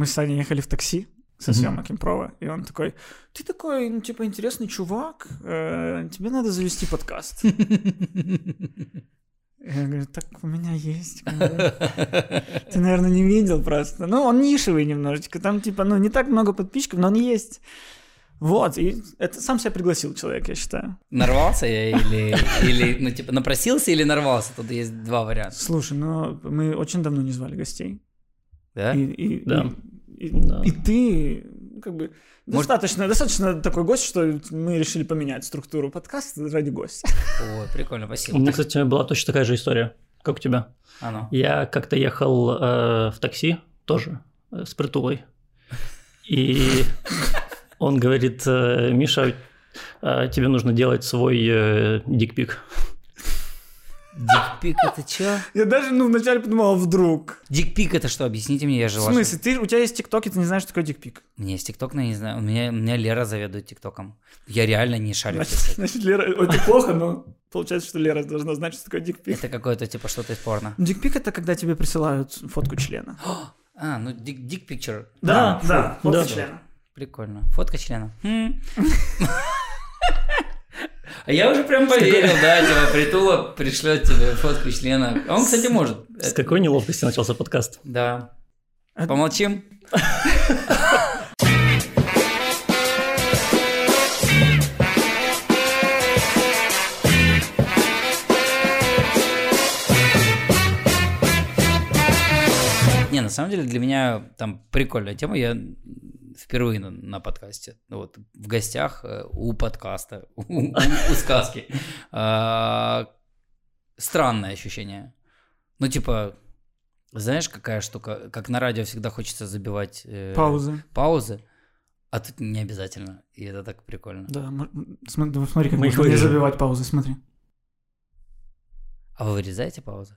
Мы с Саней ехали в такси со съемок импрова, и он такой, ты такой, ну, типа, интересный чувак, э, тебе надо завести подкаст. Я говорю, так у меня есть. Ты, наверное, не видел просто. Ну, он нишевый немножечко. Там, типа, ну, не так много подписчиков, но он есть. Вот, и это сам себя пригласил человек, я считаю. Нарвался я или, или, ну, типа, напросился или нарвался? Тут есть два варианта. Слушай, ну, мы очень давно не звали гостей. Да? И, и, Да. и, и- Да. и ты, как бы, Может- достаточно, достаточно такой гость, что мы решили поменять структуру подкаста ради гостя. Ой, прикольно, У спасибо. меня, кстати, была точно такая же история, как у тебя. А ну. Я как-то ехал э, в такси, тоже, э, с притулой. И он говорит, э, Миша, э, тебе нужно делать свой э, дикпик. Дикпик это чё? Я даже, ну, вначале подумал, а вдруг. Дикпик это что? Объясните мне, я В же смысле, ты, у тебя есть ТикТок, и ты не знаешь, что такое дикпик? У меня есть ТикТок, но я не знаю. У меня, у меня Лера заведует ТикТоком. Я реально не шарю. в Значит, значит, Лера, это плохо, но получается, что Лера должна знать, что такое дикпик. Это какое-то типа что-то из порно. Дикпик это когда тебе присылают фотку члена. А, ну дик, дик. Да, фу, да, фотка да. члена. Прикольно. Фотка члена. А я уже прям поверил, да, типа притула пришлет тебе фотку члена. А он, кстати, может. С какой неловкости начался подкаст? Да. А- Помолчим. Не, на самом деле для меня там прикольная тема. Я впервые на, на подкасте, вот в гостях э, у подкаста, у, у- у сказки. А, Странное ощущение. Ну, типа, знаешь, какая штука, как на радио всегда хочется забивать э, Паузы. паузы, а тут не обязательно. И это так прикольно. Да, смотри, как Мы их можно не забивать паузы, смотри. А вы вырезаете паузы?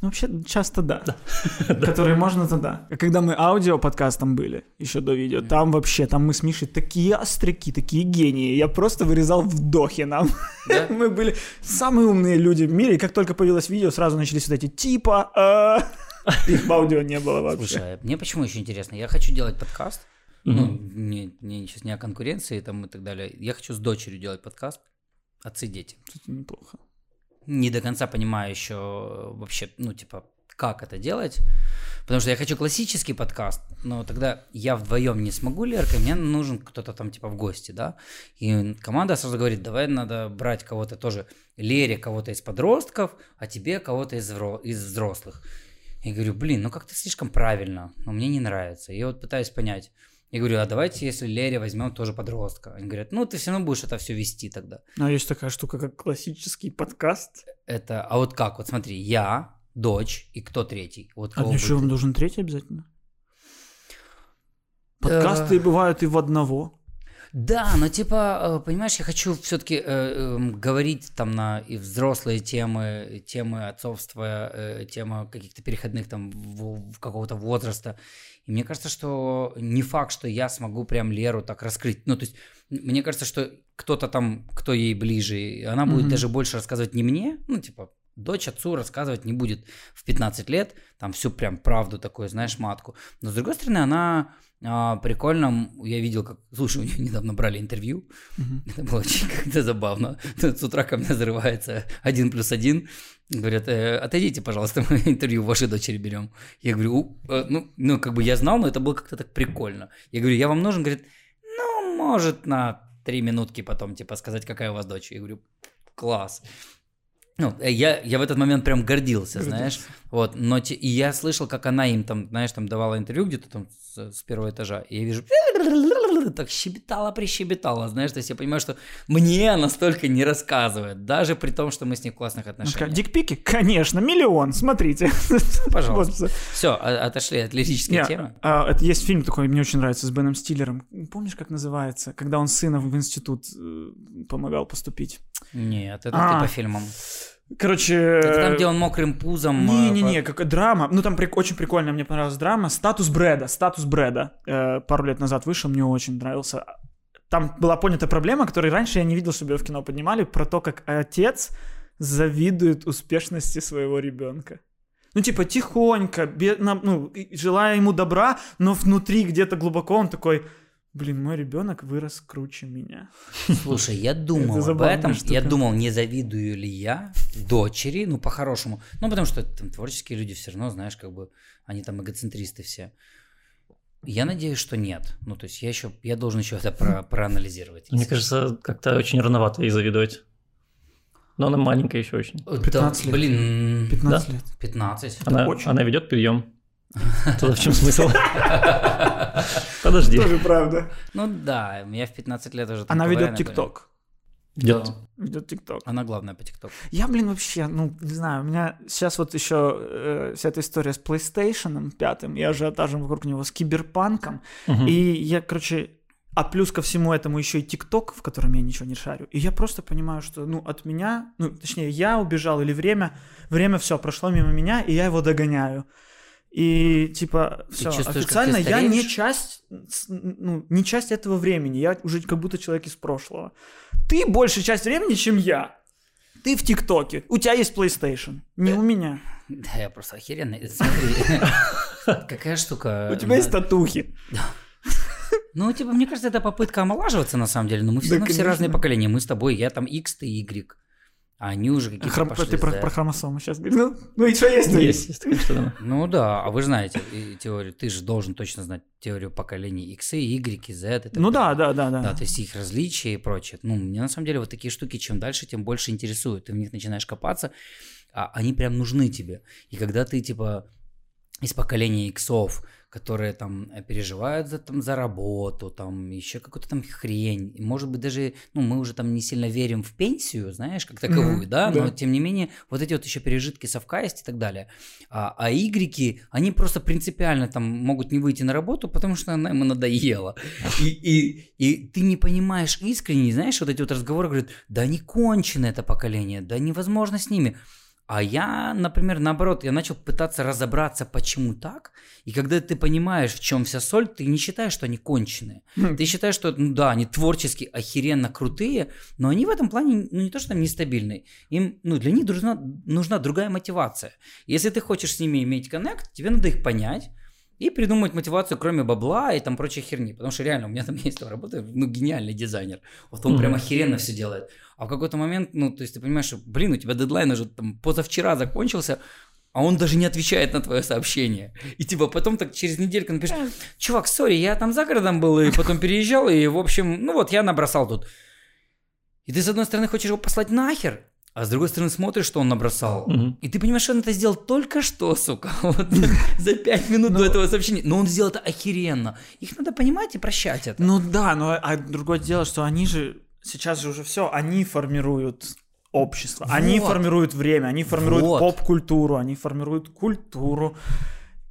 Ну, вообще, часто да. Которые можно, то да. А Когда мы аудио-подкастом были, еще до видео, там вообще, там мы с Мишей такие остряки, такие гении. Я просто вырезал вдохи нам. Да? Мы были самые умные люди в мире, и как только появилось видео, сразу начались вот эти типа, э, их в аудио не было вообще. Слушай, а мне почему еще интересно? Я хочу делать подкаст. Ну, Мгм. не, не, сейчас не о конкуренции там и так далее. Я хочу с дочерью делать подкаст. Отцы дети. Это неплохо. Не до конца понимаю еще э, вообще, ну, типа, как это делать. Потому что я хочу классический подкаст, но тогда я вдвоем не смогу, Лерка, мне нужен кто-то там, типа, в гости, да. И команда сразу говорит, давай надо брать кого-то тоже, Лере кого-то из подростков, а тебе кого-то из, из взрослых. Я говорю, блин, ну как-то слишком правильно, но мне не нравится. Я вот пытаюсь понять. Я говорю, а давайте, если Лере возьмем тоже подростка. Они говорят, ну ты все равно будешь это все вести тогда. А есть такая штука, как классический подкаст. Это, а вот как? Вот смотри, я, дочь и кто третий? Вот А будет? он должен третий обязательно? Подкасты бывают и в одного. Да, но типа, э, понимаешь, я хочу все-таки говорить там на и взрослые темы, темы отцовства, э, темы каких-то переходных там в, в какого-то возраста. И мне кажется, что не факт, что я смогу прям Леру так раскрыть. Ну, то есть, мне кажется, что кто-то там, кто ей ближе, она будет Мгм. даже больше рассказывать не мне, ну, типа, дочь отцу рассказывать не будет в 15 лет, там всю прям правду такую, знаешь, матку. Но с другой стороны, она а, прикольно, я видел, как, слушай, у нее недавно брали интервью, Мгм. это было очень как-то забавно. С утра ко мне зарывается один плюс один. Говорят, «Э, отойдите, пожалуйста, мы интервью вашей дочери берем. Я говорю, «У, э, ну, ну, как бы я знал, но это было как-то так прикольно. Я говорю, я вам нужен? Говорит, ну, может, на три минутки потом, типа, сказать, какая у вас дочь. Я говорю, класс. Ну, э, я, я в этот момент прям гордился, знаешь. Вот, но те- и я слышал, как она им там, знаешь, там давала интервью где-то там с, с первого этажа, и я вижу, так щебетала, прищебетала, знаешь, то есть я понимаю, что мне она столько не рассказывает, даже при том, что мы с ней в классных Ну, отношениях. такая, Дикпики? Конечно, миллион, смотрите. Пожалуйста. Вот. Все, отошли от лирической темы. а, это есть фильм такой, мне очень нравится, с Беном Стиллером. Помнишь, как называется? Когда он сына в институт э, помогал поступить. Нет, это А. ты по фильмам. Короче... Это там, где он мокрым пузом... э, Не-не-не, как драма. Ну, там прик- очень прикольно, мне понравилась драма. «Статус Брэда». «Статус Брэда». Э, пару лет назад вышел, мне очень нравился. Там была понята проблема, которую раньше я не видел, чтобы ее в кино поднимали, про то, как отец завидует успешности своего ребенка. Ну, типа, тихонько, бе- на- ну, желая ему добра, но внутри где-то глубоко он такой, блин, мой ребенок вырос круче меня. Слушай, я думал об этом. штука. Я думал, не завидую ли я дочери, ну, по-хорошему. Ну, потому что там творческие люди все равно, знаешь, как бы, они там эгоцентристы все. Я надеюсь, что нет. Ну, то есть я еще, я должен еще это про- проанализировать. Мне кажется, как-то очень рановато ей завидовать. Но она маленькая еще очень. честно. 15 да, лет. блин, 15 лет. 15. Она, она ведет прием. Тогда в чем смысл? Подожди. Тоже правда. Ну да, я в 15 лет уже... Она ведет. ТикТок. Ведет. Да. Ведет ТикТок. Она главная по ТикТоку. Я, блин, вообще, ну, не знаю, у меня сейчас вот еще э, вся эта история с PlayStation пятым и ажиотажем вокруг него, с киберпанком. Мгм. И я, короче, а плюс ко всему этому еще и ТикТок, в котором я ничего не шарю. И я просто понимаю, что, ну, от меня, ну, точнее, я убежал или время, время все прошло мимо меня, и я его догоняю. И типа все, официально я не часть, ну, не часть этого времени. Я уже как будто человек из прошлого. Ты большая часть времени, чем я. Ты в ТикТоке. У тебя есть PlayStation. Не у меня. Да, я просто охеренный. Смотри, какая штука. У тебя есть татухи. Ну, типа, мне кажется, это попытка омолаживаться, на самом деле. Но мы все Да, равно все разные поколения. Мы с тобой, я там X, ты Y. А они уже какие-то Хром- пошли Ты про, за- про хромосомы сейчас говоришь. Ну, ну и что есть? то Есть, есть. Ну да, а вы знаете теорию, ты же должен точно знать теорию поколений X, Y, Z. Ну да, да, да, да. Да, то есть их различия и прочее. Ну, меня на самом деле вот такие штуки, чем дальше, тем больше интересуют. Ты в них начинаешь копаться, а они прям нужны тебе. И когда ты, типа, из поколения иксов, которые там э, переживают за, там, за работу, там еще какую-то там хрень. Может быть, даже, ну, мы уже там не сильно верим в пенсию, знаешь, как таковую, Мгм, да, но да. тем не менее, вот эти вот еще пережитки совка есть и так далее. А, а игреки, они просто принципиально там могут не выйти на работу, потому что она ему надоела. И, и, и ты не понимаешь искренне, знаешь, вот эти вот разговоры говорят, да не кончено это поколение, да невозможно с ними. А я, например, наоборот, я начал пытаться разобраться, почему так. И когда ты понимаешь, в чем вся соль, ты не считаешь, что они конченые. Хм. Ты считаешь, что, ну да, они творчески охеренно крутые, но они в этом плане, ну не то, что там нестабильные. Им, ну для них нужна, нужна другая мотивация. Если ты хочешь с ними иметь коннект, тебе надо их понять, и придумать мотивацию, кроме бабла и там прочей херни. Потому что реально у меня там есть там работает, ну, гениальный дизайнер. Вот он Мгм. прям охеренно все делает. А в какой-то момент, ну, то есть ты понимаешь, что, блин, у тебя дедлайн уже там позавчера закончился, а он даже не отвечает на твое сообщение. И типа потом так через недельку напишешь, чувак, сори, я там за городом был и потом переезжал, и в общем, ну вот я набросал тут. И ты с одной стороны хочешь его послать нахер, а с другой стороны смотришь, что он набросал. Мгм. И ты понимаешь, что он это сделал только что, сука, вот за пять минут до этого сообщения. Но он сделал это охеренно. Их надо понимать и прощать это. Ну да, но а другое дело, что они же сейчас же уже все, они формируют общество, они Вот. формируют время, они формируют Вот. поп-культуру, они формируют культуру.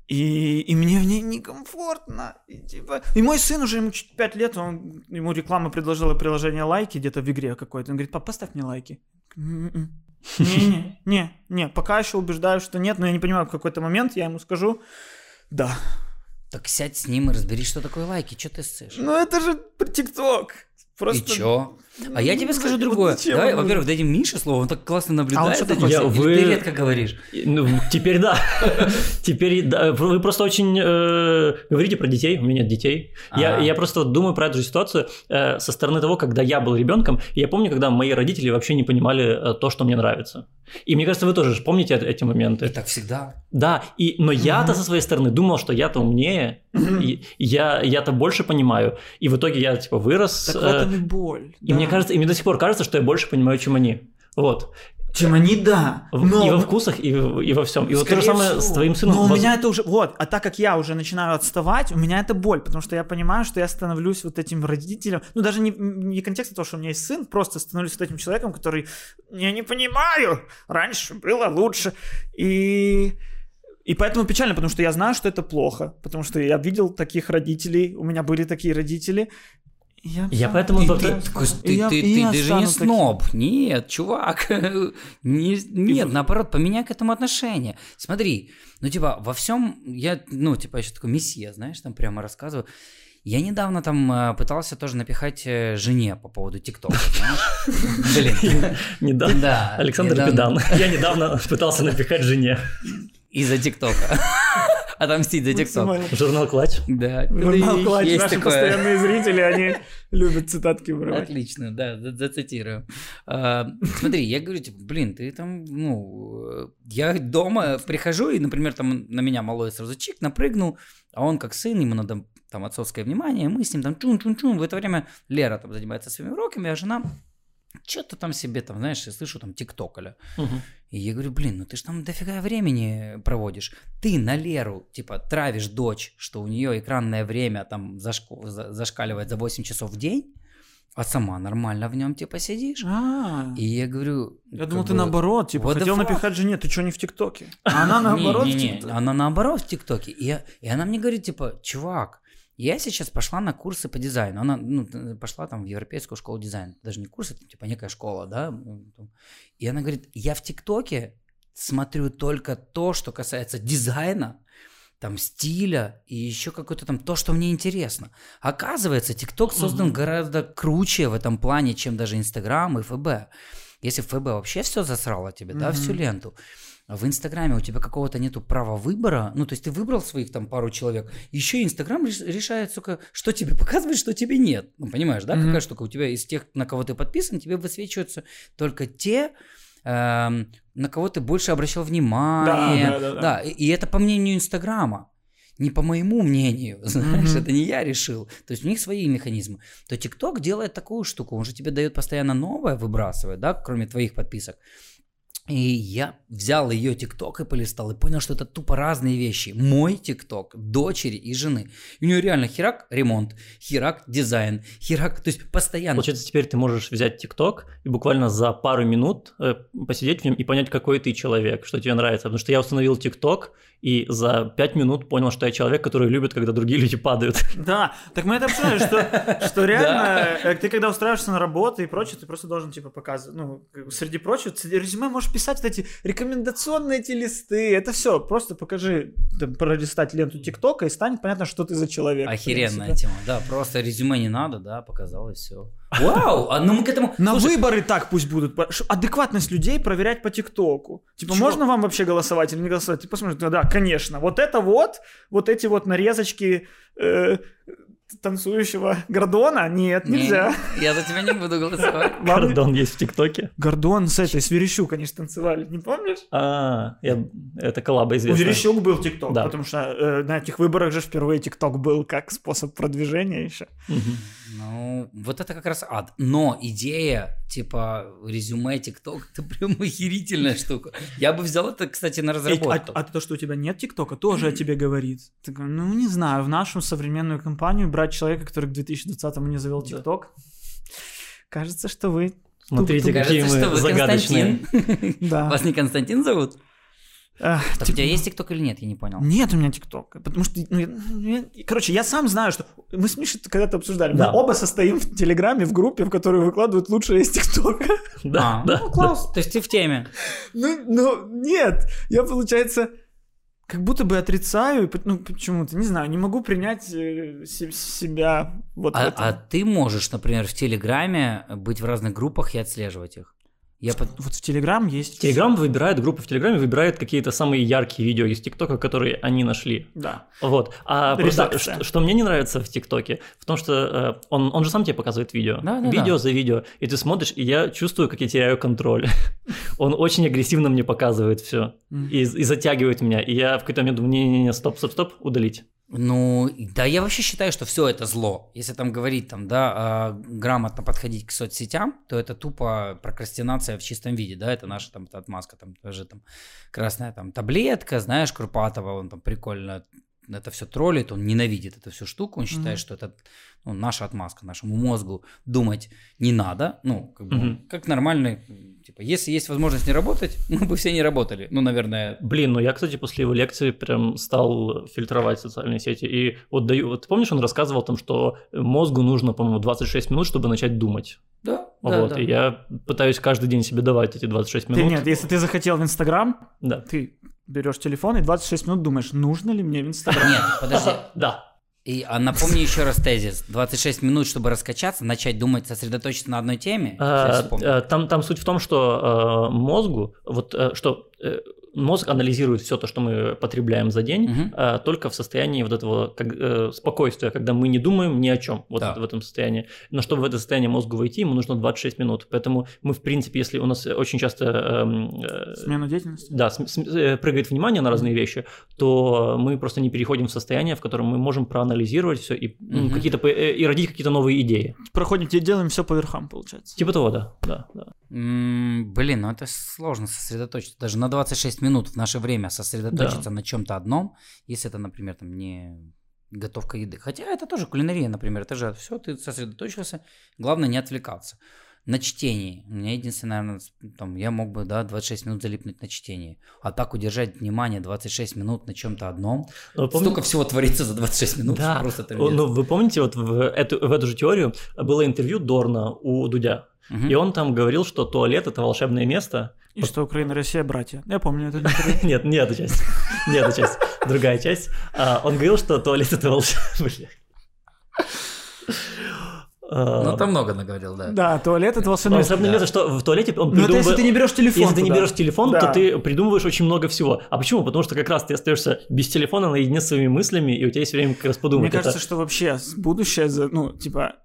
И, и мне в ней некомфортно. И, типа, и мой сын уже, ему чуть 5 лет, он, ему реклама предложила приложение лайки где-то в игре какой-то. Он говорит, пап, поставь мне лайки. «М-м-м». Не-не, не, не, пока еще убеждаю, что нет, но я не понимаю, в какой-то момент я ему скажу, да. Так сядь с ним и разберись, что такое лайки. Что ты ссышь? Ну это же ТикТок. Просто... И чё? А я тебе скажу другое. Давай, он во-первых, дадим Мише слово, он так классно наблюдает. такое? этим Я- вы- Или Ты редко говоришь. Ну, теперь да. Теперь да. Вы просто очень э, говорите про детей. У меня нет детей. Я, Ага. я просто думаю про эту же ситуацию э, со стороны того, когда я был ребенком. И я помню, когда мои родители вообще не понимали э, то, что мне нравится. И мне кажется, вы тоже помните эт- эти моменты. И так всегда. Да, и, но я-то со своей стороны думал, что я-то умнее, и я, я-то больше понимаю. И в итоге я типа вырос. Так в этом и боль. и мне кажется, и мне до сих пор кажется, что я больше понимаю, чем они. Вот. Чем они, да. Но- И во вкусах, и, и во всем. И вот то же Скорее самое с всего. твоим сыном. Но у Воз- меня это уже... Вот, а так как я уже начинаю отставать, у меня это боль, потому что я понимаю, что я становлюсь вот этим родителем. Ну, даже не, не контекста того, что у меня есть сын, просто становлюсь вот этим человеком, который... Я не понимаю, раньше было лучше. И... И поэтому печально, потому что я знаю, что это плохо, потому что я видел таких родителей, у меня были такие родители. Я, Я всё- поэтому И ты, И ты, я- ты- ты- я ты же не таким. сноб. Нет, чувак. Не- нет, наоборот, поменяй к этому отношение. Смотри, ну типа во всем я, ну типа еще такой мессия, знаешь, там прямо рассказываю. Я недавно там э, пытался тоже напихать э, жене по поводу ТикТока, знаешь? Блин. Недавно. Да. Александр Педан. Я недавно пытался напихать жене. из-за ТикТока. Отомстить за ТикТок. Журнал Clutch. Да. Журнал «Clutch», наши такое. постоянные зрители, они любят цитатки вырывать. Отлично, да, за- зацитирую. А, Смотри, я говорю, типа, блин, ты там, ну, я дома прихожу, и, например, там на меня малой сразу чик, напрыгнул, а он как сын, ему надо там отцовское внимание, мы с ним там чун-чун-чун, в это время Лера там занимается своими уроками, а жена что-то там себе там, знаешь, я слышу там тиктокали. Мгм. И я говорю, блин, ну ты ж там дофига времени проводишь. Ты на Леру, типа, травишь дочь, что у нее экранное время там зашко- за- зашкаливает за 8 часов в день, а сама нормально в нем, типа, сидишь. А, И я говорю... я думал, ты бы, наоборот, типа, what the хотел напихать жене, ты что, не в ТикТоке? А она наоборот в Не, не, она наоборот в ТикТоке. И, я- и она мне говорит, типа, чувак, я сейчас пошла на курсы по дизайну. Она ну, пошла там в Европейскую школу дизайна. Даже не курсы, это типа некая школа, да. И она говорит, я в ТикТоке смотрю только то, что касается дизайна, там стиля и еще какое-то там то, что мне интересно. Оказывается, ТикТок создан Мгм. гораздо круче в этом плане, чем даже Инстаграм и ФБ. Если ФБ вообще все засрало тебе, да, всю ленту, в Инстаграме у тебя какого-то нету права выбора, ну, то есть ты выбрал своих там пару человек, еще Инстаграм реш- решает, сука, что тебе показывать, что тебе нет. Ну, понимаешь, да, Мгм. какая штука? У тебя из тех, на кого ты подписан, тебе высвечиваются только те, эм, на кого ты больше обращал внимание. Да, да, да, да. и, и это по мнению Инстаграма. Не по моему мнению, знаешь, Мгм. это не я решил. То есть у них свои механизмы. То ТикТок делает такую штуку, он же тебе дает постоянно новое, выбрасывает, да, кроме твоих подписок. И я взял ее ТикТок и полистал, и понял, что это тупо разные вещи. Мой ТикТок, дочери и жены. И у нее реально херак ремонт, херак дизайн, херак, то есть постоянно. Получается, теперь ты можешь взять ТикТок и буквально за пару минут э, посидеть в нем и понять, какой ты человек, что тебе нравится. Потому что я установил ТикТок и за пять минут понял, что я человек, который любит, когда другие люди падают. Да, так мы это обсуждали, что, что реально, э, ты когда устраиваешься на работу и прочее, ты просто должен, типа, показывать, ну, среди прочего, резюме можешь писать вот эти рекомендационные эти листы, это все, просто покажи, там, пролистать ленту ТикТока и станет понятно, что ты за человек. Охеренная тема, да, просто резюме не надо, да, показал и все. Вау, а ну мы к этому... На Слушай, выборы так пусть будут. Адекватность людей проверять по ТикТоку. Типа, Чё? можно вам вообще голосовать или не голосовать? Ты посмотришь, да, да, конечно. Вот это вот, вот эти вот нарезочки э, танцующего Гордона? Нет, не, нельзя. Я за тебя не буду голосовать. Гордон есть в ТикТоке. Гордон с этой, с Верещук, они же танцевали, не помнишь? А, я- это коллаба У известная. Верещук был ТикТок, Да. потому что э, на этих выборах же впервые ТикТок был как способ продвижения еще. Ну, вот это как раз ад. Но идея, типа, резюме, ТикТок, это прям охерительная штука. Я бы взял это, кстати, на разработку. а, а то, что у тебя нет ТикТока, тоже о тебе говорит. Ну, не знаю, в нашу современную компанию брать человека, который к 2020-му не завел Да. ТикТок, кажется, что вы... Смотрите, Тут- какие Кажется, что мы вы загадочные. Константин. Да. Вас не Константин зовут? Так тип- у тебя есть ТикТок или нет? Я не понял. Нет у меня ТикТока, потому что... ну, я- я- короче, я сам знаю, что... Мы с Мишей когда-то обсуждали. Да. Мы оба состоим в Телеграме, в группе, в которой выкладывают лучшее из ТикТока. Да, А, да. ну класс, то есть ты в теме. Ну, ну, нет. Я, получается, как будто бы отрицаю, ну, почему-то, не знаю, не могу принять э, се- себя вот А, а ты можешь, например, в Телеграме быть в разных группах и отслеживать их. Я под- Вот в Телеграм есть... Телеграм выбирает, группа в Телеграме выбирает какие-то самые яркие видео из ТикТока, которые они нашли. Да. Вот. А просто что, что мне не нравится в ТикТоке, в том, что э, он, он же сам тебе показывает видео. Да, да, видео да. за видео. И ты смотришь, и я чувствую, как я теряю контроль. он очень агрессивно мне показывает все. И, и затягивает меня. И я в какой-то момент думаю, не-не-не, стоп, стоп, стоп, удалить. Ну, да, я вообще считаю, что все это зло. Если там говорить, там, да, а, грамотно подходить к соцсетям, то это тупо прокрастинация в чистом виде, да, это наша там отмазка, там тоже там красная там таблетка, знаешь, Курпатова, он там прикольно это все троллит, он ненавидит эту всю штуку, он считает, Мгм. что это ну, наша отмазка, нашему мозгу думать не надо, ну, как бы, Мгм. как нормальный, типа, если есть возможность не работать, мы бы все не работали, ну, наверное, Блин, ну я, кстати, после его лекции прям стал фильтровать социальные сети. И вот даю, вот помнишь, он рассказывал там, что мозгу нужно, по-моему, 26 минут, чтобы начать думать. да, да, вот, да. и я пытаюсь каждый день себе давать эти 26 Ты минут. нет, если ты захотел в Инстаграм, Да. ты берешь телефон и 26 минут думаешь, нужно ли мне в Инстаграм. Нет, подожди, Да. И, а напомни еще раз тезис. 26 минут, чтобы раскачаться, начать думать, сосредоточиться на одной теме. А, э, Там, там суть в том, что э, мозгу, вот э, что э, мозг анализирует все то, что мы потребляем за день, Мгм. а, только в состоянии вот этого как, э, спокойствия, когда мы не думаем ни о чем вот Да. в этом состоянии. Но чтобы в это состояние мозгу войти, ему нужно 26 минут. Поэтому мы, в принципе, если у нас очень часто эм, э, Смену деятельности? да, см- см- э, прыгает внимание на разные вещи, то мы просто не переходим в состояние, в котором мы можем проанализировать все и, ну, какие-то, э, и родить какие-то новые идеи. Проходим, делаем все по верхам, получается. Типа того, да. да, да. Блин, ну это сложно сосредоточиться. Даже на 26 минут в наше время сосредоточиться на чем-то одном, если это, например, там не готовка еды. Хотя это тоже кулинария, например. Это же все, ты сосредоточился. Главное не отвлекаться. На чтении. У меня единственное, наверное, там, я мог бы, да, 26 минут залипнуть на чтении. А так удержать внимание 26 минут на чем-то одном. Но вы помните- Столько всего творится за 26 минут. Да. Просто Ну, вы помните, вот в эту, в эту же теорию было интервью Дорна у Дудя, Мгм. и он там говорил, что туалет это волшебное место. И что Украина и Россия братья. Я помню это. Нет, не эта часть. Не эта часть. Другая часть. А, он говорил, что туалет это волшебное. А, Ну, там много наговорил, да. Да, туалет это волшебное место. Волшебное место, что в туалете он Ну это если придумывает- ты не берешь телефон Если ты не берешь телефон, то ты придумываешь очень много всего. А почему? Потому что как раз ты остаешься без телефона наедине с своими мыслями, и у тебя есть время как раз подумать. Мне кажется, что вообще будущее, ну, типа,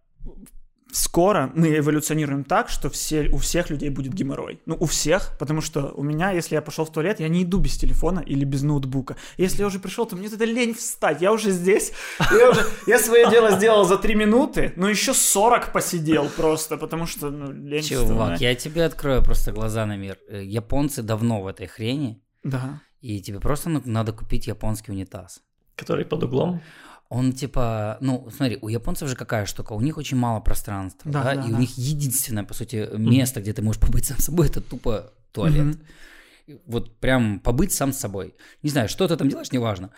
скоро мы эволюционируем так, что все, у всех людей будет геморрой. Ну, у всех, потому что у меня, если я пошел в туалет, я не иду без телефона или без ноутбука. Если я уже пришел, то мне тогда лень встать, я уже здесь, я уже, я свое дело сделал за 3 минуты, но еще 40 посидел просто, потому что, ну, лень Чувак, я тебе открою просто глаза на мир. Э, Японцы давно в этой хрени, Да. и тебе просто надо купить японский унитаз. Который под углом. Он типа, ну, смотри, у японцев же какая штука, у них очень мало пространства, Да, да, да, и да. у них единственное, по сути, место, где ты можешь побыть сам собой, это тупо туалет. Мгм. Вот прям побыть сам с собой. Не знаю, что ты там делаешь, неважно.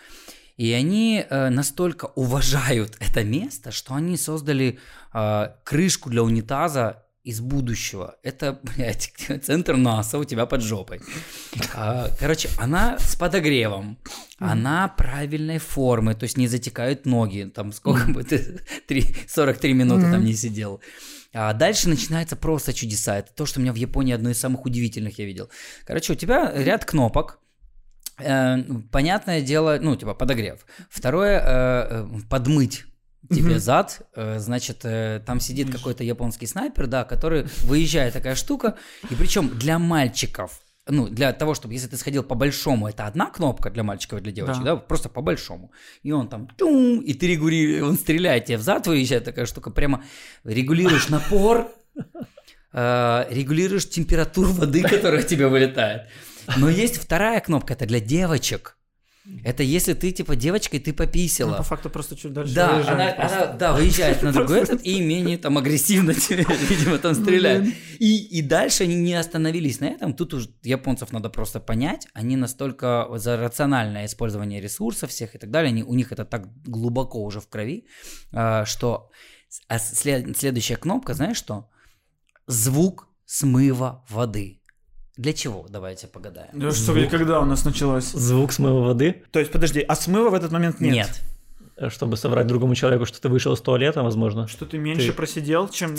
И они э, настолько уважают это место, что они создали э, крышку для унитаза из будущего. Это, блядь, центр НАСА у тебя под жопой. А, Короче, она с подогревом, она правильной формы, то есть не затекают ноги, там сколько бы ты, три- 43 минуты там не сидел. А дальше начинается просто чудеса. Это то, что у меня в Японии одно из самых удивительных я видел. Короче, у тебя ряд кнопок, Э, понятное дело, ну, типа подогрев. Второе, э, э, подмыть тебе Мгм. зад, Э, значит, э, там сидит какой-то японский снайпер, да, который выезжает такая штука, и причем для мальчиков, ну, для того, чтобы, если ты сходил по большому, это одна кнопка для мальчиков и для девочек, Да. да, просто по большому. И он там, тум, и ты регулируешь, он стреляет тебе в зад, выезжает такая штука, прямо регулируешь напор, э, регулируешь температуру воды, которая тебе вылетает. Но есть вторая кнопка, это для девочек. Это если ты, типа, девочка, и ты Ну, пописила. по факту просто чуть дальше Да, выезжает она, просто. она, да, выезжает на другой этот и менее там агрессивно видимо, там стреляет. И, и дальше они не остановились на этом. Тут уж японцев надо просто понять. Они настолько за рациональное использование ресурсов всех и так далее. Они, у них это так глубоко уже в крови, а, что а след- следующая кнопка, знаешь что? Звук смыва воды. Для чего? Давайте погадаем. Да что, когда у нас началось? Звук смыва воды, То есть, подожди, а смыва в этот момент нет? Нет. чтобы соврать другому человеку, что ты вышел из туалета, возможно. Что ты меньше Ты- просидел, чем...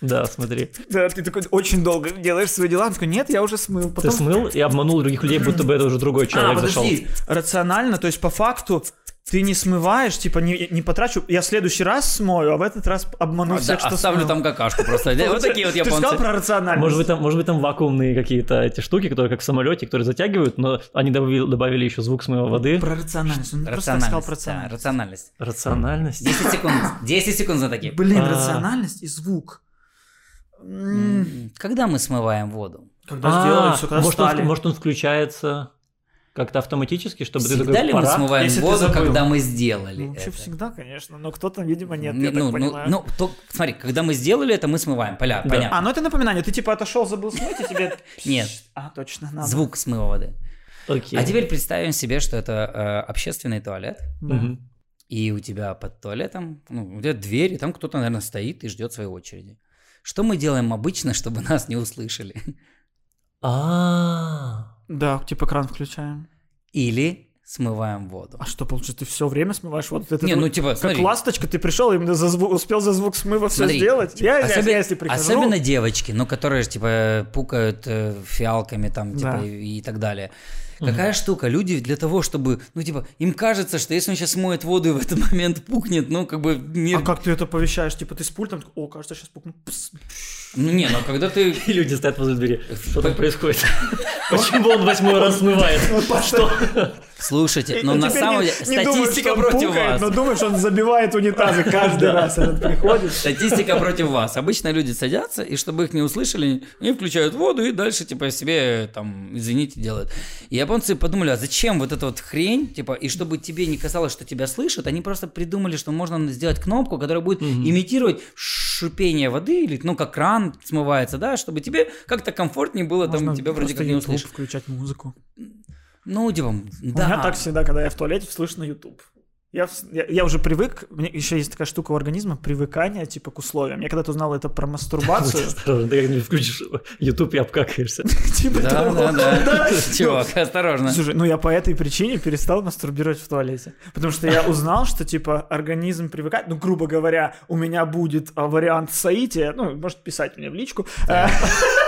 Да, смотри. Да, ты такой очень долго делаешь свои дела. Он такой, нет, я уже смыл. Ты Потом... смыл и обманул других людей, будто бы это уже другой А, человек зашел. подожди, рационально, то есть по факту ты не смываешь, типа не, не потрачу, я в следующий раз смою, а в этот раз обману А, всех, да, что оставлю смыл. там какашку просто. Вот такие вот Ты же сказал японцы. про рациональность. Может быть, там, может быть, там вакуумные какие-то эти штуки, которые как в самолете, которые затягивают, но они добавили, добавили еще звук смыва воды. Про рациональность. Он просто сказал про Рациональность. рациональность. Рациональность. Рациональность. 10 секунд. 10 секунд за такие. Блин, А. рациональность и звук. Когда мы смываем воду? Когда А, сделали все, когда может, он, может, он включается как-то автоматически, чтобы ты Всегда такой, ли мы пора? смываем Если ты воду, когда мы сделали Ну, вообще это? всегда, конечно, но кто-то, видимо, нет, Не- я ну, так ну, понимаю. ну, то, смотри, когда мы сделали это, мы смываем. Поля, Да. Понятно. А, ну это напоминание, ты типа отошел, забыл смыть, и тебе... Нет. А, точно, надо. Звук смыва воды. Окей. А теперь представим себе, что это э, общественный туалет, и у тебя под туалетом, ну, у тебя дверь, и там кто-то, наверное, стоит и ждет своей очереди. Что мы делаем обычно, чтобы нас не услышали? А, Да, типа кран включаем. Или смываем воду. А что, получается, ты все время смываешь вот это? Не, ну типа, Как смотри, ласточка, ты пришел, именно за звук, успел за звук смыва все Смотри, сделать? Я, Особенно, я если прихожу... особенно девочки, ну, которые, типа, пукают э, фиалками там, типа, Да. и, и так далее. Какая штука? Люди для того, чтобы, ну, типа, им кажется, что если он сейчас моет воду и в этот момент пукнет, ну, как бы мир... А как ты это оповещаешь? Типа ты с пультом, о, кажется, сейчас пукну. Пс. Ну, не, ну, когда ты... И люди стоят возле двери. Что там происходит? Почему он восьмой раз смывает? Что? Слушайте, но на самом деле статистика против вас. Но думаешь, он забивает унитазы каждый раз, этот приходит. Статистика против вас. Обычно люди садятся, и чтобы их не услышали, они включают воду и дальше, типа, себе, там, извините, делают. И японцы подумали, а зачем вот эта вот хрень, типа, и чтобы тебе не казалось, что тебя слышат, они просто придумали, что можно сделать кнопку, которая будет имитировать шипение воды, или, ну, как кран смывается, да, чтобы тебе как-то комфортнее было, там, Можно тебя вроде как не услышат. включать музыку. Ну, типа, У да. меня так всегда, когда я в туалете, слышно YouTube. Я, я, я уже привык, у меня еще есть такая штука у организма, привыкание типа к условиям. Я когда-то узнал это про мастурбацию. Осторожно, ты как-нибудь включишь YouTube и обкакаешься. Типа Да, того. да, да. Чувак, осторожно. Слушай, ну я по этой причине перестал мастурбировать в туалете. Потому что я узнал, что типа организм привыкает. Ну, грубо говоря, у меня будет а, вариант соития. Ну, может писать мне в личку.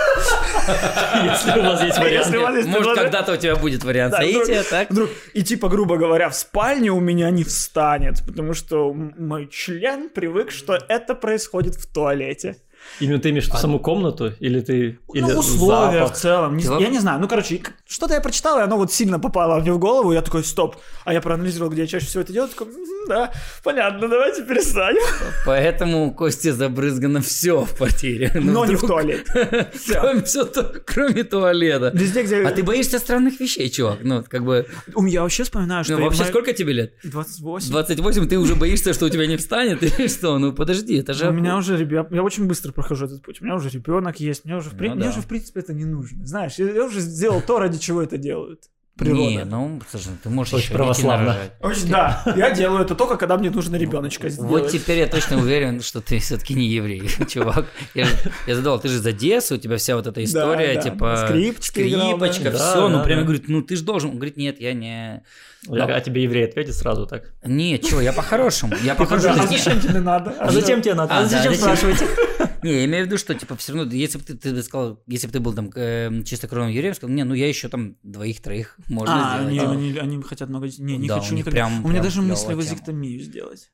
Если у вас есть вариант. Может, когда-то у тебя будет вариант соития, так? вдруг- и типа, грубо говоря, в спальне у меня не встанет, потому что мой член привык, что это происходит в туалете. Именно ты имеешь в виду саму комнату? Или ты... Или ну, условия запах? в целом. Не я не знаю. Ну, короче, что-то я прочитал, и оно вот сильно попало мне в голову. Я такой, стоп. А я проанализировал, где я чаще всего это делаю. Такой, «Мгм, да, понятно, давайте перестанем. Поэтому у Кости забрызгано все в квартире. Ну, Но не в вдруг- туалете. Кроме, то- кроме туалета. Везде, где... А ты боишься странных вещей, чувак? Ну, как бы... У меня вообще вспоминаю, что... Ну, вообще, мы- сколько тебе лет? 28. 28, ты уже боишься, что у тебя не встанет? Или что? Ну, подожди, это же... У меня уже ребят, я очень быстро прохожу этот путь. У меня уже ребенок есть, мне уже, в, при- Ну мне да. уже в принципе это не нужно. Знаешь, я, уже сделал то, ради чего это делают. Природа. Не, ну, слушай, ты можешь Очень еще православно. Очень, да, я делаю это только, когда мне нужно ребеночка сделать. Вот теперь я точно уверен, что ты все-таки не еврей, чувак. Я, же- я задал, ты же из Одессы, у тебя вся вот эта история, да. типа... Скрипочки играл, скрипочка, да. все. Да, ну, да, прямо да. говорит, ну, ты же должен. Он говорит, нет, я не... А а тебе еврей ответит сразу так. Нет, чего, я по-хорошему. Я по-хорошему. Да, а Не, зачем тебе надо? А зачем тебе надо? А, А зачем спрашиваете? Не, я имею в виду, что, типа, все равно, если бы ты, сказал, если бы ты был там э, чистокровным евреем, сказал, не, ну, я еще там двоих-троих можно А, сделать. они, Да. они, они хотят много детей. Не, не Да, хочу никогда. прям- У меня прям даже мысли вазектомию сделать.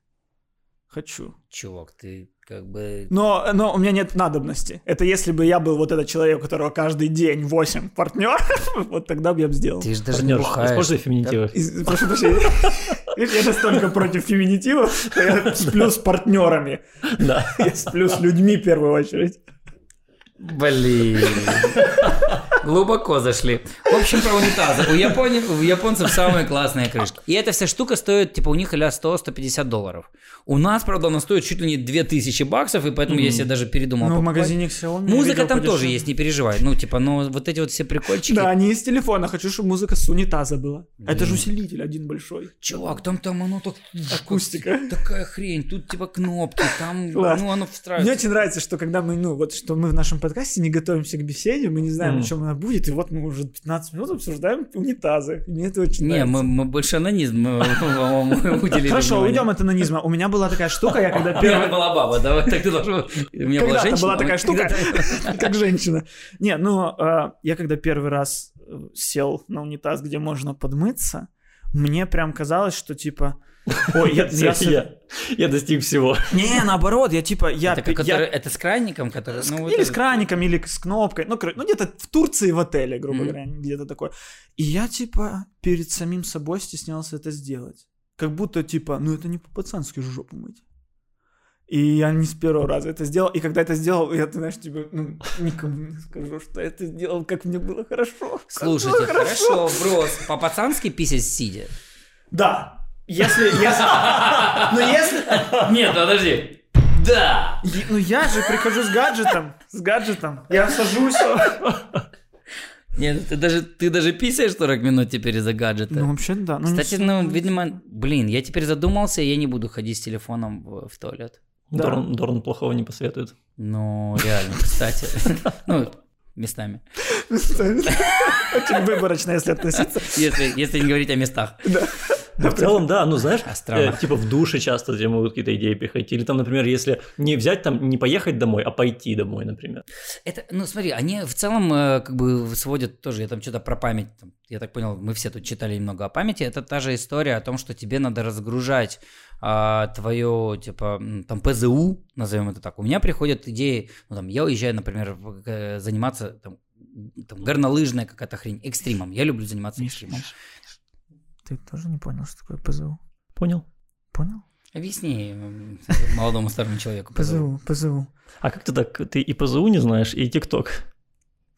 Хочу. Чувак, ты как бы... Но, но у меня нет надобности. Это если бы я был вот этот человек, у которого каждый день 8 партнеров, вот тогда бы я бы сделал. Ты же даже не Партнер, бухаешь. Используй феминитивы. Из- Прошу прощения. Я настолько против феминитивов, что я сплю с партнерами. Да. Я сплю с людьми в первую очередь. Блин. Глубоко зашли. В общем, про унитазы. У, япони... у японцев самые классные крышки. И эта вся штука стоит, типа, у них или 100-150 долларов. У нас, правда, она стоит чуть ли не 2000 баксов, и поэтому я себе даже передумал Ну, в магазине Xiaomi. Музыка там тоже есть, не переживай. Ну, типа, но вот эти вот все прикольчики. Да, не из телефона. Хочу, чтобы музыка с унитаза была. Это же усилитель один большой. Чувак, там там оно так... Акустика. Такая хрень. Тут типа кнопки, там, Класс. ну, оно Мне встраивается. очень нравится, что когда мы, ну, вот, что мы в нашем подкасте не готовимся к беседе, мы не знаем, о чем она будет, и вот мы уже 15 минут обсуждаем унитазы. Мне это очень Не, нравится. мы, мы больше анонизм уделили Хорошо, уйдем от анонизма. У меня была такая штука, я когда Первая была баба, да, так ты должен... У меня была женщина. была такая а штука, как женщина. Не, ну, э, я когда первый раз э, сел на унитаз, где можно подмыться, мне прям казалось, что типа... Ой, я... я Я я достиг всего. Не, наоборот, я типа... Я, Это, как- я- который- это с краником, который... С- ну, вот или это- с краником, или с кнопкой. Ну, ну где-то в Турции в отеле, грубо Мгм. говоря, где-то такое. И я, типа, перед самим собой стеснялся это сделать. Как будто, типа, ну это не по-пацански жопу мыть. И я не с первого раза это сделал. И когда это сделал, я, ты знаешь, типа, ну, никому не скажу, что я это сделал, как мне было хорошо. Слушайте, было хорошо, брос, по-пацански писать сидя? Да. Если, если, ну если, Нет, подожди. Да! ну я же прихожу с гаджетом, с гаджетом, я сажусь. Нет, ты даже, ты даже писаешь 40 минут теперь из-за гаджета. Ну вообще да. Ну, Кстати, ну, видимо, блин, я теперь задумался, и я не буду ходить с телефоном в, в туалет. Да. Дорн, Дорн плохого не посоветует. Ну, реально, кстати. Ну, местами. Очень выборочно, если относиться. Если, если не говорить о местах. Да, в целом, да, ну знаешь, А э, типа в душе часто тебе могут какие-то идеи приходить. Или там, например, если не взять там, не поехать домой, а пойти домой, например. Это, ну смотри, они в целом э, как бы сводят тоже, я там что-то про память, там, я так понял, мы все тут читали немного о памяти, это та же история о том, что тебе надо разгружать а, твое, типа, там, ПЗУ, назовем это так. У меня приходят идеи, ну там, я уезжаю, например, заниматься там, там, горнолыжная какая-то хрень, экстримом. Я люблю заниматься Миш, экстримом. Миш, ты тоже не понял, что такое ПЗУ? Понял? Понял? Объясни молодому старому человеку. ПЗУ, ПЗУ. А как ты так? Ты и ПЗУ не знаешь, и ТикТок.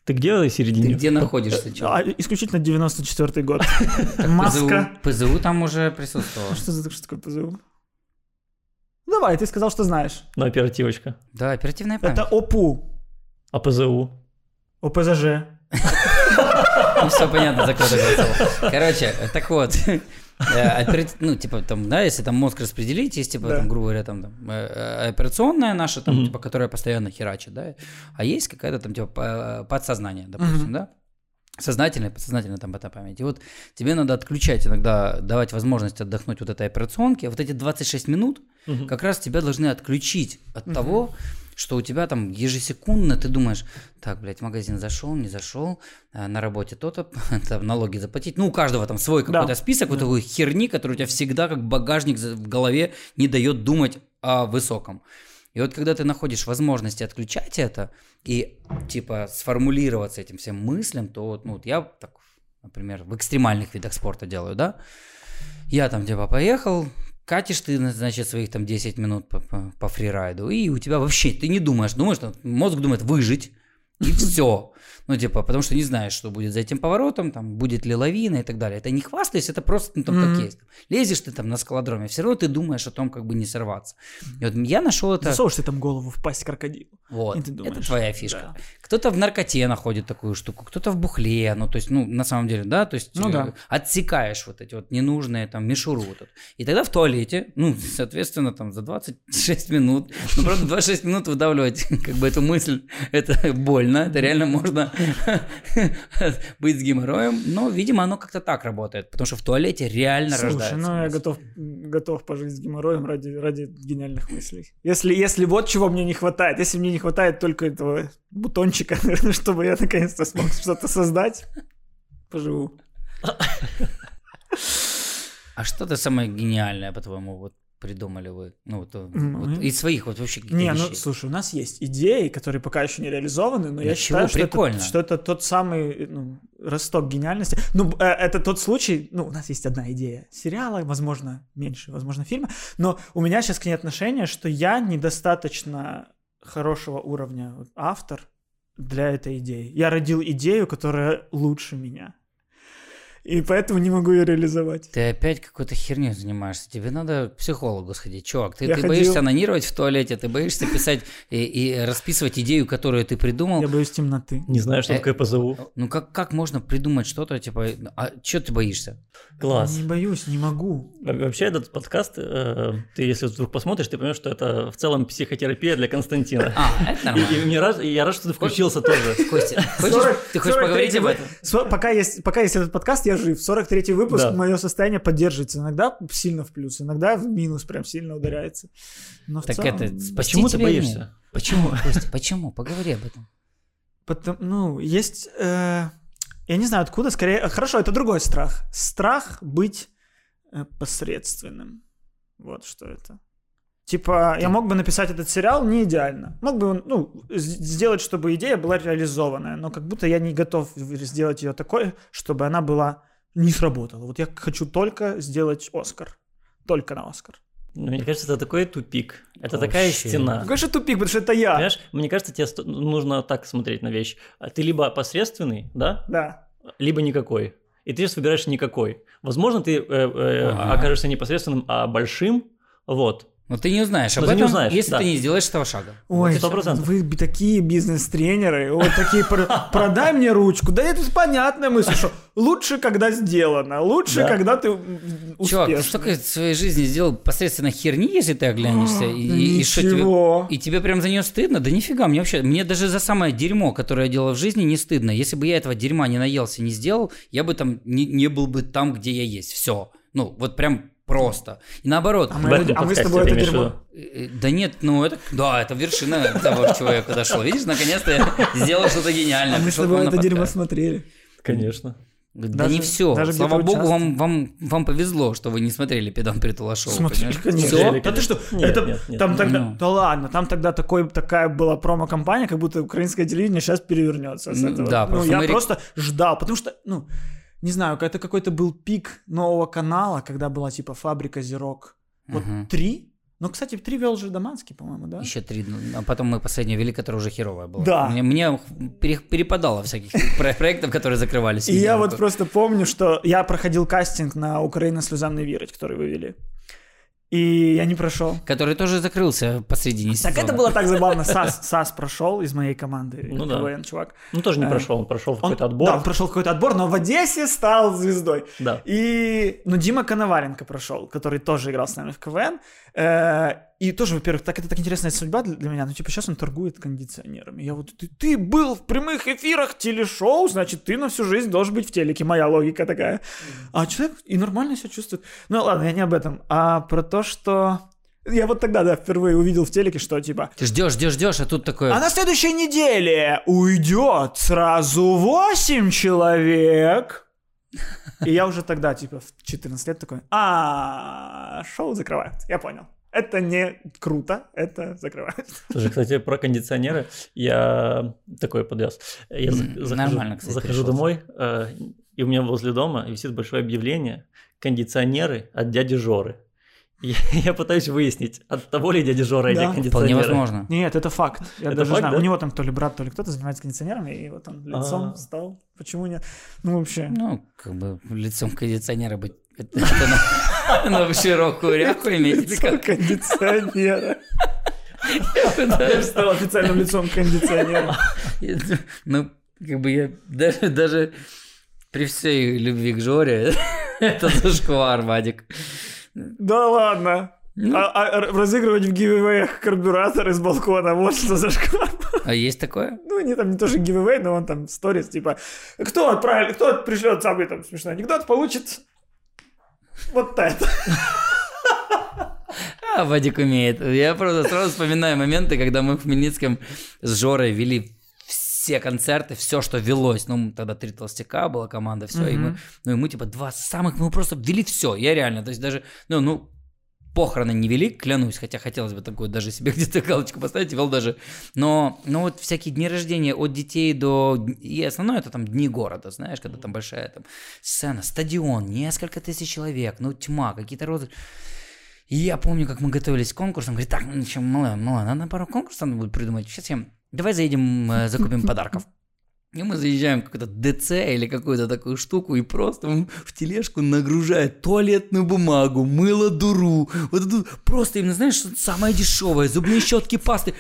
Ты где в Ты середине? где находишься? А, исключительно 94-й год. Маска. ПЗУ, ПЗУ там уже присутствовало. Что за что такое ПЗУ? Давай, ты сказал, что знаешь. Ну, оперативочка. Да, оперативная память. Это ОПУ, А ПЗУ? ОПЗЖ. Ну, все понятно, за кого ты голосовал. Короче, так вот, э, ну, типа, там, да, если там мозг распределить, есть, типа, там, грубо говоря, там, э, э, операционная наша, там, типа, которая постоянно херачит, да, а есть какая-то там, типа, по- подсознание, допустим, да, сознательная, подсознательная там эта память. И вот тебе надо отключать иногда, давать возможность отдохнуть вот этой операционке. Вот эти 26 минут как раз тебя должны отключить от того, что у тебя там ежесекундно ты думаешь, так, блядь, в магазин зашел, не зашел, а, на работе то-то, там налоги заплатить. Ну, у каждого там свой Да. какой-то список вот Да. такой херни, который у тебя всегда как багажник в голове не дает думать о высоком. И вот когда ты находишь возможности отключать это и типа сформулироваться этим всем мыслям, то вот, ну, вот я так, например, в экстремальных видах спорта делаю, да, я там типа поехал, катишь ты, значит, своих там 10 минут по, по, по фрирайду, и у тебя вообще, ты не думаешь, думаешь, что мозг думает выжить, и все. Ну, типа, потому что не знаешь, что будет за этим поворотом, там, будет ли лавина и так далее. Это не хвастаюсь, это просто, ну, там, Мгм. как есть. Лезешь ты там на скалодроме, все равно ты думаешь о том, как бы не сорваться. И вот я нашел это... Засовываешь ты там голову в пасть крокодилу. Вот, ты это думаешь, твоя фишка. да. Кто-то в наркоте находит такую штуку, кто-то в бухле, ну, то есть, ну, на самом деле, да, то есть, Ну э, да. отсекаешь вот эти вот ненужные там мишуру вот эту. И тогда в туалете, ну, соответственно, там за 26 минут, ну, правда, 26 минут выдавливать как бы эту мысль, это больно, это реально можно быть с геморроем, но, видимо, оно как-то так работает, потому что в туалете реально Слушай, рождается. ну я готов, готов пожить с геморроем ради, ради гениальных мыслей. Если, если вот чего мне не хватает, если мне не хватает только этого бутончика, чтобы я наконец-то смог что-то создать, поживу. А что-то самое гениальное, по-твоему, вот придумали вы? Ну, вот, М, вот ну, из своих вот вообще каких-то Не, ну вещей. слушай, у нас есть идеи, которые пока еще не реализованы, но я Ничего, считаю, что это, что это тот самый ну, росток гениальности. Ну, э, это тот случай, ну, у нас есть одна идея сериала, возможно, меньше, возможно, фильма, но у меня сейчас к ней отношение, что я недостаточно хорошего уровня автор для этой идеи. Я родил идею, которая лучше меня. И поэтому не могу ее реализовать. Ты опять какой-то херней занимаешься. Тебе надо к психологу сходить. Чувак, ты, Я ты ходил. боишься анонировать в туалете, ты боишься писать и, и расписывать идею, которую ты придумал. Я боюсь темноты. Не знаю, что Э, такое ПЗУ. Ну как, как можно придумать что-то, типа, а что ты боишься? Класс. Не боюсь, не могу. Во- Вообще этот подкаст, э, ты если вдруг посмотришь, ты поймешь, что это в целом психотерапия для Константина. А, это И, нормально. и мне рад, и я рад, что ты включился тоже. Костя, хочешь, 40 ты хочешь поговорить 43-й об этом? Пока есть, пока есть этот подкаст, я жив. 43-й выпуск, Да. мое состояние поддерживается. Иногда сильно в плюс, иногда в минус прям сильно ударяется. Но в Так целом, это, Почему ты нет? боишься? Почему? Костя, почему? Поговори об этом. потом- ну, есть... э, я не знаю откуда, скорее... э, Хорошо, это другой страх. Страх быть э, посредственным. Вот что это. Типа, я мог бы написать этот сериал не идеально. Мог бы, ну, сделать, чтобы идея была реализованная, но как будто я не готов сделать ее такой, чтобы она была не сработала. Вот я хочу только сделать Оскар. Только на Оскар. Ну, Мне кажется, это такой тупик. Это такая Вообще. стена. Какой же тупик, потому что это я. Понимаешь, мне кажется, тебе сто- нужно так смотреть на вещь. А Ты либо посредственный, да, Да. либо никакой. И ты сейчас выбираешь никакой. Возможно, ты э, э, Ага. окажешься не посредственным, а большим. Вот. Но ты не узнаешь об ты этом, не узнаешь, если да. ты не сделаешь этого шага. Ой, сто процентов. вы такие бизнес-тренеры, вот такие, про- продай мне ручку. Да это понятная мысль, что лучше, когда сделано, лучше, Да. когда ты Чувак, ты столько в своей жизни сделал посредственно херни, если ты оглянешься, и, и- и что тебе, Ничего. и тебе прям за нее стыдно? Да нифига, мне вообще, мне даже за самое дерьмо, которое я делал в жизни, не стыдно. Если бы я этого дерьма не наелся, не сделал, я бы там не, не был бы там, где я есть. Все. Ну, вот прям просто. И наоборот. А мы, а мы с тобой это дерьмо. виду? Э, Да нет, ну это, да, это вершина того, чего я подошел. Видишь, наконец-то я сделал что-то гениальное. А мы с тобой это дерьмо смотрели. Конечно. Да Даже- не все. даже Слава богу, вам, вам, вам повезло, что вы не смотрели Педан Притула шоу. Смотрели, понимаешь? конечно. Смотрели, Да ты что? Нет, это, нет, нет. там тогда, Ну. да ладно, там тогда такой, такая была промо-компания, как будто украинское телевидение сейчас перевернется с Ну, этого. да, ну, просто я мы просто ждал, потому что, ну, не знаю, это какой-то был пик нового канала, когда была типа фабрика Зирок. Вот Мгм. три. Ну, кстати, три вел же Доманский, по-моему, да? Еще три, ну, а потом мы последнюю вели, которая уже херовая была. Да. Мне, мне пере- перепадало всяких про- проектов, которые закрывались. И я вот просто помню, что я проходил кастинг на Украина слезам не верить, который вы вели. И я не прошел. Который тоже закрылся посредине Так сезона. это было так забавно. Сас, Сас прошел из моей команды. Ну да. КВН, чувак. Ну, тоже не Э, прошел, он прошел какой-то отбор. Да, он прошел какой-то отбор, но в Одессе стал звездой. Да. И, ну, Дима Коноваленко прошел, который тоже играл с нами в КВН. И тоже, во-первых, так это так интересная судьба для, для меня. Ну, типа, сейчас он торгует кондиционерами. Я вот, ты, ты был в прямых эфирах телешоу, значит, ты на всю жизнь должен быть в телеке. Моя логика такая. А человек и нормально себя чувствует. Ну, ладно, я не об этом. А про то, что... Я вот тогда, да, впервые увидел в телеке, что, типа, Ты ждешь, ждешь, ждешь, а тут такое... а на следующей неделе уйдет сразу 8 человек. И я уже тогда, типа, в 14 лет такой, а шоу закрывают. Я понял. Это не круто, это закрывают. Слушай, кстати, про кондиционеры я такой подвез. Я захожу, нормально, кстати, захожу пришёл. домой, э, и у меня возле дома висит большое объявление «Кондиционеры от дяди Жоры». Я, я пытаюсь выяснить, от того ли дяди Жора эти Да. Вполне кондиционеры. возможно. Нет, это факт. Я Это даже факт, знаю. да? У него там то ли брат, то ли кто-то занимается кондиционерами, и вот он лицом А. стал. Почему нет? Ну, вообще. Ну, как бы лицом кондиционера быть... На, на широкую или Лицом как? кондиционера. Я стал официальным лицом кондиционера. Ну, как бы я даже, даже при всей любви к Жоре, это зашквар, Вадик. Да ладно. Ну. А, а разыгрывать в гивэвэях карбюратор из балкона, вот что за шквар. А есть такое? Ну, не там не тоже гивэвэй, но он там сторис, типа, кто отправил, кто пришлет самый там смешной анекдот, получит вот это. А, Вадик умеет. Я просто сразу вспоминаю моменты, когда мы в Хмельницком с Жорой вели все концерты, все, что велось. Ну, тогда три толстяка была команда, все. И мы, ну, и мы, типа, два самых, мы просто вели все. Я реально, то есть даже, ну, ну, похороны не вели, клянусь, хотя хотелось бы такую даже себе где-то галочку поставить, вел даже. Но, но вот всякие дни рождения от детей до... И основное это там дни города, знаешь, когда там большая там сцена, стадион, несколько тысяч человек, ну тьма, какие-то розы. И я помню, как мы готовились к конкурсам, говорит, так, ну что, мало, мало, надо пару конкурсов надо будет придумать. Сейчас я, давай заедем, э, закупим подарков. И мы заезжаем в какой-то ДЦ или какую-то такую штуку и просто в тележку нагружает туалетную бумагу, мыло дуру, вот эту просто именно, знаешь, что самое дешевое, зубные щетки, пасты.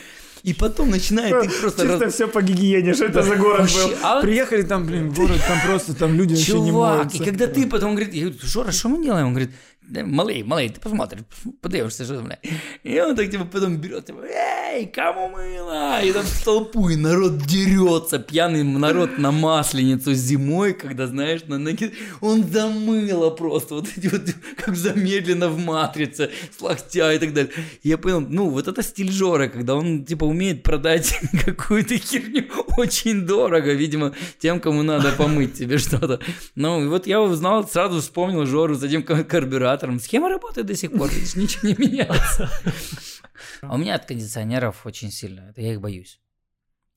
И потом начинает их просто Чисто раз- все по гигиене, что это за город Вообще, был. а Приехали там, блин, город, там просто, там люди вообще не Чувак, моются. и когда ты потом говорит, я говорю, Жора, что мы делаем? Он говорит, «Да, малый, малый, ты посмотришь, подивишься, что там, бля». И он так, типа, потом берет, типа, эй, кому мыло? И там в толпу, народ дерется, пьяный народ на масленицу зимой, когда, знаешь, на ноги, он за мыло просто, вот эти вот, как замедленно в матрице, с локтя и так далее. И я понял, ну, вот это стиль Жоры, когда он, типа, умеет продать какую-то херню очень дорого, видимо, тем, кому надо помыть тебе что-то. Ну, и вот я узнал, сразу вспомнил Жору с этим карбюратором. Схема работает до сих пор, ничего не меняется. А у меня от кондиционеров очень сильно, это я их боюсь.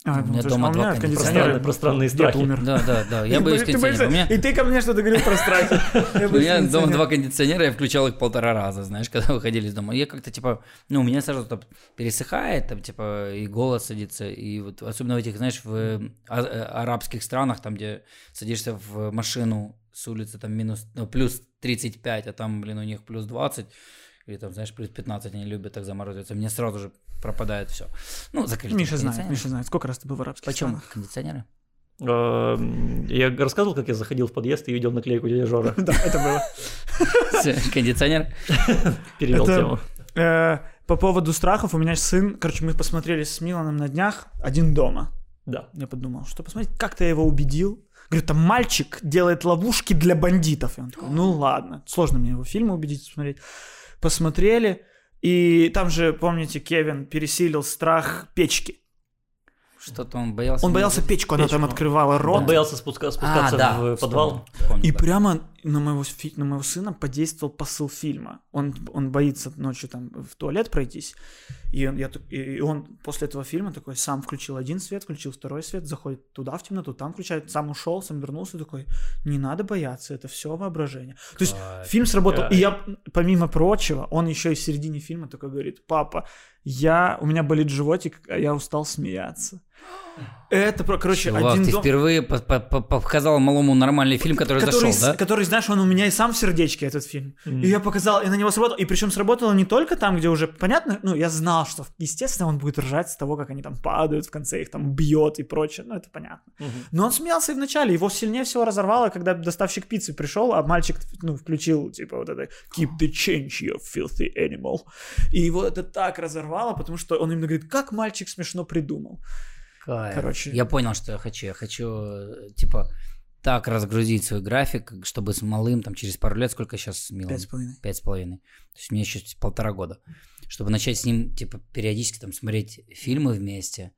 А, У меня ну, то есть, дома а два меня кондиционера. Пространные Дед страхи. умер. Да, да, да, я боюсь меня- И ты ко мне что-то говорил про страхи. У меня дома кондиционера. два кондиционера, я включал их полтора раза, знаешь, когда выходили из дома. Я как-то, типа, ну, у меня сразу там пересыхает, там, типа, и голос садится, и вот особенно в этих, знаешь, в а- э, арабских странах, там, где садишься в машину с улицы, там, минус, ну, плюс 35, а там, блин, у них плюс 20, или там, знаешь, плюс 15, они любят так заморозиться, мне сразу же пропадает все. Ну, закрыли. Миша знает. Миша знает. Сколько раз ты был в арабских Почему странах? кондиционеры? Эм, Я рассказывал, как я заходил в подъезд и видел наклейку дяди Жора. Да, это было. Кондиционер? Перевел тему. Э, По поводу страхов, у меня сын, короче, мы посмотрели с Миланом на днях «Один дома». Да. Я подумал, что посмотреть, как-то я его убедил, Говорю, там мальчик делает ловушки для бандитов. И он такой, ну ладно. Сложно мне его фильмы убедить посмотреть. Посмотрели, и там же, помните, Кевин пересилил страх печки. Что-то он боялся. Он боялся видеть. печку, она там Печку. открывала рот. Он боялся спуска- спускаться А, да, в подвал. вспомнил, вспомнил, И да. прямо на моего, на моего сына подействовал посыл фильма. Он, он боится ночью там в туалет пройтись. И он, я, и он после этого фильма такой сам включил один свет, включил второй свет, заходит туда в темноту, там включает, сам ушел, сам вернулся такой, не надо бояться, это все воображение. То есть фильм сработал. Кайф. И я, помимо прочего, он еще и в середине фильма такой говорит, папа, я, у меня болит животик, а я устал смеяться. Это, про, короче, Чувак, один ты дом... впервые по- по- по- показал малому нормальный фильм, который, который, зашел, да? который, знаешь, он у меня и сам в сердечке этот фильм. Мгм. И я показал, и на него сработало. И причем сработало не только там, где уже понятно, ну, я знал, что, естественно, он будет ржать с того, как они там падают, в конце их там бьет и прочее. Ну, это понятно. Мгм. Но он смеялся и в начале. Его сильнее всего разорвало, когда доставщик пиццы пришел, а мальчик, ну, включил, типа, вот это «Keep the change, you filthy animal». И его это так разорвало, потому что он именно говорит, как мальчик смешно придумал. Кайф. Короче. Я понял, что я хочу. Я хочу, э, типа, так разгрузить свой график, чтобы с малым там через пару лет, сколько сейчас Милан? Пять с половиной. Пять с половиной. То есть мне еще полтора года. Чтобы начать с ним, типа, периодически там смотреть фильмы вместе.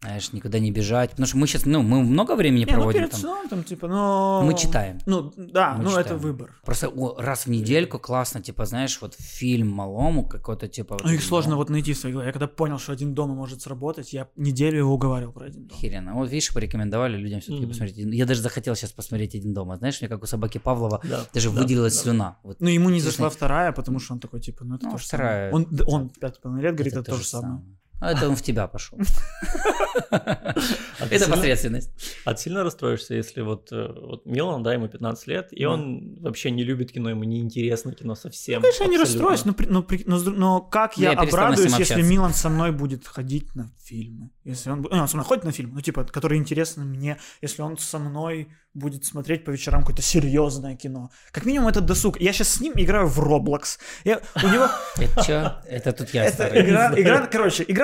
Знаешь, никуда не бежать. Потому что мы сейчас, ну, мы много времени Не, ну, проводим перед там. сном там, типа, но... Мы читаем. Ну, да, Мы ну, это читаем. выбор. Просто о, раз в недельку классно, типа, знаешь, вот фильм малому какой-то, типа... вот Ну, их один сложно вот найти в своей голове. Я когда понял, что один дома может сработать, я неделю его уговаривал про один дом. Охеренно. Вот видишь, порекомендовали людям все-таки Мгм. посмотреть. Я даже захотел сейчас посмотреть один дома. Знаешь, мне как у собаки Павлова Да, даже да, выделилась да. слюна. Вот. Ну, ему не зашла вторая, потому что он такой, типа, ну, это Ну, то же вторая- самое. Он, он пять с половиной лет говорит, это, то же самое. А это он в тебя пошел. Это посредственность. А ты сильно расстроишься, если вот, э, вот Милан, да, ему 15 лет, и он вообще не любит кино, ему не интересно кино совсем. Ну, конечно, я не расстроюсь, но, как я, обрадуюсь, если. Милан со мной будет ходить на фильмы. Если он, ну, он со мной ходит на фильмы, ну, типа, которые интересны мне. Если он со мной будет смотреть по вечерам какое-то серьезное кино. Как минимум, это досуг. Я сейчас с ним играю в Roblox. У него... Это что? Это тут я Это старый. игра,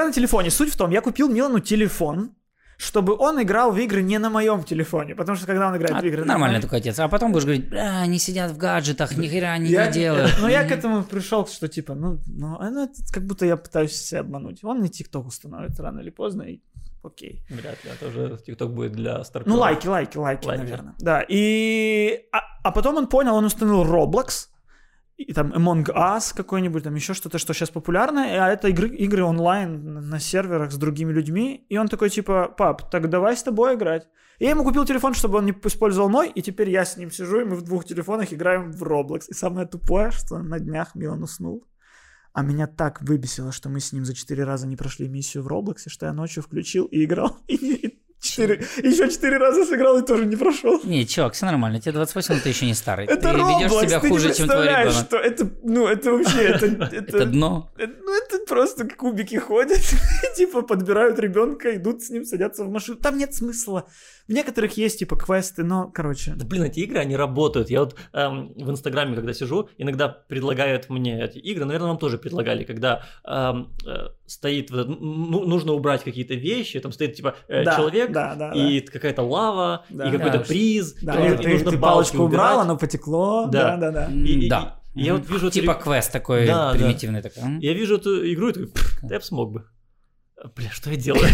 игра, на телефоне. Суть в том, я купил Милану телефон, чтобы он играл в игры не на моем телефоне, потому что когда он играет А, в игры Нормально такой отец. А потом будешь говорить, бля, они сидят в гаджетах, ни хера они я, не делают. Ну, я к этому пришел, что типа, ну, ну, это как будто я пытаюсь себя обмануть. Он мне ТикТок установит рано или поздно, и окей. Вряд ли, это уже ТикТок будет для старпера. Ну, лайки, лайки, лайки, Лайки. наверное. Да, и... А, а потом он понял, он установил Roblox, и там Among Us какой-нибудь, там еще что-то, что сейчас популярно, а это игры, игры онлайн на- серверах с другими людьми, и он такой, типа, пап, так давай с тобой играть. И я ему купил телефон, чтобы он не использовал мой, и теперь я с ним сижу, и мы в двух телефонах играем в Roblox. И самое тупое, что на днях Милан уснул, а меня так выбесило, что мы с ним за четыре раза не прошли миссию в Роблоксе, что я ночью включил и играл. И, и четыре, еще четыре раза сыграл и тоже не прошел. Не, чувак, все нормально. Тебе 28, но ты еще не старый. Это ты ведешь Roblox, себя ты хуже, не чем твой ребенок. что это, ну, это вообще, это, Это это, дно. это- ну, это просто кубики ходят, типа, подбирают ребенка, идут с ним, садятся в машину. Там нет смысла. В некоторых есть, типа, квесты, но, короче, Да блин, эти игры, они работают. Я вот эм, в Инстаграме, когда сижу, иногда предлагают мне эти игры, наверное, вам тоже предлагали, когда эм, э, стоит, вот, ну, нужно убрать какие-то вещи, там стоит типа э, Да, человек, да, да, и какая-то лава, Да. и какой-то Да. приз, да, и, и нужно- ты, и нужно ты палочку убрал, убирать. оно потекло, Да. да, да, да. И- и- Да. и я вот вижу эту Типа ре- квест такой Да, да. примитивный. такой. М? Я вижу эту игру и такой, «Пф, да я бы смог бы. Бля, что я делаю?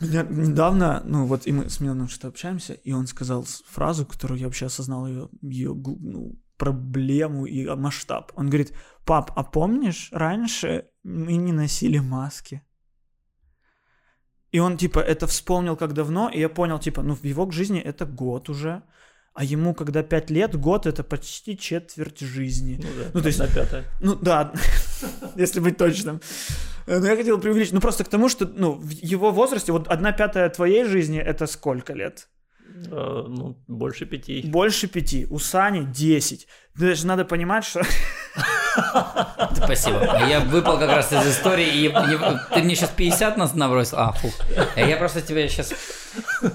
Меня недавно, ну вот и мы с Миланом что-то общаемся, и он сказал фразу, которую я вообще осознал ее, ее ну, проблему и масштаб. Он говорит, пап, а помнишь, раньше мы не носили маски? И он, типа, это вспомнил как давно, и я понял, типа, ну, в его жизни это год уже, а ему, когда пять лет, год — это почти четверть жизни. Ну да, Ну, то есть- одна пятая. Ну да, если быть точным. Но я хотел преувеличить. Ну просто к тому, что ну, в его возрасте, вот одна пятая твоей жизни это сколько лет? Э, Ну, больше пяти. Больше пяти. У Сани 10. Даже надо понимать, что... Спасибо. Я выпал как раз из истории, и, и ты мне сейчас 50 нас набросил. А, фух. Я просто тебе сейчас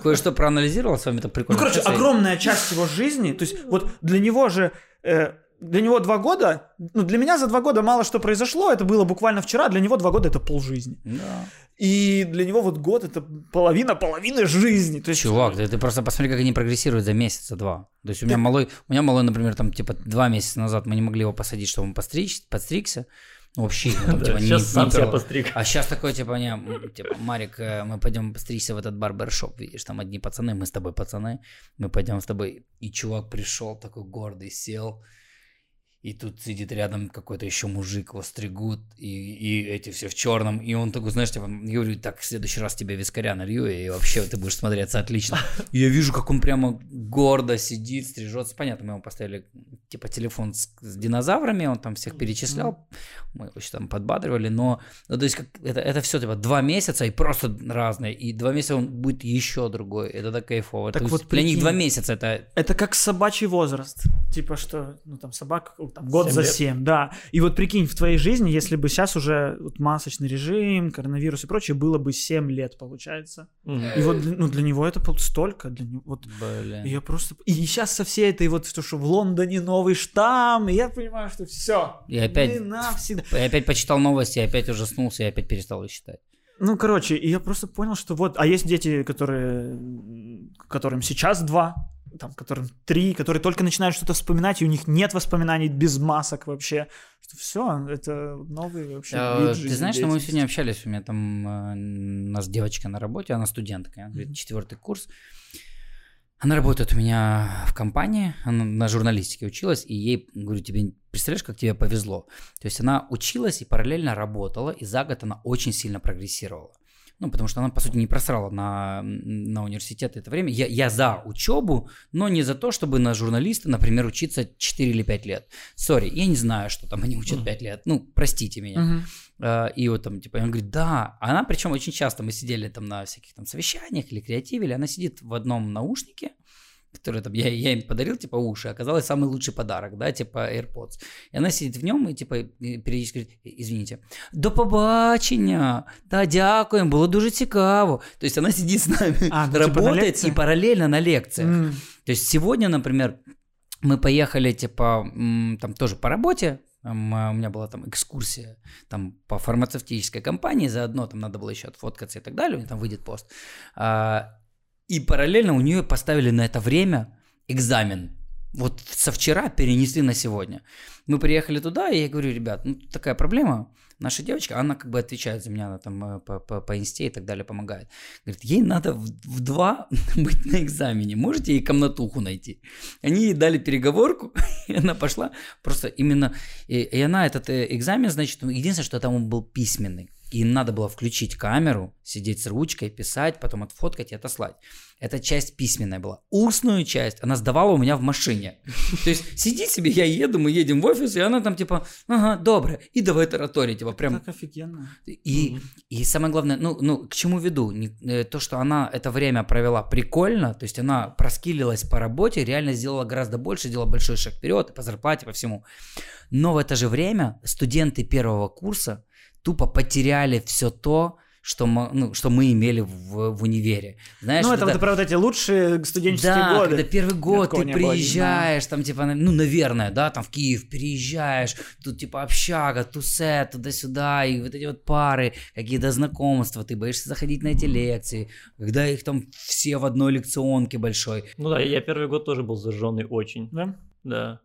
кое-что проанализировал с вами, это Ну, прикольно. короче, Сейчас я- огромная часть его жизни, то есть вот для него же э, для него два года, ну, для меня за два года мало что произошло, это было буквально вчера, для него два года это полжизни. Да. И для него вот год это половина половины жизни. То есть, Чувак, ты, ты просто посмотри, как они прогрессируют за месяц, за два. То есть у меня малой, у меня малой, например, там типа два месяца назад мы не могли его посадить, чтобы он постричь, подстригся. Ну, вообще, ну, там, Да, типа, сейчас не сам себя постриг. А сейчас такой, типа, не, типа, Марик, э, мы пойдем постричься в этот барбершоп, видишь, там одни пацаны, мы с тобой пацаны, мы пойдем с тобой. И чувак пришел такой гордый, сел, и тут сидит рядом какой-то еще мужик, его стригут, и, и эти все в черном, и он такой, знаешь, типа, я говорю, так, в следующий раз тебе вискаря налью, и вообще ты будешь смотреться отлично. И я вижу, как он прямо гордо сидит, стрижется. Понятно, мы ему поставили, типа, телефон с, с динозаврами, он там всех перечислял, мы его еще там подбадривали, но, ну, то есть, как, это, это все, типа, два месяца, и просто разные, и два месяца он будет еще другой, это так кайфово. Так То вот есть для них прикинь. два месяца это Это как собачий возраст. Типа что, ну там собак там, год Семь за лет. семь, да. И вот прикинь, в твоей жизни, если бы сейчас уже вот масочный режим, коронавирус и прочее, было бы 7 лет, получается. Мгм. И вот ну, для него это столько. Для него, вот, Блин. и я просто... И сейчас со всей этой вот, то, что в Лондоне новый штамм, и я понимаю, что все. И опять- навсегда. Я опять почитал новости, я опять ужаснулся, я опять перестал их читать. Ну, короче, и я просто понял, что вот... А есть дети, которые... которым сейчас два, там, которым три, которые только начинают что-то вспоминать, и у них нет воспоминаний без масок вообще. Что все, это новый вообще вид Ты знаешь, что мы сегодня общались, у меня там э, у нас девочка на работе, она студентка, она говорит, четвертый курс. Она работает у меня в компании, она на журналистике училась, и ей, говорю, тебе представляешь, как тебе повезло. То есть она училась и параллельно работала, и за год она очень сильно прогрессировала. Ну, потому что она, по сути, не просрала на, на университет это время. Я, я за учебу, но не за то, чтобы на журналиста, например, учиться 4 или 5 лет. Сори, я не знаю, что там они учат 5 лет. Ну, простите меня. А, И вот там, типа, он говорит, да. Она, причем очень часто мы сидели там на всяких там совещаниях или креативили, она сидит в одном наушнике, который там, я, я им подарил, типа, уши, оказалось самый лучший подарок, да, типа AirPods. И она сидит в нем и, типа, периодически говорит, извините, до побачення, да, дякуємо, було дуже цікаво. То есть она сидит с нами, А, ну, типа на работает и параллельно на лекциях. М. То есть сегодня, например, мы поехали, типа, там тоже по работе, а, у меня была там экскурсия там по фармацевтической компании, заодно там надо было еще отфоткаться и так далее, у нее там выйдет пост. И параллельно у нее поставили на это время экзамен. Вот со вчера перенесли на сегодня. Мы приехали туда, и я говорю, ребят, ну такая проблема. Наша девочка, она как бы отвечает за меня, она там э, по, по, по инсте и так далее помогает. Говорит, ей надо в, в два быть на экзамене. Можете ей комнатуху найти? Они ей дали переговорку, и она пошла. Просто именно... И, и она этот э, экзамен, значит, ну, единственное, что там он был письменный. И надо было включить камеру, сидеть с ручкой, писать, потом отфоткать и отослать. Эта часть письменная была. Устную часть она сдавала у меня в машине. То есть сидит себе, я еду, мы едем в офис, и она там типа, ага, добре, и давай тараторить, типа прям Так офигенно. и, и самое главное, ну, ну, к чему веду? Э, то, что она это время провела прикольно, то есть она проскилилась по работе, реально сделала гораздо больше, сделала большой шаг вперед по зарплате, по всему. Но в это же время студенты первого курса тупо потеряли все то, что мы, ну, что мы имели в, в универе. Знаешь, ну, это вот про вот эти лучшие студенческие да, годы. когда первый год такого ты было, приезжаешь, там типа, ну, наверное, да, там в Киев переезжаешь, тут типа общага, тусе, туда-сюда, и вот эти вот пары, какие-то знакомства, ты боишься заходить на эти лекции, когда их там все в одной лекционке большой. Ну да, я первый год тоже был зажженный очень. Да? Да.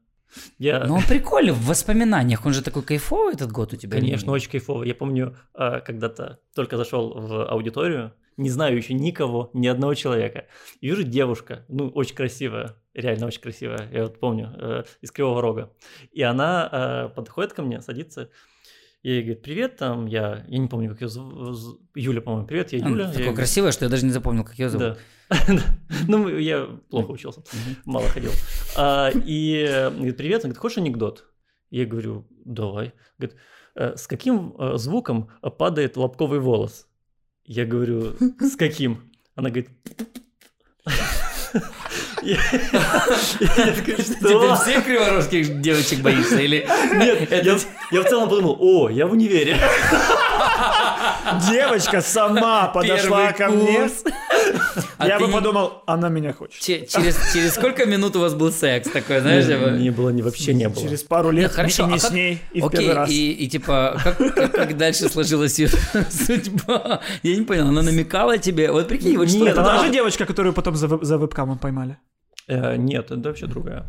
Я, Но он прикольный в воспоминаниях, он же такой кайфовый этот год у тебя. конечно, не- очень кайфово. Я помню, а, когда-то только зашел в аудиторию, не знаю еще никого, ни одного человека. И вижу девушка, ну, очень красивая, реально очень красивая, я вот помню, э, из Кривого Рога. И она э, подходит ко мне, садится, и ей говорит, привет, там, я, я не помню, как ее зовут, Юля, по-моему, привет, я Юля. Такой говорю, красивый, что я даже не запомнил, как ее зовут. Да. Ну, я плохо учился, мало ходил. А, И э, говорит, привет, он говорит, хочешь анекдот? Я говорю, давай. Говорит, «Э, с каким э, звуком падает лобковый волос? Я говорю, с каким? Она говорит, я такой, Ты что? всех криворожских девочек боишься или... Нет, я в целом подумал, о, я в универе. Девочка сама подошла ко мне. А Я бы не- подумал, она меня хочет. Че- Через, через сколько минут у вас был секс такой, знаешь? типа? Не было, не, вообще не было. Через пару лет Ну, хорошо, не а как- с ней, и в Окей, первый раз. и, и типа, как, как- как дальше сложилась ее судьба? Я не понял, она намекала тебе? Вот прикинь, вот что Нет, это Это она- та же девочка, которую потом за, веб- за вебкамом поймали. Э, нет, это вообще другая.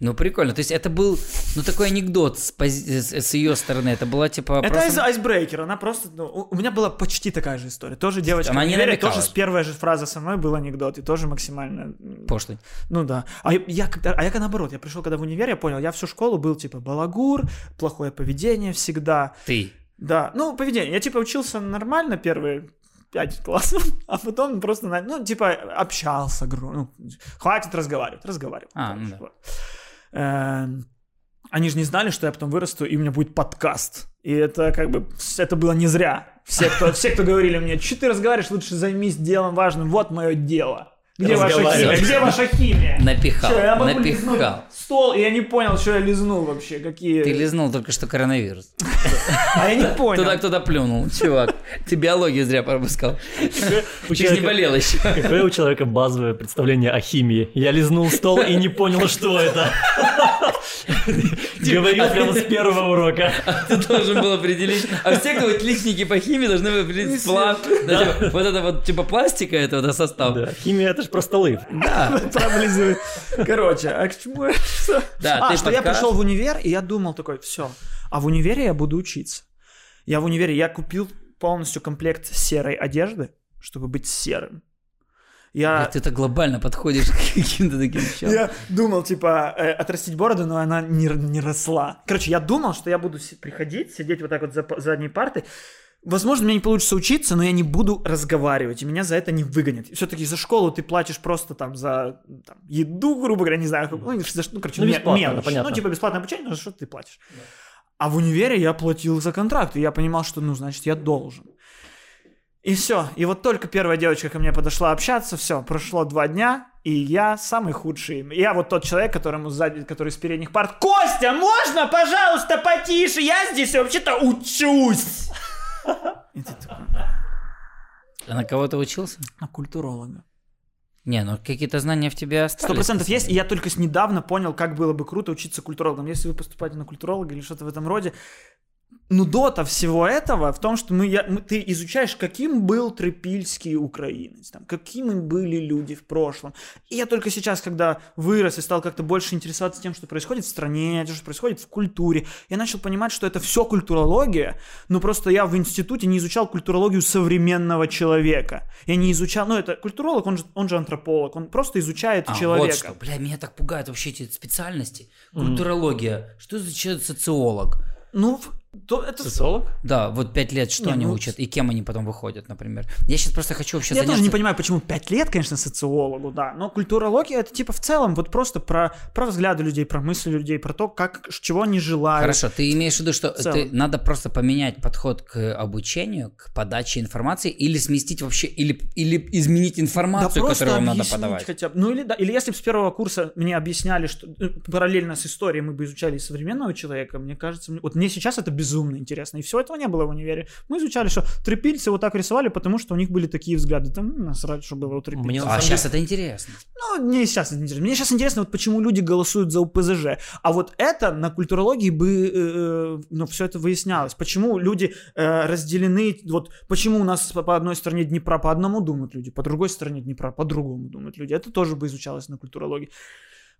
Ну, прикольно. То есть это был, ну, такой анекдот с, пози- с- ее стороны. Это была, типа, Это просто... из айсбрейкер, она просто... ну, у, меня была почти такая же история. Тоже девочка Она не универе, тоже с первой же фразы со мной был анекдот, и тоже максимально... Пошлый. Ну да. А я, когда, а я когда наоборот, я пришел когда в универ, я понял, я всю школу был типа балагур, плохое поведение всегда. Ты. Да, ну поведение. Я типа учился нормально первые пять классов, а потом просто, ну, типа, общался, ну, хватит разговаривать, разговаривать. А, ну да. Вот. Эм, Они же не знали, что я потом вырасту, и у меня будет подкаст. И это как бы, это было не зря. Все, кто, все, кто говорили мне, что ты разговариваешь, лучше займись делом важным, вот мое дело. Где ваша химия? Где ваша химия? Напихал, Чё, я могу напихал. стол, и я не понял, что я лизнул вообще, какие... Ты лизнул только что коронавирус. А я не понял. Туда кто-то плюнул, чувак. Ты биологию зря пропускал. Же не болел еще. Какое у человека базовое представление о химии? Я лизнул стол и не понял, что это. Говорил прямо с первого урока. Ты должен был определить. А все, кто отличники по химии, должны были определить сплав. Типа, Вот это вот типа пластика, это вот состав. Да, химия это же про столы. Да. Короче, а к чему я? А, что я пришел в универ, и я думал такой, все. А в универе я буду учиться. Я в универе, я купил полностью комплект серой одежды, чтобы быть серым. Я, Ты так глобально подходишь к каким-то таким вещам. я думал, типа, э, отрастить бороду, но она не, не росла. Короче, я думал, что я буду приходить, сидеть вот так вот за задней партой. Возможно, мне не получится учиться, но я не буду разговаривать, и меня за это не выгонят. Все-таки за школу ты платишь просто там за там, еду, грубо говоря, не знаю, ну, за ну, короче, Ну, бесплатно, мелочь. да, понятно. Ну, типа бесплатное обучение, но за что ты платишь? А в универе я платил за контракт, и я понимал, что, ну, значит, я должен. И все. И вот только первая девочка ко мне подошла общаться, все, прошло два дня, и я самый худший. Я вот тот человек, которому сзади, который с передних парт, Костя, можно, пожалуйста, потише? Я здесь вообще-то учусь. И ты такой, А на кого ты учился? на культуролога. Не, ну какие-то знания в тебе остались. Сто процентов есть, и я только недавно понял, как было бы круто учиться культурологом. Если вы поступаете на культуролога или что-то в этом роде, ну, дота всего этого в том, что мы, я, мы- ты изучаешь, каким был трипильский украинец, там, какими были люди в прошлом. И я только сейчас, когда вырос и стал как-то больше интересоваться тем, что происходит в стране, что происходит в культуре, я начал понимать, что это все культурология, но просто я в институте не изучал культурологию современного человека. Я не изучал, ну, это культуролог, он же, он же антрополог, он просто изучает А, человека. вот что. Бля, меня так пугают вообще эти специальности. Культурология. Что за человек социолог? Ну, то это... Социолог? Да, вот пять лет что Не, они ну, учат и кем они потом выходят, например. Я сейчас просто хочу вообще Я заняться... тоже не понимаю, почему 5 лет, конечно, социологу, да, но культурология это типа в целом вот просто про, про взгляды людей, про мысли людей, про то, как, чего они желают. Хорошо, ты имеешь в виду, что целом. ты, надо просто поменять подход к обучению, к подаче информации, или сместить вообще, или, или изменить Да информацию, просто которую вам надо подавать. хотя бы. Ну или да, или если бы с первого курса мне объясняли, что э, параллельно с историей мы бы изучали современного человека, мне кажется, вот мне сейчас это безумно интересно, и всего этого не было в универе. Мы изучали, что трипильцы вот так рисовали, потому что у них были такие взгляды. Там насрать, что было у трипильцев. Мне А сейчас это интересно. Ну, мне сейчас это интересно. Мне сейчас интересно, вот почему люди голосуют за УПЗЖ. А вот это на культурологии бы, э, э, ну, все это выяснялось. Почему люди э, разделены, вот почему у нас по по одной стороне Днепра по одному думают люди, по другой стороне Днепра по другому думают люди. Это тоже бы изучалось на культурологии.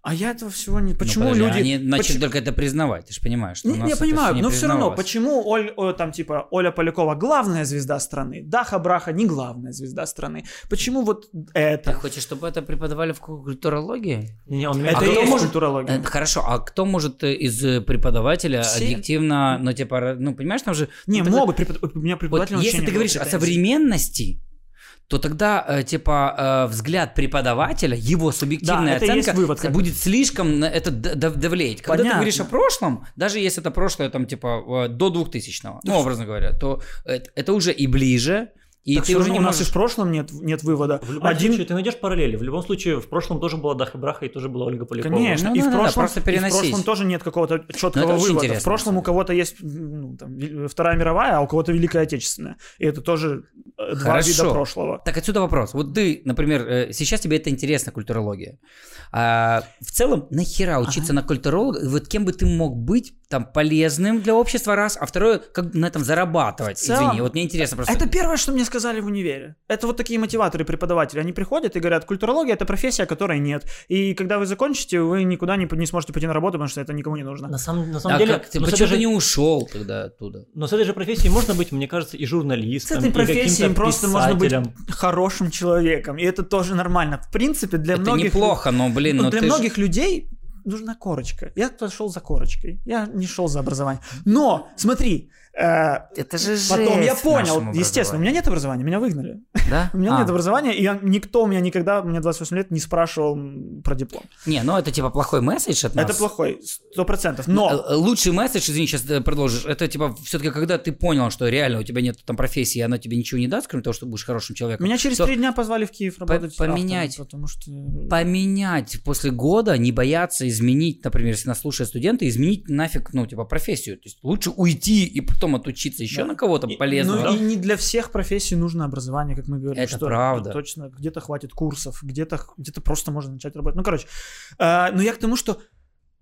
А я этого всего не... Почему ну, подожди, люди... Они начали почему- только это признавать, ты же понимаешь, что не, я понимаю, всё не но все равно, почему Оль, о, там типа Оля Полякова главная звезда страны, Даха Браха не главная звезда страны? Почему вот это? Ты хочешь, чтобы это преподавали в культурологии? Не, он Это А кто есть может- культурология. Э, Хорошо, а кто может э, из э, преподавателя Все. объективно, ну типа, ну понимаешь, там же... Не, ну, тогда- могут, препод- у меня Вот преподаватель вообще если ты говоришь о современности, то тогда, э, типа, э, взгляд преподавателя, его субъективная Да, оценка вывод, как будет слишком на это д- д- давлеть. Когда Понятно. ты говоришь о прошлом, даже если это прошлое, там, типа, э, до 2000-го, ну, образно говоря, то это, это уже и ближе, и Так ты уже не у нас можешь... и в прошлом нет, нет вывода. В любом Один, случае, ты найдешь параллели. В любом случае, в прошлом тоже была Даха Браха и тоже была Ольга Полякова. конечно, Ну и, в да-да-да, прошлом, просто и в прошлом тоже нет какого-то четкого Ну, очень вывода. В прошлом у кого-то есть ну, там, Вторая мировая, а у кого-то Великая Отечественная. И это тоже э, два Хорошо. вида прошлого. Так отсюда вопрос. Вот ты, например, э, сейчас тебе это интересно, культурология. А, в целом, нахера учиться на культуролога? И Вот кем бы ты мог быть там полезным для общества, раз, а второе, как на этом зарабатывать? В целом, Извини, вот мне интересно просто. Это первое, что мне сказали в универе. Это вот такие мотиваторы преподаватели. Они приходят и говорят, культурология это профессия, которой нет. И когда вы закончите, вы никуда не, не сможете пойти на работу, потому что это никому не нужно. На самом, на самом А деле, как ты, с почему этой ты же- не ушел тогда оттуда? но с этой же профессией можно быть, мне кажется, и С журналистом, этой и профессией просто можно быть хорошим человеком. И это тоже нормально. В принципе, для это многих... неплохо, но, блин, Ну, ну для ты ж- многих людей нужна корочка. Я пошел за корочкой. Я не шел за образование. Но, смотри, Это же потом я жесть понял, нашему естественно, у меня нет образования, меня выгнали. Да? У меня А. нет образования, и я- никто у меня никогда, мне 28 лет, не спрашивал про диплом. Не, ну это типа плохой месседж от нас. Это плохой, сто процентов. Но Э, Лучший месседж, извини, сейчас продолжишь, это типа все-таки когда ты понял, что реально у тебя нет там профессии, и она тебе ничего не даст, кроме того, что будешь хорошим человеком. меня через три дня позвали в Киев работать поменять. автором, потому что... Поменять после года, не бояться изменить, например, если нас слушают студенты, изменить нафиг, ну, типа, профессию. То есть лучше уйти и потом отучиться еще Да. на кого-то И- полезного. Ну и не для всех профессий нужно образование, как мы говорим. Это что правда. Точно, где-то хватит курсов, где-то где просто можно начать работать. Ну, короче, э, но я к тому, что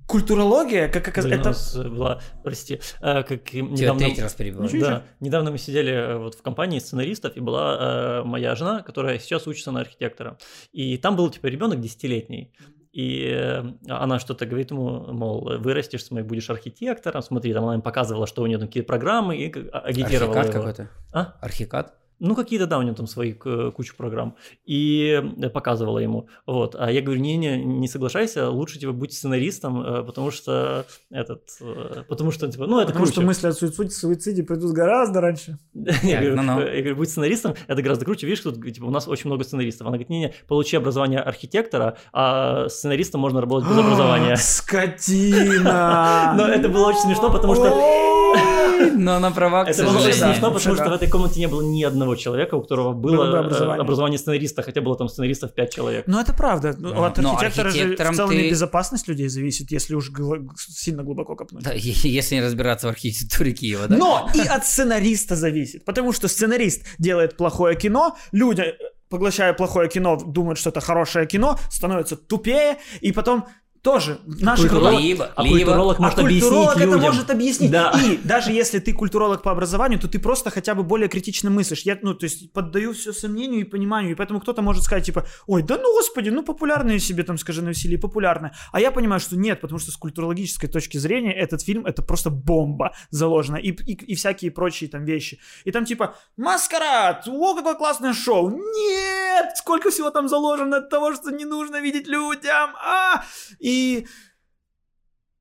культурология, как оказалось, Блин, у это... нас э, была, прости, э, как и Тебя недавно... третий раз перебиваю. Ничего, Да, недавно мы сидели э, вот в компании сценаристов, и была э, моя жена, которая сейчас учится на архитектора. И там был типа ребенок десятилетний. И э, она что-то говорит ему, мол, вырастешь, смотри, будешь архитектором, смотри, там она им показывала, что у нее там какие программы, и а- агитировала Архикад его. какой-то. А? Архикад? Ну, какие-то, да, у него там свои к- кучу программ. И э, показывала ему. Вот. А я говорю, не-не, не соглашайся, лучше тебе быть сценаристом, э, потому что этот, э, потому что, типа, ну, это Потому что круче. мысли о суициде, суициде придут гораздо раньше. Я говорю, ну-ну. э, я говорю, будь сценаристом, это гораздо круче. Видишь, тут типа, у нас очень много сценаристов. Она говорит, не-не, получи образование архитектора, а сценаристом можно работать без образования. Скотина! Но это было очень смешно, потому что... Но на права, к Это было очень смешно, потому что в этой комнате не было ни одного человека, у которого было, Было бы э, образование. сценариста, хотя было там сценаристов 5 человек. Ну, это правда. Ну, Но- От но архитектора же в целом и безопасность людей зависит, если уж сильно глубоко копнуть. Если не разбираться в архитектуре Киева, да? Но и от сценариста зависит. Потому что сценарист делает плохое кино, люди, э, поглощая плохое кино, думают, что это хорошее кино, становятся тупее, и потом тоже в наших Культуролог- Либо, А либо... культуролог А может культуролог объяснить это людям. может объяснить. Да. И даже если ты культуролог по образованию, то ты просто хотя бы более критично мыслишь. Я, ну, то есть, поддаю все сомнению и пониманию. И поэтому кто-то может сказать, типа, ой, да ну, господи, ну, популярные себе там, скажи, на веселье, популярные. А я понимаю, что нет, потому что с культурологической точки зрения этот фильм это просто бомба заложена. И, и, и всякие прочие там вещи. И там типа, маскарад, о, какое классное шоу. Нет, сколько всего там заложено от того, что не нужно видеть людям. А! И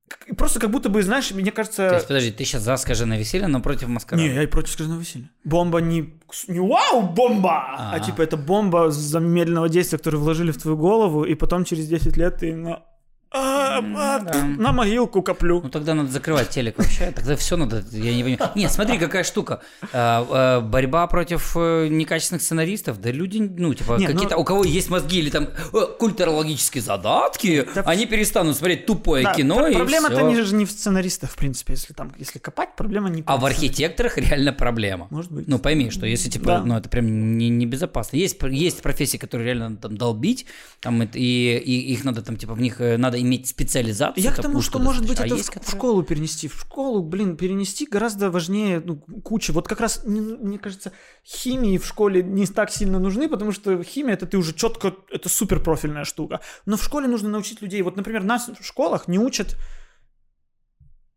к- просто как будто бы, знаешь, мне кажется... То есть, подожди, ты сейчас за скажи на веселье, но против маскарада. Не, я и против скаженого веселья. Бомба не, не вау, бомба! А, А. типа это бомба замедленного действия, которую вложили в твою голову, и потом через 10 лет ты на, а, а, да. на могилку коплю. Ну тогда надо закрывать телек вообще, тогда все надо, я не понимаю. Нет, смотри, какая штука. А, а, борьба против э, некачественных сценаристов, да люди, ну, типа, Не, ну- какие-то, у кого есть мозги или там э, культурологические задатки, Да они перестанут смотреть тупое Да, кино пр- Проблема-то не, же не в сценаристах, в принципе, если там, если копать, проблема не А в архитекторах реально проблема. Может быть. Ну, пойми, что если, типа, Да. ну, это прям не- небезопасно. Есть, пр- есть профессии, которые реально надо там долбить, там, и, и их надо там, типа, в них э, надо иметь специализацию. Я к тому, что, может быть, это А в, есть, в которые- школу перенести. В школу, блин, перенести гораздо важнее ну, куча. Вот как раз, не- мне кажется, химии в школе не так сильно нужны, потому что химия это ты уже четко, это супер профильная штука. Но в школе нужно научить людей. Вот, например, нас в школах не учат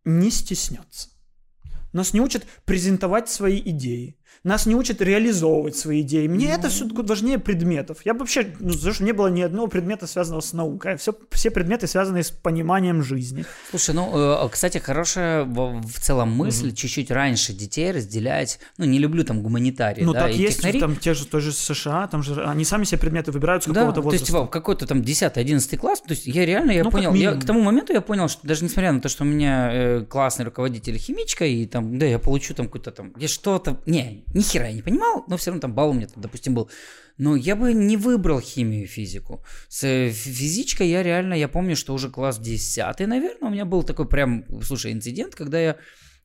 не стесняться. Нас не учат презентовать свои идеи. Нас не учат реализовывать свои идеи. Мне это все важнее предметов. Я бы вообще, ну, потому что не было ни одного предмета, связанного с наукой. Все, все предметы, связанные с пониманием жизни. Слушай, ну, э, кстати, хорошая в, целом мысль чуть-чуть раньше детей разделять. Ну, не люблю там гуманитарии, Ну, да, так и есть, технари. там те же, той же США, там же они сами себе предметы выбирают с Да, какого-то то есть, возраста. какой-то там 10-11 класс, то есть я реально, я Ну, понял, я, к тому моменту я понял, что даже несмотря на то, что у меня э, классный руководитель химичка, и там, да, я получу там какой-то там, я что-то, не, ни хера я не понимал, но все равно там балл у меня, допустим, был. Но я бы не выбрал химию и физику. С э, фи- физичкой я реально, я помню, что уже класс 10, наверное, у меня был такой прям, слушай, инцидент, когда я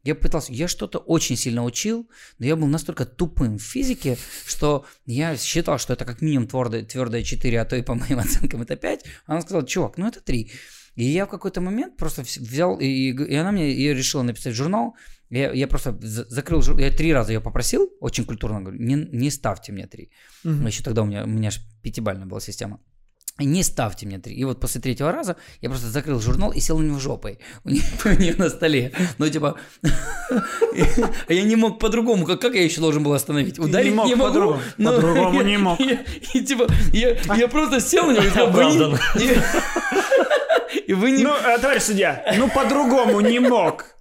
Я пытался, я что-то очень сильно учил, но я был настолько тупым в физике, что я считал, что это как минимум твердое, твердое 4, а то и по моим оценкам это 5. Она сказала, чувак, ну это 3. И я в какой-то момент просто взял, и, и она мне ее решила написать журнал. Я, я просто закрыл журнал, я три раза ее попросил, очень культурно говорю, не, не ставьте мне три. Угу. Еще тогда у меня, у меня же пятибальная была система не ставьте мне три. И вот после третьего раза я просто закрыл журнал и сел на него жопой. У нее на столе. Ну, типа... А я не мог по-другому. Как, как я еще должен был остановить? Ударить не, мог не могу. По-другому, не мог. И, типа, я, просто сел на него и сказал. И вы не... Ну, э, товарищ судья, ну по-другому не мог.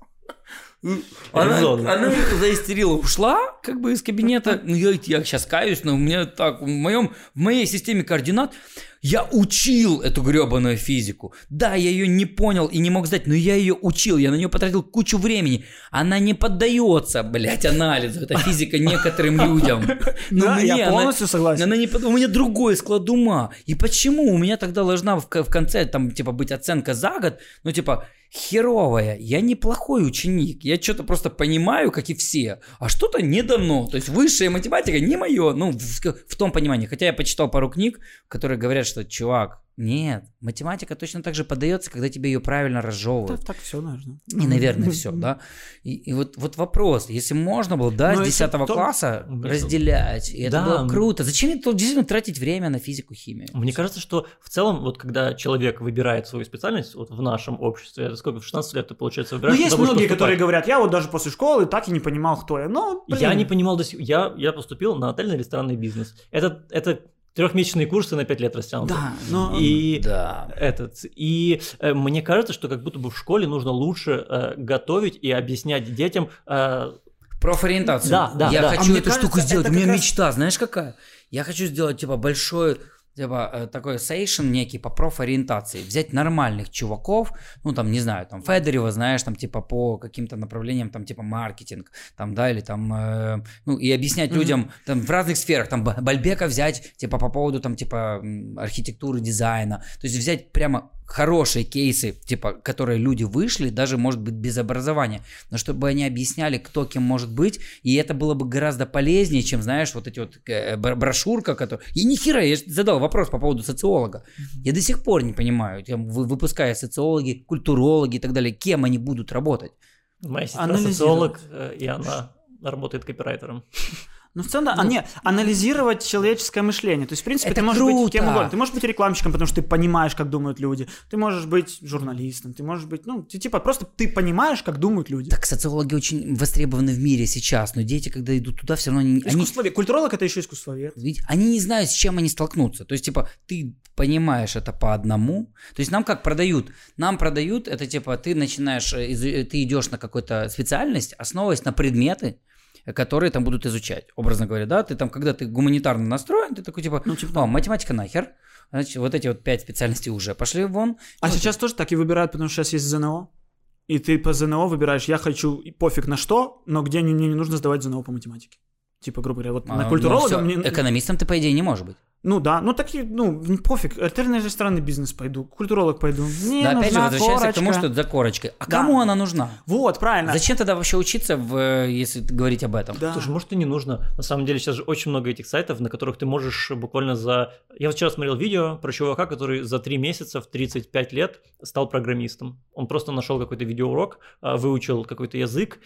Она, она заистерила, ушла как бы из кабинета. Ну, я, я сейчас каюсь, но у меня так, в, моем, в моей системе координат я учил эту гребаную физику. Да, я ее не понял и не мог сдать, но я ее учил, я на нее потратил кучу времени. Она не поддается, блядь, анализу. Это физика некоторым людям. Но да, мне я полностью она, согласен. Она не, у меня другой склад ума. И почему у меня тогда должна в, в конце там типа быть оценка за год? Ну типа херовая. Я неплохой ученик. Я что-то просто понимаю, как и все. А что-то не дано. То есть высшая математика не мое. Ну, в, в том понимании. Хотя я почитал пару книг, которые говорят, что, чувак, нет, математика точно так же подается, когда тебе ее правильно разжевывают. Так, так все нужно. И, наверное, все, да. И, и вот, вот вопрос, если можно было, да, Но с 10 то... класса разделять, и это да. было круто. Зачем это действительно тратить время на физику, химию? Мне кажется, что в целом, вот когда человек выбирает свою специальность, вот в нашем обществе, это сколько, в 16 лет ты, получается, выбираешь? Ну, есть многие, поступать. которые говорят, я вот даже после школы так и не понимал, кто я. Но, блин. Я не понимал до сих я, я поступил на отельный ресторанный бизнес. Это, это трехмесячные курсы на пять лет растянуты. Да, но... И да. этот, и э, мне кажется, что как будто бы в школе нужно лучше э, готовить и объяснять детям э, профориентацию. Да, да. Я да. хочу а эту кажется, штуку сделать. У меня раз... мечта, знаешь какая? Я хочу сделать типа большой типа э, такой сейшн некий по профориентации, взять нормальных чуваков, ну там, не знаю, там Федорева, знаешь, там типа по каким-то направлениям, там типа маркетинг, там, да, или там, э, ну и объяснять mm-hmm. людям там в разных сферах, там Бальбека взять, типа по поводу там типа архитектуры, дизайна, то есть взять прямо хорошие кейсы, типа, которые люди вышли, даже, может быть, без образования, но чтобы они объясняли, кто кем может быть, и это было бы гораздо полезнее, чем, знаешь, вот эти вот э, брошюрка, которая... И ни хера, я задал вопрос по поводу социолога. Я до сих пор не понимаю, выпуская социологи, культурологи и так далее, кем они будут работать. Моя сестра социолог, э, и она работает копирайтером. Ну, в целом, да. А, ну, не, анализировать человеческое мышление. То есть, в принципе, это ты можешь круто. быть кем угодно. Ты можешь быть рекламщиком, потому что ты понимаешь, как думают люди. Ты можешь быть журналистом, ты можешь быть, ну, ты, типа, просто ты понимаешь, как думают люди. Так социологи очень востребованы в мире сейчас, но дети, когда идут туда, все равно они... Искусствовед. Они... Культуролог — это еще искусствовед. Ведь они не знают, с чем они столкнутся. То есть, типа, ты понимаешь это по одному. То есть нам как продают? Нам продают, это типа, ты начинаешь, э, э, ты идешь на какую-то специальность, основываясь на предметы, которые там будут изучать. Образно говоря, да, ты там, когда ты гуманитарно настроен, ты такой типа, ну, типа, о, математика нахер, значит, вот эти вот пять специальностей уже пошли вон. А сейчас ты... тоже так и выбирают, потому что сейчас есть ЗНО? И ты по ЗНО выбираешь, я хочу пофиг на что, но где мне не нужно сдавать ЗНО по математике. Типа, грубо говоря, вот а, на культуролога мне... Экономистом ты, по идее, не можешь быть. Ну да, ну такие, ну пофиг, альтернативный ресторанный бизнес пойду, культуролог пойду. Мне да, опять же, возвращаемся корочка. к тому, что это за корочкой. А да. кому она нужна? Вот, правильно. Зачем тогда вообще учиться, в, если говорить об этом? Да. Слушай, может и не нужно. На самом деле сейчас же очень много этих сайтов, на которых ты можешь буквально за... Я вчера смотрел видео про чувака, который за 3 месяца в 35 лет стал программистом. Он просто нашел какой-то видеоурок, а, выучил какой-то язык,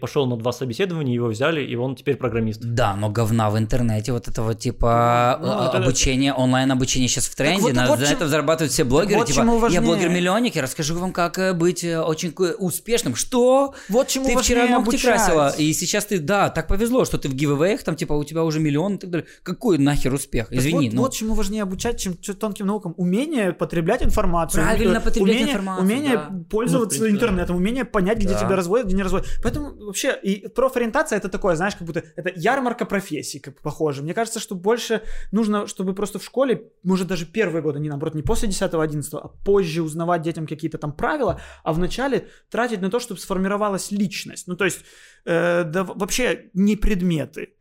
пошел на два собеседования, его взяли, и он теперь программист. Да, но говна в интернете, вот этого типа ну, обучения это... онлайн онлайн-обучение сейчас в тренде, вот, на, вот за чем... это зарабатывают все блогеры. Вот типа, я блогер-миллионник, я расскажу вам, как э, быть э, очень успешным. Что? Вот чему Ты вчера ногти обучать. красила, и сейчас ты, да, так повезло, что ты в гивэвэях, там, типа, у тебя уже миллион и так далее. Какой нахер успех? Извини. Вот, ну... вот чему важнее обучать, чем тонким наукам. Умение потреблять информацию. Правильно потреблять умение, информацию, Умение да. пользоваться ну, интернетом, умение понять, где да. тебя разводят, где не разводят. Поэтому вообще и профориентация это такое, знаешь, как будто это ярмарка профессий, как похоже. Мне кажется, что больше нужно, чтобы просто в школе, может даже первые годы, не наоборот, не после 10-11, а позже узнавать детям какие-то там правила, а вначале тратить на то, чтобы сформировалась личность. Ну, то есть, э, да вообще не предметы,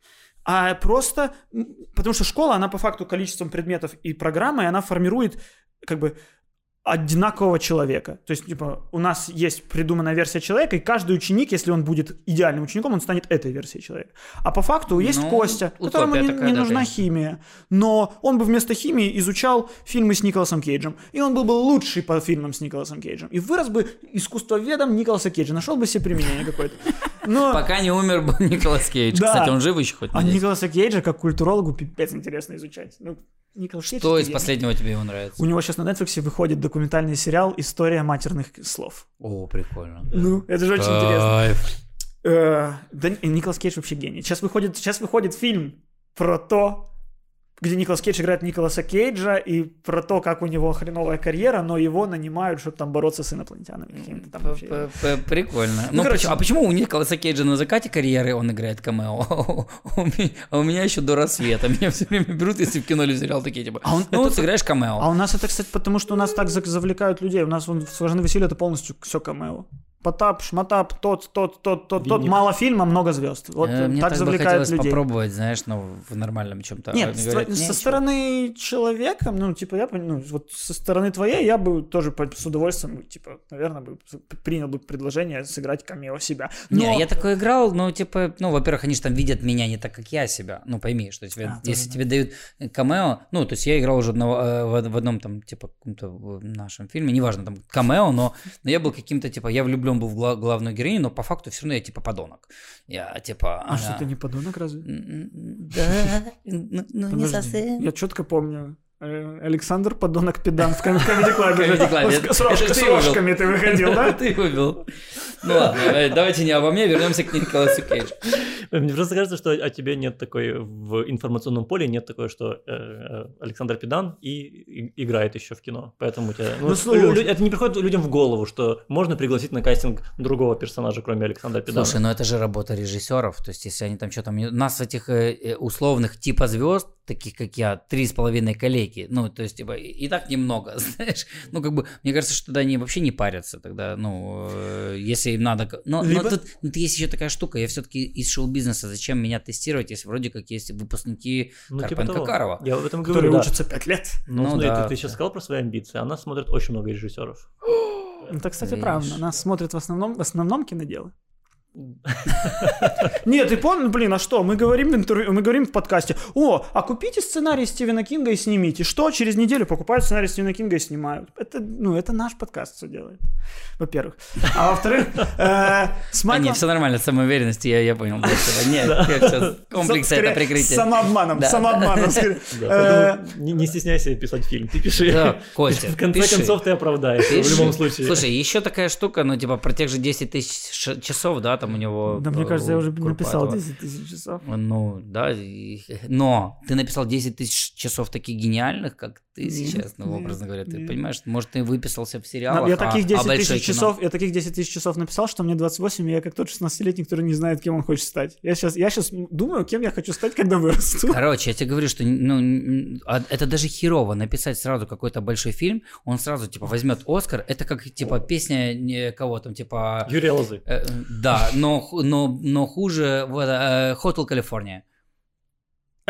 а просто, потому что школа, она по факту количеством предметов и программой, она формирует как бы одинакового человека. То есть, типа, у нас есть придуманная версия человека, и каждый ученик, если он будет идеальным учеником, он станет этой версией человека. А по факту есть Ну, Костя, которому не, не нужна конечно. химия, но он бы вместо химии изучал фильмы с Николасом Кейджем, и он был бы лучший по фильмам с Николасом Кейджем, и вырос бы искусствоведом Николаса Кейджа, нашел бы себе применение какое-то. Но... Пока не умер бы Николас Кейдж. Да. Кстати, он жив еще хоть? А? Николаса Кейджа как культурологу пипец интересно изучать. Ну, Николас Кейдж Что из гений. последнего тебе его нравится? У него сейчас на Netflix выходит документальный сериал «История матерных слов». О, прикольно. Ну, это же очень интересно. Э, Да, Николас Кейдж вообще гений. Сейчас выходит, сейчас выходит фильм про то, где Николас Кейдж играет Николаса Кейджа, и про то, как у него хреновая карьера, но его нанимают, чтобы там бороться с инопланетянами. там Прикольно. Ну, короче. почему- а почему у Николаса Кейджа на закате карьеры он играет камео, а у меня еще до рассвета. Меня все время берут, если в кино или сериал такие, типа, А он- ну вот это- сыграешь камео. А у нас это, кстати, потому что у нас так завлекают людей. У нас в «Сложны веселье» это полностью все камео. Потап, шматап, тот, тот, тот, тот, тот. Мало фильма, много звезд. Вот Э, Мне так так бы завлекает хотелось людей. попробовать, знаешь, ну, в нормальном чем-то. Нет, Они говорят, со «Не, стороны человека, ну, типа, я ну, вот со стороны твоей я бы тоже с удовольствием, типа, наверное, бы принял бы предложение сыграть камео себя. Не, Но- я такой играл, ну, типа, ну, во-первых, они же там видят меня не так, как я себя. Ну, пойми, что тебе, А, если да. тебе дают э, камео, ну, то есть я играл уже одного, э, в, в одном там, типа, каком-то нашем фильме, неважно, там, камео, но, но я был каким-то, типа, я влюблен был в гла- главную героиню, но по факту все равно я, типа, подонок. Я, типа... А что, она- ты не подонок разве? Да, ну, не совсем. Я четко помню. Э, Александр подонок педан в. Comedy Club. С- рожками ты выходил, да? Ты вывел. Ну ладно, давайте не обо мне, вернемся к Николасу Кейджу. Мне просто кажется, что о тебе нет такой в информационном поле, нет такой, что э, э, Александр Педан и, играет еще в кино. Поэтому у тебя... ну, Ну, это не приходит людям в голову, что можно пригласить на кастинг другого персонажа, кроме Александра Педана. Слушай, ну это же работа режиссеров. То есть, если они там что-то... У нас этих условных типа звезд, таких как я, три с половиной коллеги. Ну, то есть, типа, и так немного, знаешь. Ну, как бы, мне кажется, что тогда они вообще не парятся. Тогда, ну, э, если им надо... Но, но Либо- тут, тут есть еще такая штука. Я все-таки из шоу-бизнеса. Зачем меня тестировать, если вроде как есть выпускники Ну, типа Карпенко того. Карова? Я об этом Которые говорю, да. учатся пять лет. Ну, Ну смотри, да, ты, ты сейчас сказал про свои амбиции, а нас смотрят очень много режиссеров. Это, кстати, Видишь. правда. Нас смотрят в основном, в основном киноделы. Нет, ты понял, блин, а что? Мы говорим в интервью, мы говорим в подкасте, о, а купите сценарий Стивена Кинга и снимите. Что? Через неделю покупают сценарий Стивена Кинга и снимают. Это, ну, это наш подкаст все делает, во-первых. А во-вторых, э, с Майклом- нет, все нормально, самоуверенности, я, я понял. Нет, Скорее, это прикрытие. Самообманом, самообманом. Э, не, стесняйся писать фильм. Ты пиши. В конце концов ты оправдаешь в любом случае. Слушай, еще такая штука, ну, типа, про тех же 10 тысяч часов, да, там у него... Да, мне э, кажется, я уже написал Курпатова. 10 тысяч часов. Ну, да, но ты написал 10 тысяч часов таких гениальных, как ты Нет, сейчас, ну, нет, образно говоря, ты нет. понимаешь, может, ты выписался в сериалах, Я а- таких а 10 большое тысяч кино- часов, я таких 10 тысяч часов написал, что мне 28, и я как тот 16-летний, который не знает, кем он хочет стать. Я сейчас, я сейчас думаю, кем я хочу стать, когда вырасту. Короче, я тебе говорю, что ну, а это даже херово написать сразу какой-то большой фильм, он сразу типа возьмет Оскар, это как типа песня не кого там типа Юрия Лозы. э, да, но но но хуже вот, э, Hotel California.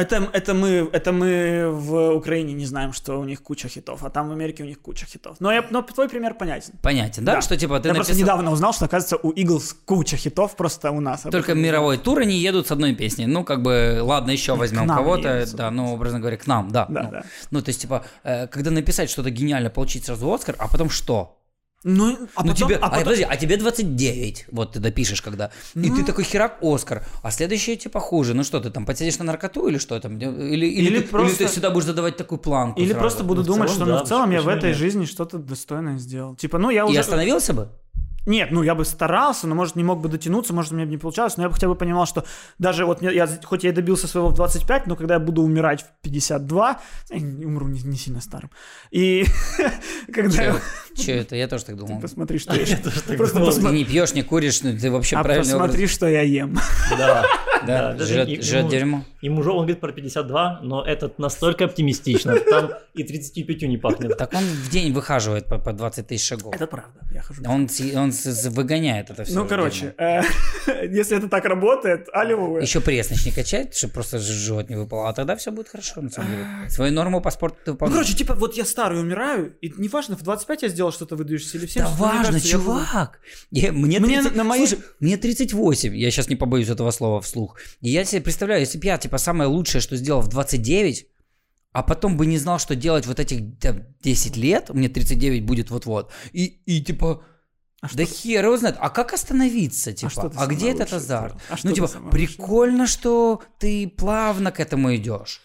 Это, это, мы, это мы в Украине не знаем, что у них куча хитов, а там в Америке у них куча хитов. Но, я, но твой пример понятен. Понятен, да? Да. Что типа ты я просто написал недавно узнал, что, оказывается, у Eagles куча хитов просто у нас. только мировой тур они едут с одной песней. Ну, как бы, ладно, еще возьмем кого-то, да, ну, образно говоря, к нам, да. Да, ну. да. Ну, то есть, типа, э, когда написать что-то гениально, получить сразу Оскар, а потом что? Ну, а ну потом, тебе, а а, потом- подожди, а тебе 29, вот ты допишешь когда, и Ну. ты такой херак Оскар, а следующее типа хуже, ну что ты там подсядешь на наркоту или что там, или, или, Или ты, просто- или ты сюда будешь задавать такую планку Или сразу? просто буду Ну, думать, целом, что ну, да, в целом я в этой нет? жизни что-то достойное сделал. Типа, ну я И уже... остановился бы? Нет, ну я бы старался, но, может, не мог бы дотянуться, может, у меня бы не получалось, но я бы хотя бы понимал, что даже вот я, хоть я и добился своего в 25, но когда я буду умирать в 52, я умру не, не сильно старым, и когда я, Че это? Я тоже так думал. Посмотри, что я Я тоже так Просто. Ты не пьешь, не куришь, ну, ты вообще А правильный образ. посмотри, что я ем. Да, Да, жрет, дерьмо. Ему же он говорит про 52, но этот настолько оптимистично, там и 35 не пахнет. Так он в день выхаживает по, по 20 тысяч шагов. Это правда, я хожу. Он, он выгоняет это все. Ну, короче, э, если это так работает, аллилуйя. Еще пресс не качать, чтобы просто живот не выпало, а тогда все будет хорошо, на самом деле. Свою норму по спорту ты Ну, выполняешь. короче, типа, вот я старый умираю, и неважно, в 25 я сделал что-то выдающееся или в 70. Да но мне важно, кажется, я чувак. Я- мне, Мне 30 на мои- Слушай, мне 38, я сейчас не побоюсь этого слова вслух. И я себе представляю, если бы я, типа, самое лучшее, что сделал в 29, а потом бы не знал, что делать вот этих там, 10 лет, мне 39 будет вот-вот, и, и типа, да хер его знает, а как остановиться, типа, что ты а, где этот азарт? сделал? А что ну, типа, прикольно, что ты плавно к этому идешь.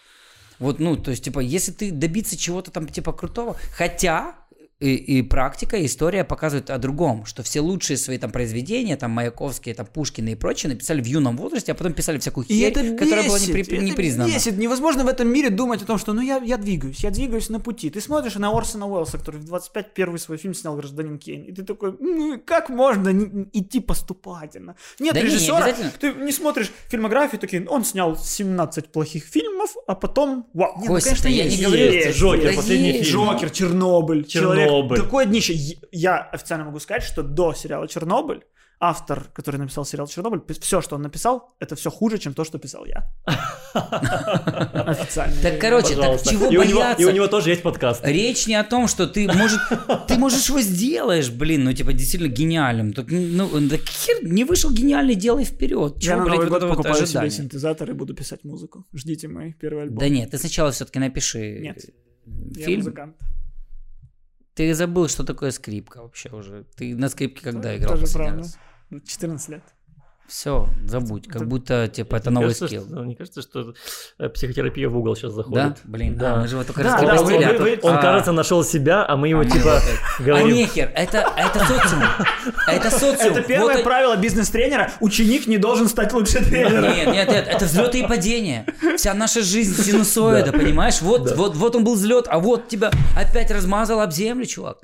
Вот, ну, то есть, типа, если ты добиться чего-то там, типа, крутого, хотя и, и практика, и история показывают о другом, что все лучшие свои там произведения, там, Маяковские, там, Пушкины и прочее, написали в юном возрасте, а потом писали всякую И херь, это которая была бесит, не, при- не это признана. бесит. Невозможно в этом мире думать о том, что ну я, я двигаюсь, я двигаюсь на пути. Ты смотришь на Орсона Уэллса, который в 25 первый свой фильм снял «Гражданин Кейн», и ты такой, ну как можно не- идти поступательно? Нет Да не, не режиссера, обязательно. ты не смотришь фильмографию, такой, он снял 17 плохих фильмов, а потом, вау, не, ну, Костя, конечно, я не есть, говорю, Джокер, есть. последний есть. фильм. Джокер, Чернобыль, Чернобыль. Человек, такое днище. Я официально могу сказать, что до сериала Чернобыль автор, который написал сериал Чернобыль, все, что он написал, это все хуже, чем то, что писал я. Официально. Так, короче, так чего и, у него, бояться? и у него тоже есть подкаст. Речь не о том, что ты, может, ты, можешь, его сделаешь, блин, ну, типа, действительно гениальным. Ну, так хер, не вышел гениальный, делай вперед. Я на Новый год покупаю себе синтезатор и буду писать музыку. Ждите мой первый альбом. Да нет, ты сначала все-таки напиши Нет. Я фильм. музыкант. Ты забыл, что такое скрипка вообще уже. Ты на скрипке когда играл Тоже правда. раз? Ну, 14 лет. Все, забудь. Как будто, типа, это Мне новый кажется, скилл. что- Мне кажется, что э, психотерапия в угол сейчас Да? заходит. Блин, Да. а, мы же вот только Да, Он, да, разговаривали. вы- а тут- он, а, кажется, нашел себя, а мы его а, типа А говорим. нехер, это, это социум. Это социум. Это первое Вот- правило бизнес-тренера. Ученик не должен стать лучше тренера. Нет, нет, нет, это взлеты и падения. Вся наша жизнь синусоида, понимаешь? Вот, вот, вот он был взлет, а вот тебя опять размазал об землю, чувак.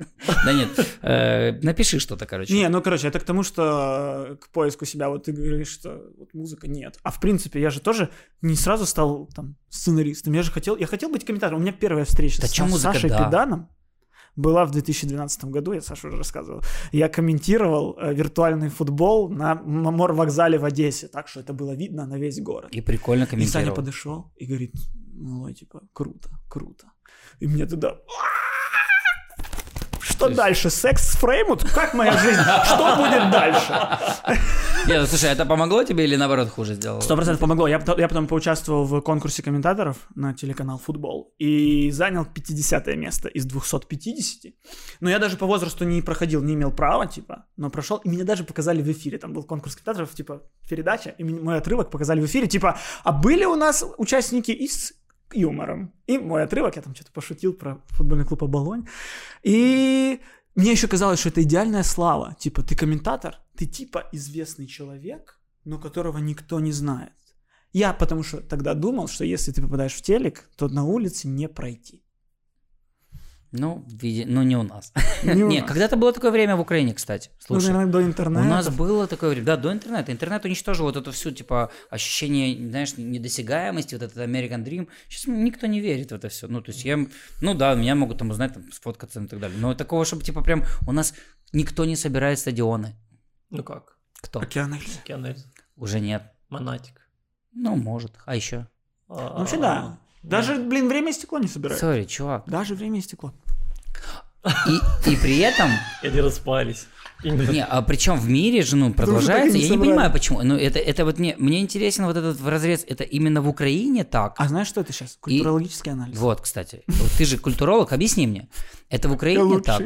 Да нет, э, напиши что-то, короче. Не, ну короче, это к тому, что э, к поиску себя, вот ты говоришь, что вот музыка нет. А в принципе, я же тоже не сразу стал там сценаристом. Я же хотел, я хотел быть комментатором. У меня первая встреча Да с музыка, Сашей да. Педаном была в 2012 году, я Саша уже рассказывал. Я комментировал э, виртуальный футбол на Мамор вокзале в Одессе, так что это было видно на весь город. И прикольно И Саня комментировал. подошел и говорит, малой, типа, круто, круто. И мне туда... Что дальше? Секс с Фреймут? Как моя жизнь? Что будет дальше? Не, ну, слушай, это помогло тебе или наоборот хуже сделало? Сто процентов помогло. Я, потом- я потом поучаствовал в конкурсе комментаторов на телеканал «Футбол» и занял 50 место из 250. Но я даже по возрасту не проходил, не имел права, типа, но прошел. И меня даже показали в эфире. Там был конкурс комментаторов, типа, передача, и мой отрывок показали в эфире. Типа, а были у нас участники и с юмором. И мой отрывок, я там что-то пошутил про футбольный клуб «Оболонь». И мне еще казалось, что это идеальная слава. Типа, ты комментатор, ты типа известный человек, но которого никто не знает. Я потому что тогда думал, что если ты попадаешь в телек, то на улице не пройти. Ну, види- ну не у нас. Не у Не, нас. когда-то было такое время в Украине, кстати. Ну, Слушай, наверное, до у интернета. нас было такое время, да, до интернета. Интернет уничтожил вот эту всю, типа, ощущение, знаешь, недосягаемости, вот этот American Dream. Сейчас никто не верит в это все. Ну, то есть я, ну да, меня могут там узнать, там, сфоткаться и так далее. Но такого, чтобы, типа, прям у нас никто не собирает стадионы. Ну как? Кто? Океан Эльзы. Океан Эльзы, Уже нет. Монатик. Ну, может. А еще? А, Ну, Вообще, да. Даже, блин, время и стекло не собирают. Sorry, чувак. Даже время и стекло. И, и при этом И они распались. Не, а причем в мире же, ну, продолжается. и Я не понимаю, почему. Ну, это, это вот мне, мне интересен вот этот в разрез. Это именно в Украине так? А знаешь, что это сейчас? Культурологический анализ. Вот, кстати. Вот ты же культуролог, объясни мне. Это в Украине так?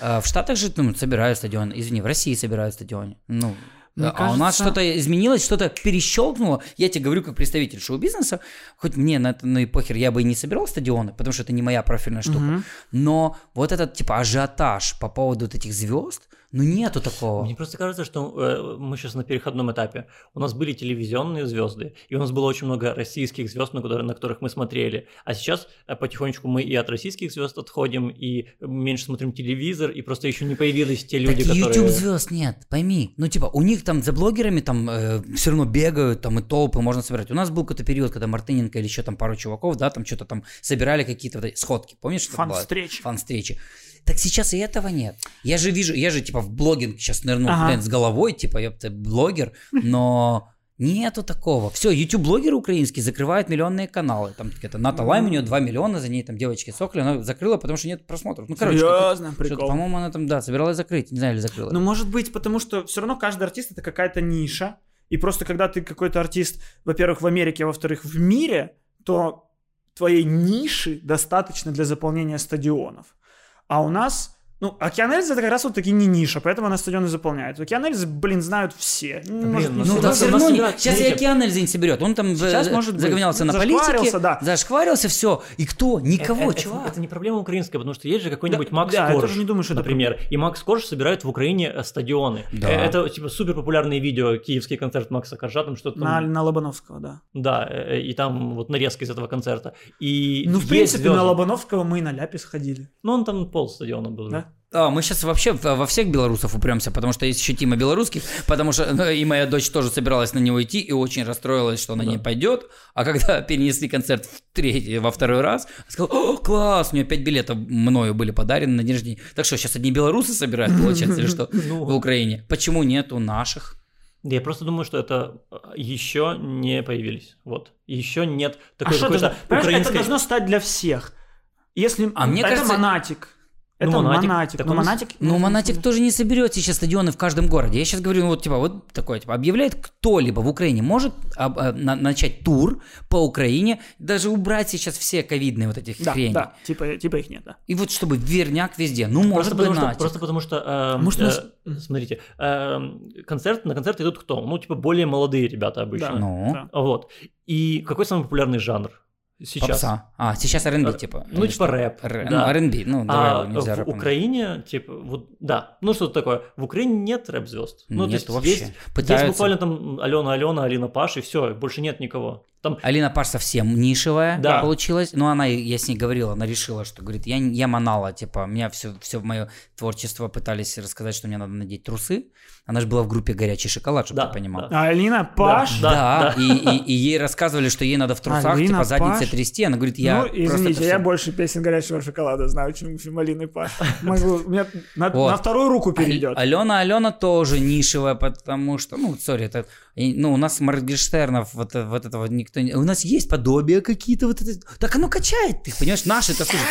А в Штатах же ну, собирают стадион. Извини, в России собирают стадион. Ну, Мне а у нас кажется- что-то изменилось, что-то перещелкнуло. Я тебе говорю, как представитель шоу-бизнеса, хоть мне на это ну и похер, я бы и не собирал стадионы, потому что это не моя профильная штука. Мгм. Но вот этот, типа, ажиотаж по поводу вот этих звезд, Ну нету такого. Мне просто кажется, что э, мы сейчас на переходном этапе. У нас были телевизионные звезды, и у нас было очень много российских звезд, на, которые, на которых мы смотрели. А сейчас э, потихонечку мы и от российских звезд отходим, и меньше смотрим телевизор, и просто еще не появились те люди, так которые... YouTube звезд нет, пойми. Ну, типа, у них там за блогерами там э, все равно бегают, там и толпы можно собирать. У нас был какой-то период, когда Мартыненко или еще там пару чуваков, да, там что-то там собирали какие-то вот эти сходки. Помнишь, что было? Фан-встречи. Фан-встречи. Так сейчас и этого нет. Я же вижу, я же типа в блогинг сейчас нырнул, Ага. блин, с головой, типа, я блогер, но нету такого. Все, YouTube-блогеры украинские закрывают миллионные каналы. Там это Ната Лайм, у нее 2 миллиона, за ней там девочки Соколи, она закрыла, потому что нет просмотров. Ну, короче, Серьезно, прикол. по-моему, она там, да, собиралась закрыть, не знаю, или закрыла. Ну, может быть, потому что все равно каждый артист это какая-то ниша. И просто когда ты какой-то артист, во-первых, в Америке, а во-вторых, в мире, то твоей ниши достаточно для заполнения стадионов. А у нас, ну, Океан Эльзы это как раз вот таки не ниша, поэтому она стадионы заполняет. Океан Эльзы, блин, знают все. Может, ну, Ну, да, все равно не- Сейчас и смотрите. океан Эльзы не соберет. Он там Сейчас, э, может быть. загонялся на политике. Зашкварился, да. Зашкварился, все. И кто? Никого, Э, это, чувак. это не проблема украинская, потому что есть же какой-нибудь Да, Макс да, я Корж, тоже не думаю, что это например. И Макс Корж собирает в Украине э, стадионы. Да. Э, Это типа супер популярные видео, киевский концерт Макса Коржа, там что-то На, там, на Лобановского, да. да, э, и там вот нарезка из этого концерта. И Ну, в принципе, звезды. на Лобановского мы и на Ляпе сходили. Ну, он там пол стадиона был. Да? А, мы сейчас вообще во всех белорусов упремся, потому что есть еще Тима белорусских, потому что ну, и моя дочь тоже собиралась на него идти и очень расстроилась, что она Да. не пойдет. А когда перенесли концерт в третий, во второй раз, сказала, о, класс, у нее пять билетов мною были подарены на день рождения. Так что, сейчас одни белорусы собирают, получается, или что, Ну. в Украине? Почему нету наших? Я просто думаю, что это э, еще не появились. Вот. Еще нет А такой что какой-то украинской... это должно стать для всех. Если А мне это кажется- монатик. Ну, Это Монатик. монатик. Так Но он монатик. Ну, Монатик тоже не соберет сейчас стадионы в каждом городе. Я сейчас говорю, ну, вот, типа, вот такое, типа, объявляет кто-либо в Украине может об- э, на- начать тур по Украине, даже убрать сейчас все ковидные вот этих Да, хрени. да, типа, типа их нет, да. И вот чтобы верняк везде. Ну, может Просто быть, потому, что, просто потому что, э, Может, у нас- э, смотрите, э, концерт, на концерт идут кто? Ну, типа, более молодые ребята обычно. Да. Ну, Да. Вот. И какой самый популярный жанр сейчас? попса. А, сейчас R&B, Э, типа. ну, типа рэп, Р- да. Ну, R&B, ну, давай А его нельзя в рэпом. Украине, типа, вот, да, ну что такое, в Украине нет рэп-звезд. Ну, Нет есть вообще. есть, Пытаются. есть буквально там Алена Алена, Алина Паш, и все, больше нет никого. Там Алина Паш совсем нишевая Да. получилась. Но она, я с ней говорил, она решила, что, говорит, я, я манала, типа, меня все, все мое творчество пытались рассказать, что мне надо надеть трусы. Она же была в группе «Горячий шоколад», чтобы Да, ты понимал. да. А Алина Паш. Да, Да, да. И, и, и ей рассказывали, что ей надо в трусах, Алина типа, задницей Паш? трясти. Она говорит, я ну, извините, это я больше песен горячего шоколада знаю, чем, чем Алины Паш. Могу, у меня на, Вот. на вторую руку перейдет. Алена Алена тоже нишевая, потому что, ну, сори, это, и, ну, у нас Моргенштернов, вот, вот этого никто не... У нас есть подобие какие-то вот это... Так оно качает, ты понимаешь, наши это слушай.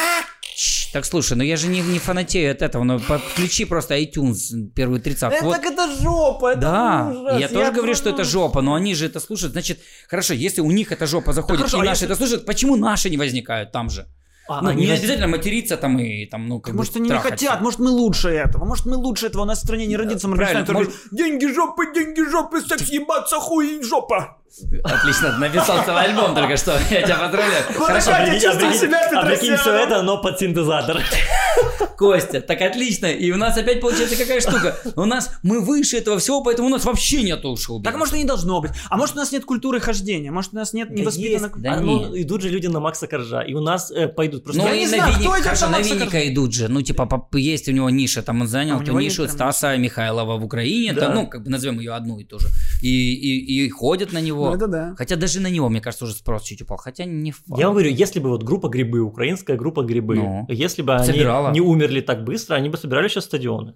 Так слушай, ну я же не, не фанатею от этого, ну подключи просто iTunes первую тридцатку. вот. это жопа, это Да, ужас. и я тоже говорю, что это жопа, но они же это слушают. Значит, хорошо, если у них эта жопа заходит, хорошо, и а наши если- это слушают, почему наши не возникают там же? А, Ну, они не воз- обязательно материться там и там, ну, как бы Может, они не хотят, может, мы лучше этого, может, мы лучше этого, у нас в стране не родится Моргенштерн, правильно, который говорит, деньги жопы, деньги жопы, секс ебаться, хуй и жопа. Отлично, написал целый альбом только что. Я тебя поздравляю. Хорошо, я чувствую себя прикинь, все Петросяном. это, но под синтезатор. Костя, так отлично. И у нас опять получается какая штука. У нас, мы выше этого всего, поэтому у нас вообще нету шоу Так, может, и не должно быть. А может, у нас нет культуры хождения, может, у нас нет Да невоспитанных... есть, Да а, ну, идут же люди на Макса Коржа, и у нас э, пойдут. Просто Ну Я и не на знаю, кто идет хорошо, на Винника идут же. Ну, типа, есть у него ниша, там он занял А у эту него нишу Стаса Михайлова в Украине. Да. Там, ну, как бы назовем ее одну и ту же. И, и, и ходят на него. Ну, это да. Хотя даже на него, мне кажется, уже спрос чуть упал. Хотя не факт. Я вам говорю, если бы вот группа грибы, украинская группа грибы, Ну. если бы они Собирала. не умерли так быстро, они бы собирали сейчас стадионы.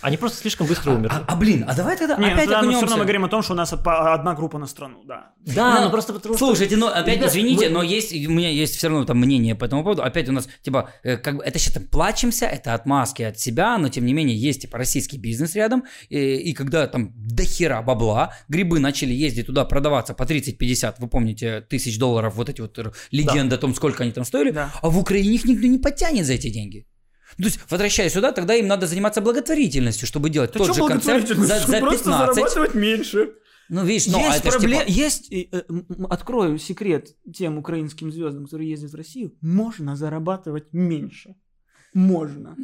Они просто слишком быстро умерли. А, а, блин, а давай тогда Не, ну, опять тогда мы все окунемся. равно мы говорим о том, что у нас одна группа на страну, да. да, Ну, ну просто потому что... Слушайте, ну опять Ребят, извините, мы- но есть у меня есть все равно там мнение по этому поводу. Опять у нас типа э, как бы это сейчас там плачемся, это отмазки от себя, но тем не менее есть типа российский бизнес рядом и, и когда там до хера бабла грибы начали ездить туда продаваться по 30-50, вы помните тысяч долларов вот эти вот легенды о том, сколько они там стоили, Да. а в Украине их никто не подтянет за эти деньги. Ну, то есть, возвращаясь сюда, тогда им надо заниматься благотворительностью, чтобы делать Да тот же концерт за, за Просто 15. зарабатывать меньше. Ну, видишь, ну, а есть это ж, проблема, типа- есть, э, м, открою секрет тем украинским звездам, которые ездят в Россию, можно зарабатывать меньше. Можно.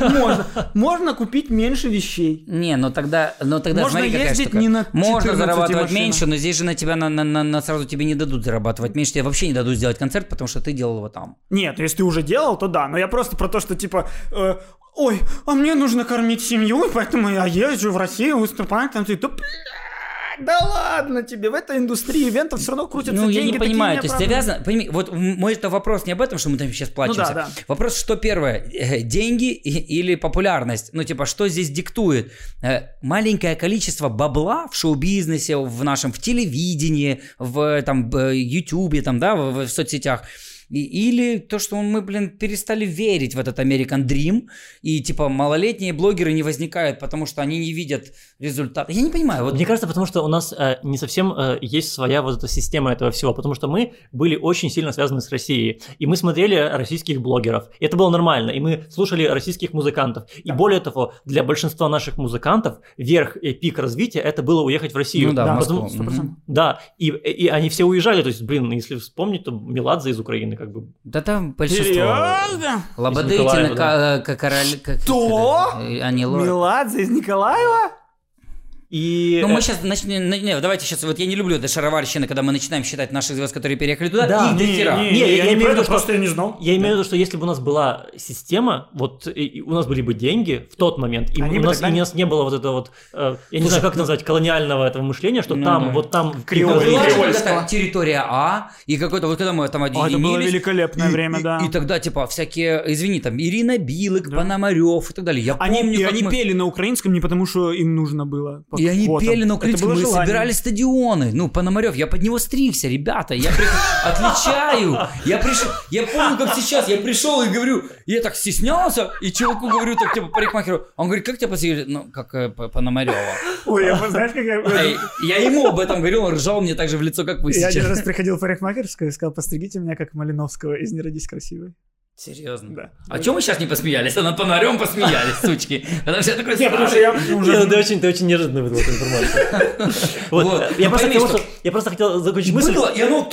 Можно. Можно купить меньше вещей. Не, но тогда, но тогда Можно смотри, какая ездить штука. не на Можно 14 зарабатывать машинах. меньше, но здесь же на тебя на, на- на- на- сразу тебе не дадут зарабатывать меньше, тебе вообще не дадут сделать концерт, потому что ты делал его там. Нет, если ты уже делал, то да. Но я просто про то, что типа... э, Ой, а мне нужно кормить семью, поэтому я езжу в Россию выступать. Там, ты, да, блядь, да ладно тебе, в этой индустрии ивентов все равно крутятся Ну, деньги. я не понимаю, то есть завязано, пойми, вот мой это вопрос не об этом, что мы там сейчас плачемся. Ну да, да. Вопрос, что первое, э, деньги или популярность? Ну, типа, что здесь диктует? Э, Маленькое количество бабла в шоу-бизнесе, в нашем, в телевидении, в там, б- ютубе, там, да, в, в соцсетях. И- или то, что мы, блин, перестали верить в этот American Dream, и, типа, малолетние блогеры не возникают, потому что они не видят результата. Я не понимаю, вот Мне кажется, потому что у нас э, не совсем э, есть своя вот эта система этого всего, потому что мы были очень сильно связаны с Россией, и мы смотрели российских блогеров, и это было нормально, и мы слушали российских музыкантов, и более того, для большинства наших музыкантов верх и пик развития это было уехать в Россию. Ну да, в Потому- Москву. 100%. Мгм. Да, и, и они все уезжали, то есть, блин, если вспомнить, то Меладзе из Украины как бы. Да там большинство. Серьезно? Лободейки Николаева, на да. ка- как король... Как, как это, э, Они ло- Меладзе из Николаева? И Ну, мы сейчас начнем... Не, не, давайте сейчас... Вот я не люблю это шароварщины, когда мы начинаем считать наших звезд, которые переехали туда. Да, их до хера. Не, я я, имею не в виду, это, что- просто я не знал. Я имею в виду, что если бы у нас была система, вот и, и у нас были бы деньги в тот момент, и Они у бы нас, тогда и у не- нас не было вот этого вот, э, я не знаю, как назвать, колониального этого мышления, что Ну там, да. вот там Кривольского. когда-то территория А, и какой-то, вот когда мы там О, это объединились... было великолепное и- время, и- да. И тогда, типа, всякие, извини, там, Ирина Билык, Да. Пономарев и так далее. Я Они, помню, и они мы- пели на украинском не потому, что им нужно было. И они квотам. пели украинском, было мы желание. собирали стадионы. Ну, Пономарев, я под него стригся, ребята, я при- отвечаю. Я пришел, я помню, как сейчас, я пришел и говорю, я так стеснялся, и чуваку говорю, так, типа, парикмахеру, он говорит, как тебя постригли? Ну, как э, Пономарева. Ой, я, знаешь, как я... А я- Я ему об этом говорил, он ржал мне так же в лицо, как вы Я один сейчас. раз приходил в парикмахерскую и сказал, постригите меня, как Малиновского из «Не родись красивой». Серьезно? Да. А чем мы сейчас не посмеялись? А над Пономаревым посмеялись, сучки. Потому что я такой Не, потому что я уже... Не, ну, ты очень, ты очень неожиданно выдал эту информацию. Вот, Вот. Я Ну, просто хотел, я просто хотел закончить мысль. Было, и оно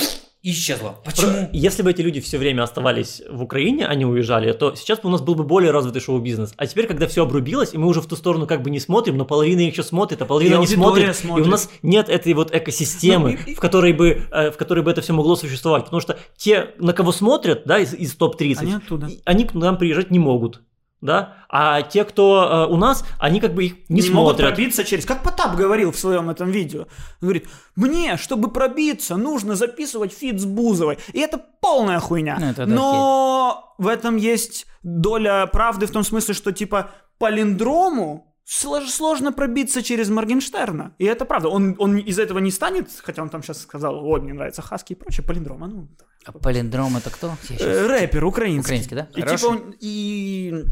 исчезло. Почему? Если бы эти люди все время оставались в Украине, а не уезжали, то сейчас бы у нас был бы более развитый шоу-бизнес. А теперь, когда все обрубилось, и мы уже в ту сторону как бы не смотрим, но половина еще смотрит, а половина не смотрит, смотрит. и у нас нет этой вот экосистемы, Ну, и- в которой бы э, в которой бы это все могло существовать. Потому что те, на кого смотрят, да, из, из топ-30, Они оттуда. они к нам приезжать не могут. Да? А те, кто э, у нас, они как бы их не, не могут смотрят. пробиться через... Как Потап говорил в своем этом видео. Он говорит, мне, чтобы пробиться, нужно записывать фит с Бузовой. И это полная хуйня. Ну, это Но в этом есть доля правды в том смысле, что типа палиндрому сложно пробиться через Моргенштерна. И это правда. Он, он из этого не станет, хотя он там сейчас сказал, ой, мне нравится Хаски и прочее, палиндром. А ну, А палиндром это кто? Щас- Э, рэпер украинский. Украинский, да? И Хороший. типа он, и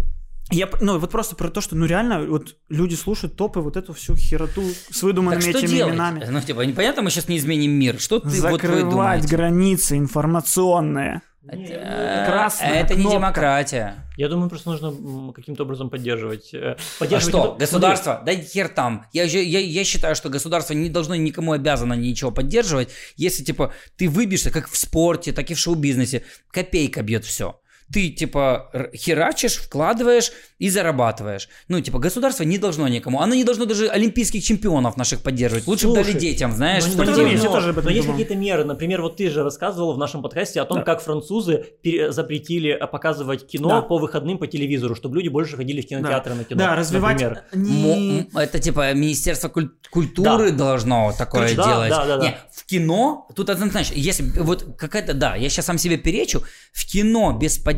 я, ну, вот просто про то, что, ну, реально, вот люди слушают топы, вот эту всю хероту с выдуманными Так что этими делать? именами. Ну, типа, непонятно, мы сейчас не изменим мир. Что ты, вот вы Закрывать думаете? границы информационные. Это, красная это не кнопка. демократия. Я думаю, просто нужно каким-то образом поддерживать. э, А поддерживать что, это- государство? Да хер там. Я, я, я считаю, что государство не должно никому обязано ничего поддерживать, если, типа, ты выбьешься как в спорте, так и в шоу-бизнесе. Копейка бьет все. Ты, типа, херачишь, вкладываешь и зарабатываешь. Ну, типа, государство не должно никому. Оно не должно даже олимпийских чемпионов наших поддерживать. Лучше бы дали детям, знаешь, Ну, я но- тоже но есть какие-то меры. Например, вот ты же рассказывал в нашем подкасте о том, Да. как французы запретили э, показывать кино Да. по выходным по телевизору, чтобы люди больше ходили в кинотеатры на кино. Да, развивать... например. Не... Это типа Министерство куль- культуры Да. должно такое Короче, да, делать. да, да, да. Не, в кино, тут однозначно, если вот какая-то, да, я сейчас сам себе перечу, в кино без поддержки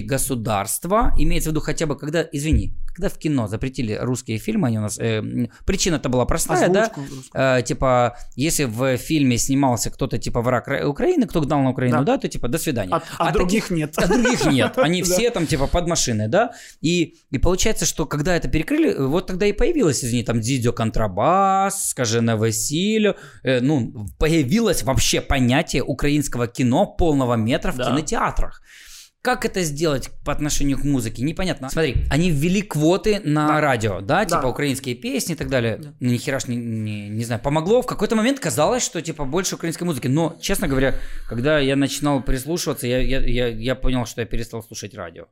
государства, имеется в виду хотя бы, когда, извини, когда в кино запретили русские фильмы, они у нас, э, причина-то была простая, да? Озвучку русскую. Э, типа, если в фильме снимался кто-то типа враг Ра- Украины, кто гнал на Украину, Да. да, то типа до свидания. А, а А других таких- нет. а других нет. Они Да. все там типа под машиной, да? И, и получается, что когда это перекрыли, вот тогда и появилось, извини, там Дидио Контрабас, скажи на Василию, э, ну, появилось вообще понятие украинского кино полного метра в Да. кинотеатрах. Как это сделать по отношению к музыке? Непонятно. Смотри, они ввели квоты на радио, да, типа Да. украинские песни и так далее. Да. Ну, ни хера ж не, не, не знаю, помогло. В какой-то момент казалось, что типа больше украинской музыки. Но, честно говоря, когда я начинал прислушиваться, я, я, я, я понял, что я перестал слушать радио.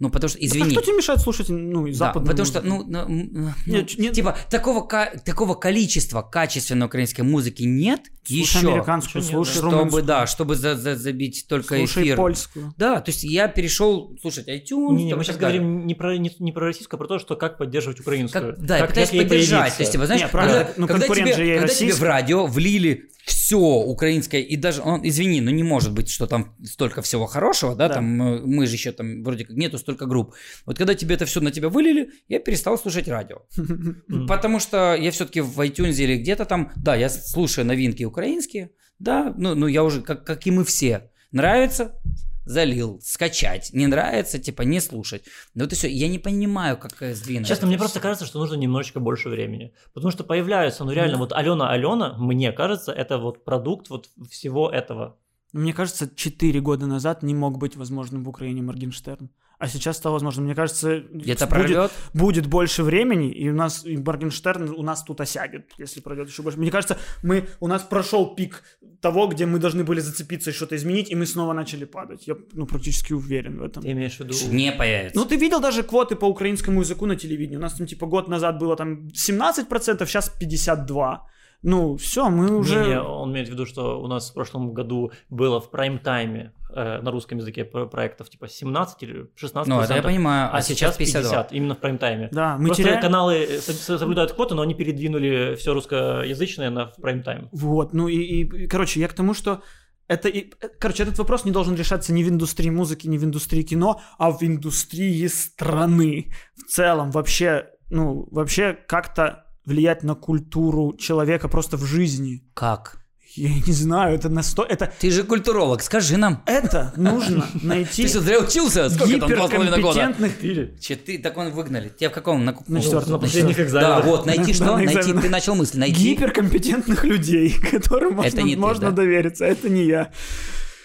Ну, потому что, А извини. что тебе мешает слушать, ну, и Да, западную потому что, музыку? ну, ну, м, ну, Нет, нет. типа, такого, ка- такого количества качественной украинской музыки нет Слушай еще, американскую, слушай чтобы, румынскую, да, чтобы за- за- забить только слушай эфир. польскую. Да, то есть я перешел слушать iTunes. Не, не, мы сейчас далее. говорим не про, не, не про российскую, а про то, что как поддерживать украинскую. Как, да, я как, пытаюсь как ей поддержать. То есть, типа, знаешь, Не, правильно, когда, ну, когда тебе, когда тебе в радио влили все украинское, и даже, он, извини, ну не может быть, что там столько всего хорошего, да, Да. там э, мы же еще там вроде как нету столько групп. Вот когда тебе это все на тебя вылили, я перестал слушать радио. Потому что я все-таки в iTunes или где-то там, да, я слушаю новинки украинские, да, ну, ну я уже, как, как и мы все, нравится, залил, скачать, не нравится, типа не слушать. Ну вот и все, я не понимаю, как сдвинуть. Честно, это мне просто кажется, что нужно немножечко больше времени. Потому что появляются, ну реально, вот Алена Алена, мне кажется, это вот продукт вот всего этого. Мне кажется, 4 года назад не мог быть возможным в Украине Моргенштерн. А сейчас стало возможно. Мне кажется, Где-то будет, прорвет. будет больше времени, и у нас и Моргенштерн у нас тут осядет, если пройдет еще больше. Мне кажется, мы, у нас прошел пик того, где мы должны были зацепиться и что-то изменить, и мы снова начали падать. Я ну, практически уверен в этом. Ты имеешь в виду... Не появится. Ну, ты видел даже квоты по украинскому языку на телевидении. У нас там, типа, год назад было там 17%, сейчас 52%. Ну, все, мы уже... Не, не, он имеет в виду, что у нас в прошлом году было в прайм-тайме э, на русском языке про- проектов типа 17 или 16 ну, это я понимаю, а сейчас 50, именно в прайм-тайме. Да, мы Просто теряем... каналы со- со- соблюдают квоты, но они передвинули все русскоязычное на в прайм-тайм. Вот, ну и, и, и, короче, я к тому, что это, и, э, короче, этот вопрос не должен решаться ни в индустрии музыки, ни в индустрии кино, а в индустрии страны в целом. Вообще, ну, вообще как-то влиять на культуру человека просто в жизни. Как? Я не знаю, это насто... Это, Ты же культуролог, скажи нам. это нужно найти Ты что, учился? Сколько там, два с половиной года? гиперкомпетентных... Че, ты, так он выгнали. Тебя в каком? На, На четвертом. На последних Да, экзаменах. вот, найти Да, что? на Найти, ты начал мысль, найти. Гиперкомпетентных людей, которым можно, можно да? довериться. Это не я.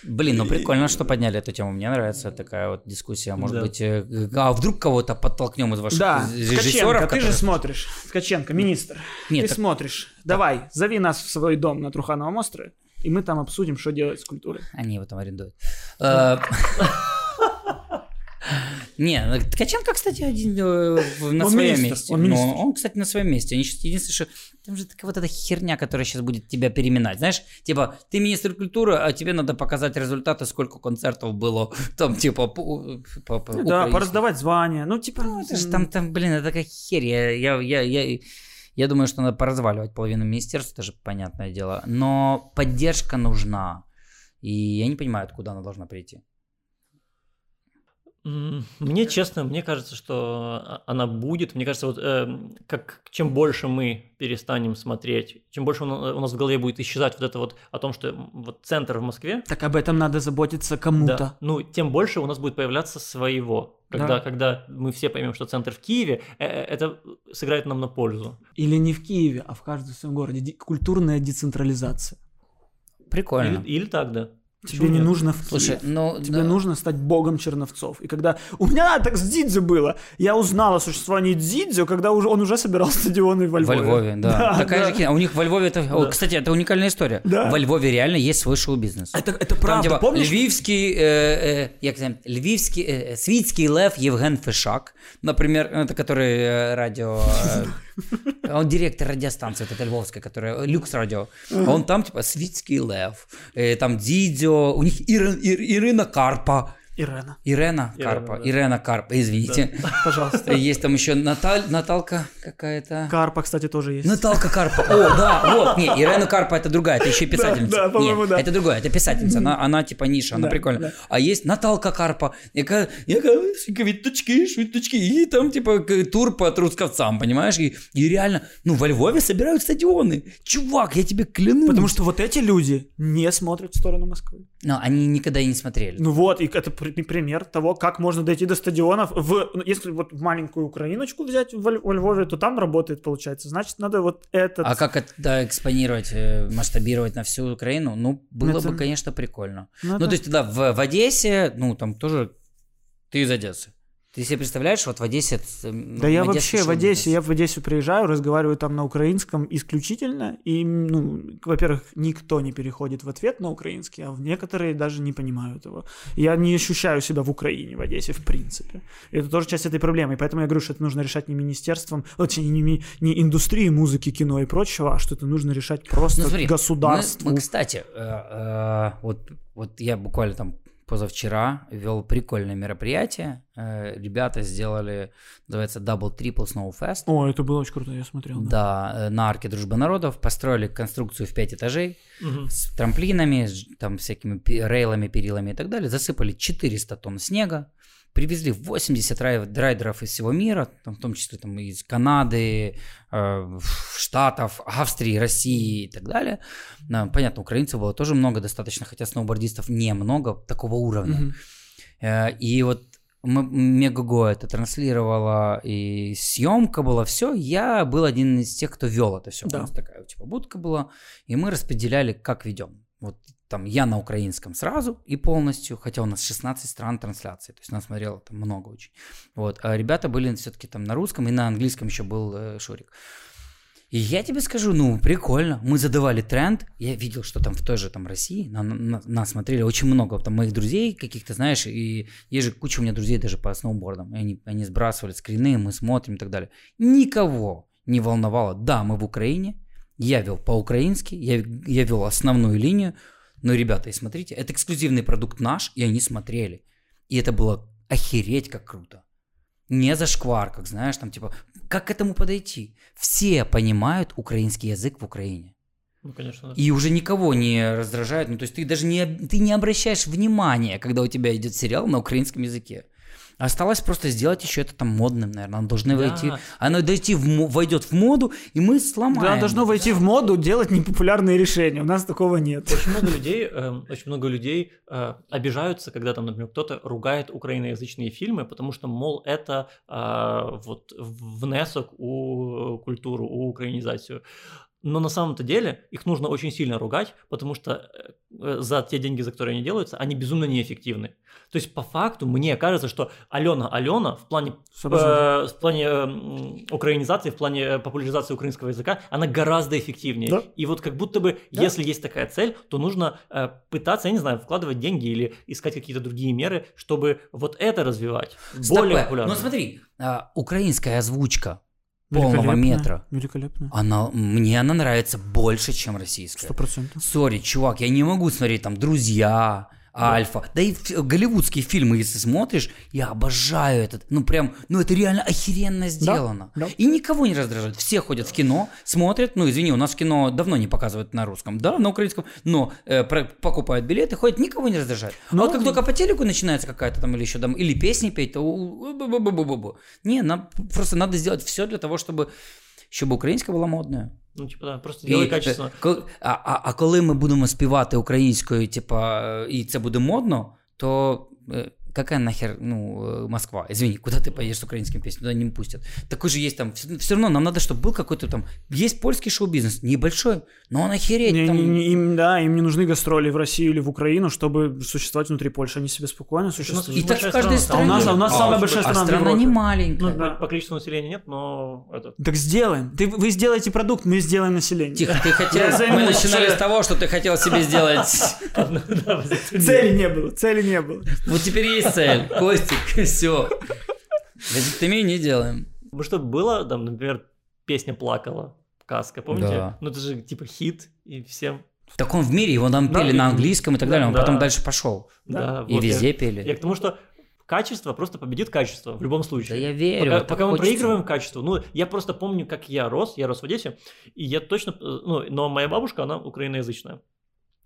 Блин, ну прикольно, что подняли эту тему. Мне нравится такая вот дискуссия. Может Да. быть, э, а вдруг кого-то подтолкнем из ваших Да, режиссеров? Ткаченко, ты же которые- смотришь. Ткаченко, министр. Нет, ты так- смотришь. Давай, зови нас в свой дом на Трухановом острове, и мы там обсудим, что делать с культурой. Они его там арендуют. Не, ну, Ткаченко, кстати, один э, на Он своем министр, месте. он министр. Он, кстати, на своем месте. Они щас- Единственное, что там же такая вот эта херня, которая сейчас будет тебя переминать. Знаешь, типа, ты министр культуры, а тебе надо показать результаты, сколько концертов было там, типа, по, по- по Да, пораздавать звания. Ну, типа... Ну, это ж там, там, блин, это такая херь. Я, я, я, я, я думаю, что надо поразваливать половину министерств, это же понятное дело. Но поддержка нужна. И я не понимаю, откуда она должна прийти. Мне честно, мне кажется, что а- она будет. Мне кажется, вот эм, как чем больше мы перестанем смотреть, чем больше у на- у нас в голове будет исчезать вот это вот о том, что вот центр в Москве, Так об этом надо заботиться кому-то. да, ну тем больше у нас будет появляться своего. Когда, Да. когда мы все поймем, что центр в Киеве, э, э, это сыграет нам на пользу. Или не в Киеве, а в каждом своем городе. Ди- Культурная децентрализация. Прикольно. Или, или так, да. Тебе Почему не нет? нужно в Слушай, Киев. ну... Тебе да. нужно стать богом черновцов. И когда... У меня так с Дидзо было. Я узнал о существовании Дидзо, когда уже, он уже собирал стадионы во Львове. Во Львове, да. Такая да. же кино. У них во Львове это... о, Да. кстати, это уникальная история. Да. Во Львове реально есть свой шоу-бизнес. Это, это Там, правда, типа, помнишь? львівський, е, е, як це, львівський, е, світський лев Євген Фишак, например, это который э, радио, э, он директор радиостанции, вот этой львовской, которая, Люкс радио, А он там, типа, світський лев, э, там Дідьо, у них Ір, Ір, Ірина Карпа, Ирена, Ирена Ирена, Карпа, да. Ирена Карпа, извините. пожалуйста. Есть там еще Наталь, Наталка какая-то. Карпа, кстати, тоже есть. Наталка Карпа. О, да, вот. Не, Ирена Карпа это другая, это еще и писательница. да, по-моему, Нет, да. Это другая, это писательница. Она, она типа ниша, она Да, прикольная. да. А есть Наталка Карпа, яка, яка квіточки, швидочки, и там типа тур по трускавцам, понимаешь? И, и реально, ну, во Львове собирают стадионы. Чувак, я тебе клянусь. Потому что вот эти люди не смотрят в сторону Москвы. Но они никогда и не смотрели. Ну вот, и это при- пример того, как можно дойти до стадионов. В, ну, если вот маленькую Украиночку взять во, во Львове, то там работает, получается. Значит, надо вот этот... А как это да, экспонировать, э, масштабировать на всю Украину? Ну, было Это- бы, конечно, прикольно. Ну, Ну, это- то есть, да, в, в Одессе, ну, там тоже Ты из Одессы. Ты себе представляешь, вот в Одессе... ну, Да я вообще в. Одессе, я в Одессу приезжаю, разговариваю там на украинском исключительно, и, ну, во-первых, никто не переходит в ответ на украинский, а некоторые даже не понимают его. Я не ощущаю себя в Украине, в Одессе, в принципе. И это тоже часть этой проблемы, и поэтому я говорю, что это нужно решать не министерством, ну, точнее, не, ми- не индустрией музыки, кино и прочего, а что это нужно решать просто Ну, смотри, государству. Мы, мы, кстати, э, э, вот, вот я буквально там позавчера вел прикольное мероприятие. Э, Ребята сделали, называется Double Triple Snow Fest. О, это было очень круто, я смотрел. Да. Да, э, на арке Дружбы Народов построили конструкцию в 5 этажей Мгм. с трамплинами, с там всякими рейлами, перилами и так далее. Засыпали 400 тонн снега, привезли 80 рай- райдеров из всего мира, там, в том числе там, из Канады, э, Штатов, Австрии, России и так далее. Да, понятно, украинцев было тоже много достаточно, хотя сноубордистов немного такого уровня. Мгм. Э, И вот Мегаго это транслировала, и съемка была, все. Я был один из тех, кто вел это все. Да. У нас такая типа будка была, и мы распределяли, как ведем. Вот там я на украинском сразу и полностью, хотя у нас 16 стран трансляции, то есть нас смотрело там много очень. Вот, а ребята были все-таки там на русском и на английском еще был э, Шурик. И я тебе скажу, ну, прикольно. Мы задавали тренд. Я видел, что там в той же там России на, на- нас смотрели очень много там моих друзей каких-то, знаешь, и есть же куча у меня друзей даже по сноубордам. И они, они сбрасывали скрины, мы смотрим и так далее. Никого не волновало. Да, мы в Украине. Я вел по-украински, я, я вел основную линию. Но, ребята, и смотрите, это эксклюзивный продукт наш, и они смотрели. И это было охереть как круто. Не зашквар, как знаешь, там типа, как к этому подойти? Все понимают украинский язык в Украине. Ну, конечно, да. И уже никого не раздражает. Ну, то есть ты даже не, ты не обращаешь внимания, когда у тебя идет сериал на украинском языке. Осталось просто сделать еще это там модным, наверное. Оно должно Да. войти, оно дойти в, войдет в моду, и мы сломаем. Да, должно войти в моду делать непопулярные решения. У нас такого нет. Очень много людей, эм, очень много людей э, обижаются, когда там, например, кто-то ругает украиноязычные фильмы, потому что, мол, это э, вот внесок у культуру, у украинизацию. Но на самом-то деле их нужно очень сильно ругать, потому что э, за те деньги, за которые они делаются, они безумно неэффективны. То есть по факту мне кажется, что Алена Алена в плане э, в плане э, украинизации, в плане э, популяризации украинского языка, она гораздо эффективнее. Да. И вот как будто бы, Да. если есть такая цель, то нужно э, пытаться, я не знаю, вкладывать деньги или искать какие-то другие меры, чтобы вот это развивать. Более популярно. Ну смотри, а, украинская озвучка полного метра, Великолепно. она, мне она нравится больше, чем российская. Сто процентов. Сори, чувак, я не могу смотреть там «Друзья», «Альфа». Да и голливудские фильмы, если смотришь, я обожаю этот. Ну прям, ну это реально охеренно сделано. да. И никого не раздражает. Все ходят в кино, смотрят. Ну извини, у нас в кино давно не показывают на русском, да, на украинском. Но э, про- покупают билеты, ходят, никого не раздражает. А Ну, вот как только по телеку начинается какая-то там или еще там, или песни петь, то. Не, нам просто надо сделать все для того, чтобы щоб українська була модною. Ну, типа, да, просто І, делай качественно. е, ко- а, а, а коли ми будемо співати українською, типа, е, і це буде модно, то е, какая нахер, ну, э, Москва? Извини, куда ты поедешь с украинским песней? Туда не пустят. Такой же есть там, все, равно нам надо, чтобы был какой-то там, есть польский шоу-бизнес, небольшой, но он охереть. Не- там, не- не- им, да, им не нужны гастроли в Россию или в Украину, чтобы существовать внутри Польши. Они себе спокойно существуют. и так в каждой страна, стране. а у нас- у нас самая большая а страна в страна Европе. не маленькая. Ну, Да. по количеству населения нет, но это... Так сделаем. Ты, вы сделаете продукт, мы сделаем население. Тихо, ты хотел, мы начинали с того, что ты хотел себе сделать. Цели не было, цели не было. Вот теперь есть цель. Костик, все. Вазектомию не делаем. Ну, что было, там, например, песня «Плакала», «Каска», помните? Да. Ну, это же типа хит, и всем... Так он в мире, его нам Да, пели и- на английском и так да, далее, он да. потом дальше пошел. Да, И вот я- везде пели. Я к тому, что качество просто победит качество в любом случае. Да я верю. Пока, пока мы хочется. проигрываем качество. Ну, я просто помню, как я рос. Я рос в Одессе, и я точно... э, Ну, но моя бабушка, она украиноязычная.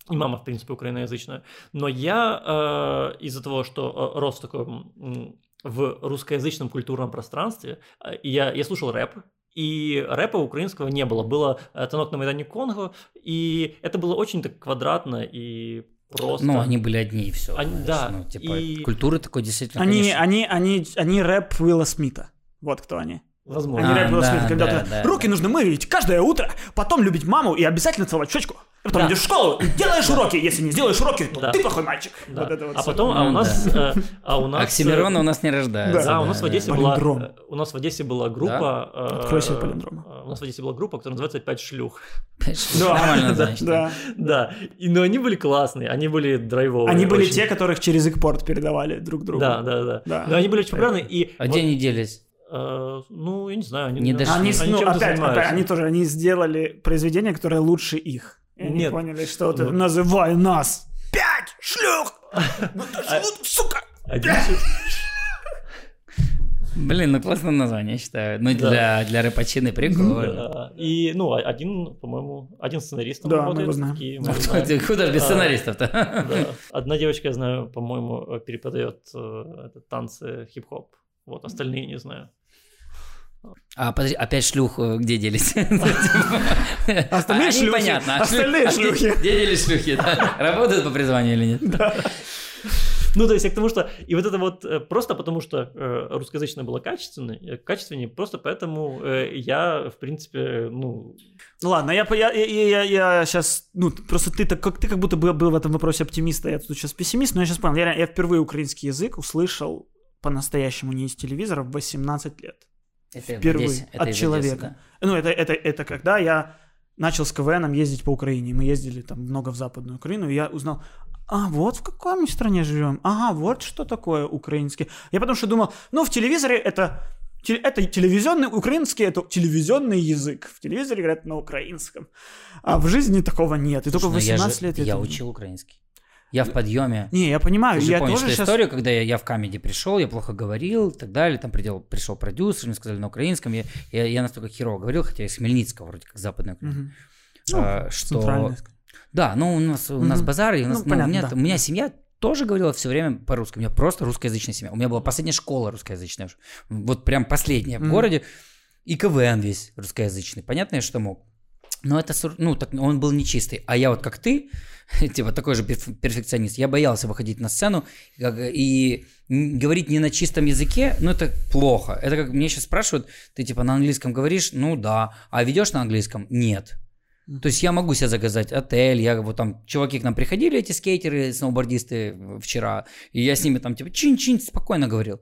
И мама, в принципе, украиноязычная. Но я э, из-за того, что э, рос в таком м, в русскоязычном культурном пространстве, э, я, я слушал рэп, и рэпа украинского не было. Было э, «Танок на Майдане Конго», и это было очень так квадратно и просто. Ну, они были одни и все. Они- да, Ну, типа, и- культуры такой действительно, Они, конечно. они, они, они рэп Уилла Смита. Вот кто они. Возможно. Они А, рэп Уилла да, Смита, когда да, да, руки да. нужно мыть каждое утро, потом любить маму и обязательно целовать щечку. Потом Да. идешь в школу, и делаешь уроки. Если не сделаешь уроки, то Да. ты плохой мальчик. Да. Вот это вот а всё. потом, а у нас, э, а у нас, Оксимирона э, у нас не рождается. Да, у нас в Одессе была, э, у нас в Одессе была группа. э, Открой себе палиндром. э, У нас в Одессе была группа, которая называется «Пять шлюх». Нормально, да, значит. да. Да, и, но они были классные, они были драйвовые. Они были очень. те, которых через экпорт передавали друг другу. Да, да, да. Да. Но они были очень популярны, и... А где они делись? ну, я не знаю, они... Не дошли. Они, они ну, опять, опять, они тоже, они сделали произведение, которое лучше их. И они Нет. поняли, что вот Ну. называй нас пять шлюх! Ну, есть, вот, сука! Блин, ну классное название, я считаю. Ну, Да. для, для рэпачины прикольно. Да. И, ну, а- один, по-моему, один сценарист там Да, мы работает. его знаем. такие, мы знаем. Ты Куда без А, сценаристов-то? Да. Одна девочка, я знаю, по-моему, э, преподает э, это, танцы хип-хоп. Вот, остальные не знаю. А, подожди, опять шлюх э, где делись? Остальные Они шлюхи. понятно. а Остальные шлю- а шлюхи. Где делись шлюхи? да? Работают по призванию или нет? Ну, то есть, я к тому, что... И вот это вот э, просто потому, что э, русскоязычное было качественное, э, качественнее, просто поэтому э, я, в принципе, ну... Ну ладно, я, я, я, я, сейчас, ну, просто ты, так, как, ты как будто бы был в этом вопросе оптимиста, я тут сейчас пессимист, но я сейчас понял, я, я впервые украинский язык услышал по-настоящему не из телевизора в 18 лет. Это Впервые Одессы, это от человека. Одессы, Ну, это, это, это когда я начал с КВНом ездить по Украине. Мы ездили там много в Западную Украину, и я узнал, а вот в какой мы стране живем. Ага, вот что такое украинский. Я потому что думал, ну, в телевизоре это это телевизионный, украинский это телевизионный язык. В телевизоре говорят на украинском. А в жизни такого нет. И только в Слушай, ну я 18 же- лет Я это- учил украинский. Я в подъеме. Не, я понимаю, Ты же я помнишь тоже эту сейчас... историю, когда я, я в камеди пришел, я плохо говорил и так далее, там придел, пришел продюсер, мне сказали на украинском, я, я, я настолько херово говорил, хотя я из Хмельницкого, вроде как западная Украина, Мгм. а, что... Да, ну у нас, у нас Мгм. базар, и у, Ну, нас, ну, понятно, у, меня, да. у меня семья тоже говорила все время по-русски. У меня просто русскоязычная семья. У меня была последняя школа русскоязычная. Вот прям последняя в Мгм. городе. И КВН весь русскоязычный. Понятно, я что мог. Но это, ну, так, он был нечистый. А я вот как ты, типа такой же перф- перфекционист, я боялся выходить на сцену и говорить не на чистом языке, ну, это плохо. Это как мне сейчас спрашивают, ты типа на английском говоришь? Ну, да. А ведешь на английском? Нет. То есть я могу себе заказать отель, я вот там, чуваки к нам приходили, эти скейтеры, сноубордисты вчера, и я с ними там типа чин-чин спокойно говорил.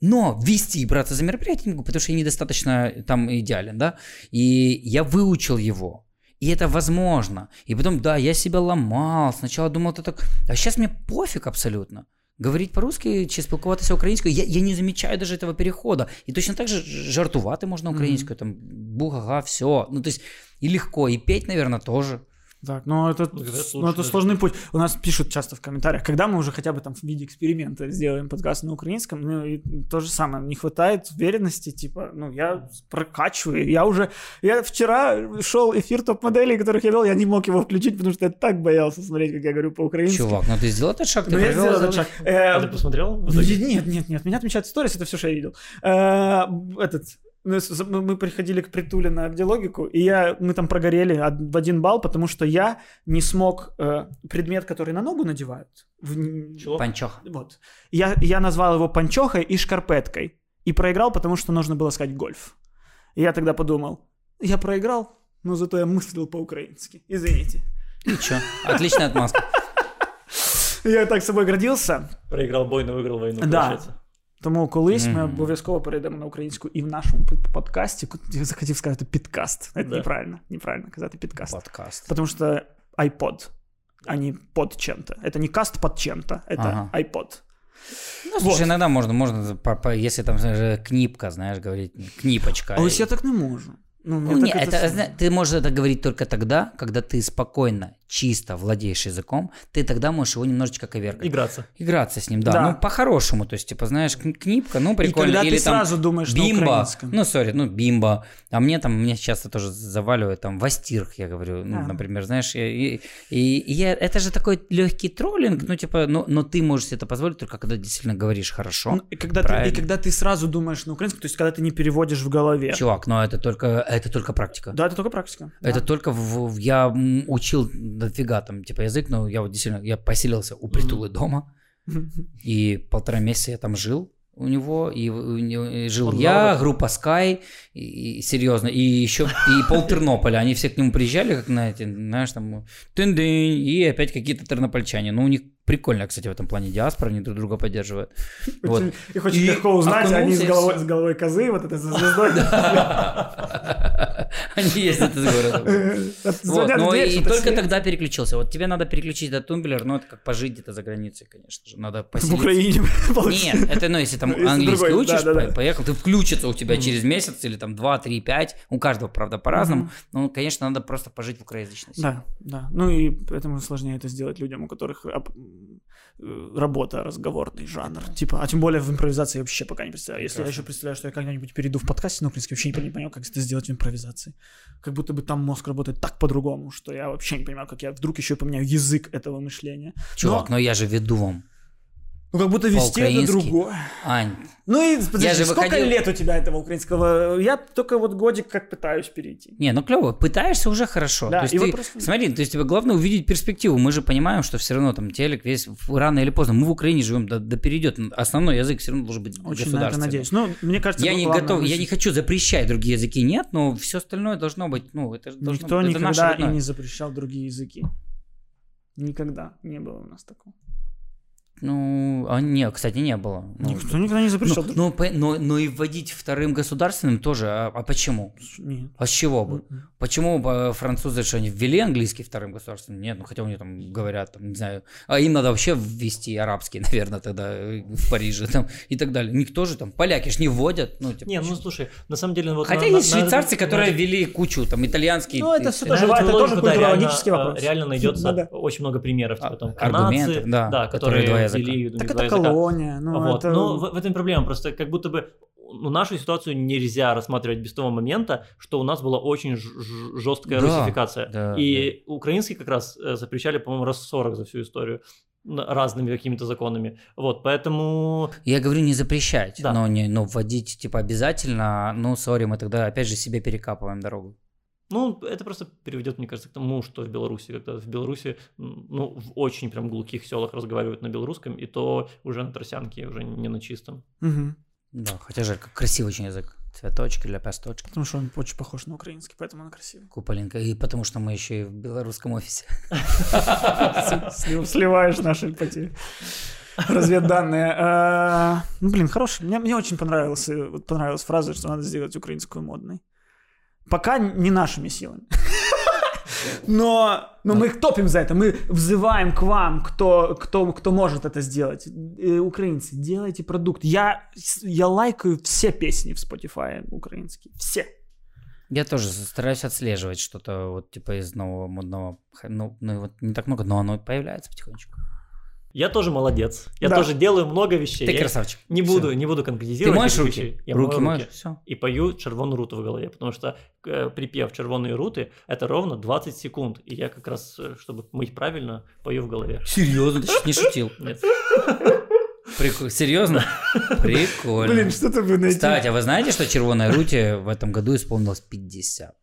Но вести и браться за мероприятие не могу, потому что я недостаточно там идеален, да, и я выучил его. И это возможно. И потом, да, я себя ломал. Сначала думал, это так... А сейчас мне пофиг абсолютно. Говорить по-русски чи спілкуватися українською, я, я не замечаю даже этого перехода. І точно так же ж- жартувати можна українською, там, бугага, все. Ну, то есть, и легко, и петь, наверное, тоже. Так, но это, Ну, лучше это сложный путь. У нас пишут часто в комментариях, когда мы уже хотя бы там в виде эксперимента сделаем подкаст на украинском, ну и то же самое, не хватает уверенности, типа, ну я прокачиваю, я уже, я вчера шел эфир топ-моделей, которых я вел, я не мог его включить, потому что я так боялся смотреть, как я говорю по-украински. Чувак, ну ты сделал этот шаг, ты Ну, я сделал этот шаг. Э, А ты посмотрел? Нет, нет, нет, меня отмечают сторис, это все, что я видел. Э, Этот, мы мы приходили к Притуле на где логику, и я, мы там прогорели в один балл, потому что я не смог э, предмет, который на ногу надевают. в Чего? Панчох. Вот. Я, я назвал его панчохой и шкарпеткой. И проиграл, потому что нужно было сказать гольф. И я тогда подумал, я проиграл, но зато я мыслил по-украински. Извините. Ничего, отличная отмазка. Я так собой гордился. Проиграл бой, но выиграл войну, Да. получается. Тому колись ми Мгм. обов'язково перейдемо на українську і в нашому під- подкасті. Я захотів сказати підкаст. Це Да. неправильно. Неправильно казати підкаст. Подкаст. Потому что iPod, а не под чем-то. Это не каст под чем-то, это Ага. iPod. Ну, слушай, иногда можно, можно, по- по- если там знаешь, книпка, знаешь, говорить, книпочка. А ось я так не можу. Ну, Ну, мне не, так это, это... ты можешь это говорить только тогда, когда ты спокойно, чисто владеешь языком, ты тогда можешь его немножечко коверкать. Играться. Играться с ним, да. Да. Ну, по-хорошему, то есть, типа, знаешь, кн- книпка, ну, И прикольно. когда Или ты там сразу думаешь на бимба, украинском. ну, сори, ну, бимба. А мне там, мне часто тоже заваливают там вастирх, я говорю, ну, А. например, знаешь, и, и, и я, это же такой легкий троллинг, ну, типа, но, но ты можешь себе это позволить только когда действительно говоришь хорошо. Ну, и, когда ты, и когда ты сразу думаешь на украинском, то есть когда ты не переводишь в голове. Чувак, но это только, это только практика. Да, это только практика. Это Да. только в, я учил дофига там типа язык, но я вот действительно я поселился у притулы дома и полтора месяца я там жил. у него, и, у него- и жил Он я, робот. группа Sky, и, и серьезно, и еще и пол Тернополя, они все к нему приезжали, как на эти, знаешь, там, тын и опять какие-то тернопольчане. Ну, у них прикольно, кстати, в этом плане диаспора, они друг друга поддерживают. Вот. Очень- Их очень И легко узнать, они с головой, с головой козы, вот это со звездой. Они ездят из города. Вот, в но дверь, и только тогда переключился. Вот тебе надо переключить этот тумблер, ну это как пожить где-то за границей, конечно же. Надо В поселиться. Украине получится. Нет, это, ну, если там английский учишь, поехал, ты включится у тебя через месяц или там 2, 3, 5, у каждого, правда, по-разному. Ну, конечно, надо просто пожить в украиноязычности. Да, да. Ну и поэтому сложнее это сделать людям, у которых работа, разговорный жанр. Типа, а тем более в импровизации я вообще пока не представляю. Если я Прекрасно. еще представляю, что я когда-нибудь перейду в подкасте на украинский, вообще не понимаю, как это сделать в импровизации. Как будто бы там мозг работает так по-другому, что я вообще не понимаю, как я вдруг еще поменяю язык этого мышления. Чувак, но я же веду вам. Ну, как будто вести это другое. Ань, Ну и подожди, Я же сколько выходил- лет у тебя этого украинского? Я только вот годик как пытаюсь перейти. не, ну клево, пытаешься уже хорошо. Да, то есть и ты, вопрос- смотри, то есть тебе главное увидеть перспективу. Мы же понимаем, что все равно там телек весь рано или поздно. Мы в Украине живем, да, да перейдет. Основной язык все равно должен быть Очень на это надеюсь. Ну, мне кажется, Я не готов, я мысль. не хочу запрещать другие языки, нет, но все остальное должно быть, ну, это должно Никто быть, это никогда и родное. не запрещал другие языки. Никогда не было у нас такого. Ну, а нет, кстати, не было. Ну, Никто никогда не ну, запрещал. друг- но, по- но, но и вводить вторым государственным тоже, а, а почему? Нет. А с чего бы? Почему бы французы что они ввели английский вторым государственным? Нет, ну хотя у них там говорят, там, не знаю, а им надо вообще ввести арабский, наверное, тогда э, в Париже там и так далее. Никто же там, поляки ж не вводят. Ну, типа, Не, ну слушай, на самом деле... Вот Хотя на- есть на- швейцарцы, на- которые на- ввели кучу, там, итальянский. Ну, это на тоже ва- это тоже да, культурологический реально, вопрос. э, Реально найдется Да-да. очень много примеров, типа А, там аргументы, канадцы, да, да, которые которые ввели Так это языка. колония. Ну, вот. это... Но в, в этом проблема, просто как будто бы ну, нашу ситуацию нельзя рассматривать без того момента, что у нас была очень жесткая Да, русификация. да, и украинский как раз э, запрещали, по-моему, раз 40 за всю историю разными какими-то законами. Вот, поэтому... Я говорю не запрещать, Да. но, не, но вводить типа обязательно, ну, сори, мы тогда опять же себе перекапываем дорогу. Ну, это просто приведет, мне кажется, к тому, что в Беларуси, когда в Беларуси, ну, в очень прям глухих селах разговаривают на белорусском, и то уже на тросянке, уже не на чистом. Мгм. Да, хотя же красивый очень язык. Цветочки, ляпосточки, Потому что он очень похож на украинский, поэтому он красивый. куполинка. И потому что мы еще и в белорусском офисе. Слив- Сливаешь наши потери. Разведданные. А, Ну, блин, хороший. Мне, очень понравилась фраза, что надо сделать украинскую модной. Пока не нашими силами. Но, но мы их топим за это. Мы взываем к вам, кто, кто, кто может это сделать. Э, Украинцы, делайте продукт. Я, я лайкаю все песни в Spotify украинские. Все. Я тоже стараюсь отслеживать что-то вот типа из нового модного. Ну, ну вот не так много, но оно появляется потихонечку. Я тоже молодец. Я Да. тоже делаю много вещей. Ты Я красавчик. Не буду, не буду Ты конкретизировать. моешь эти руки? вещи. Я руки мою моешь? Все. И пою червоную руту в голове, потому что э, припев червоные руты это ровно 20 секунд. И я как раз, э, чтобы мыть правильно, пою в голове. Серьезно, ты не шутил? Нет. Прикольно. Серьезно? Прикольно. Блин, что-то вы найти. Кстати, а вы знаете, что Червоной Руте в этом году исполнилось 50?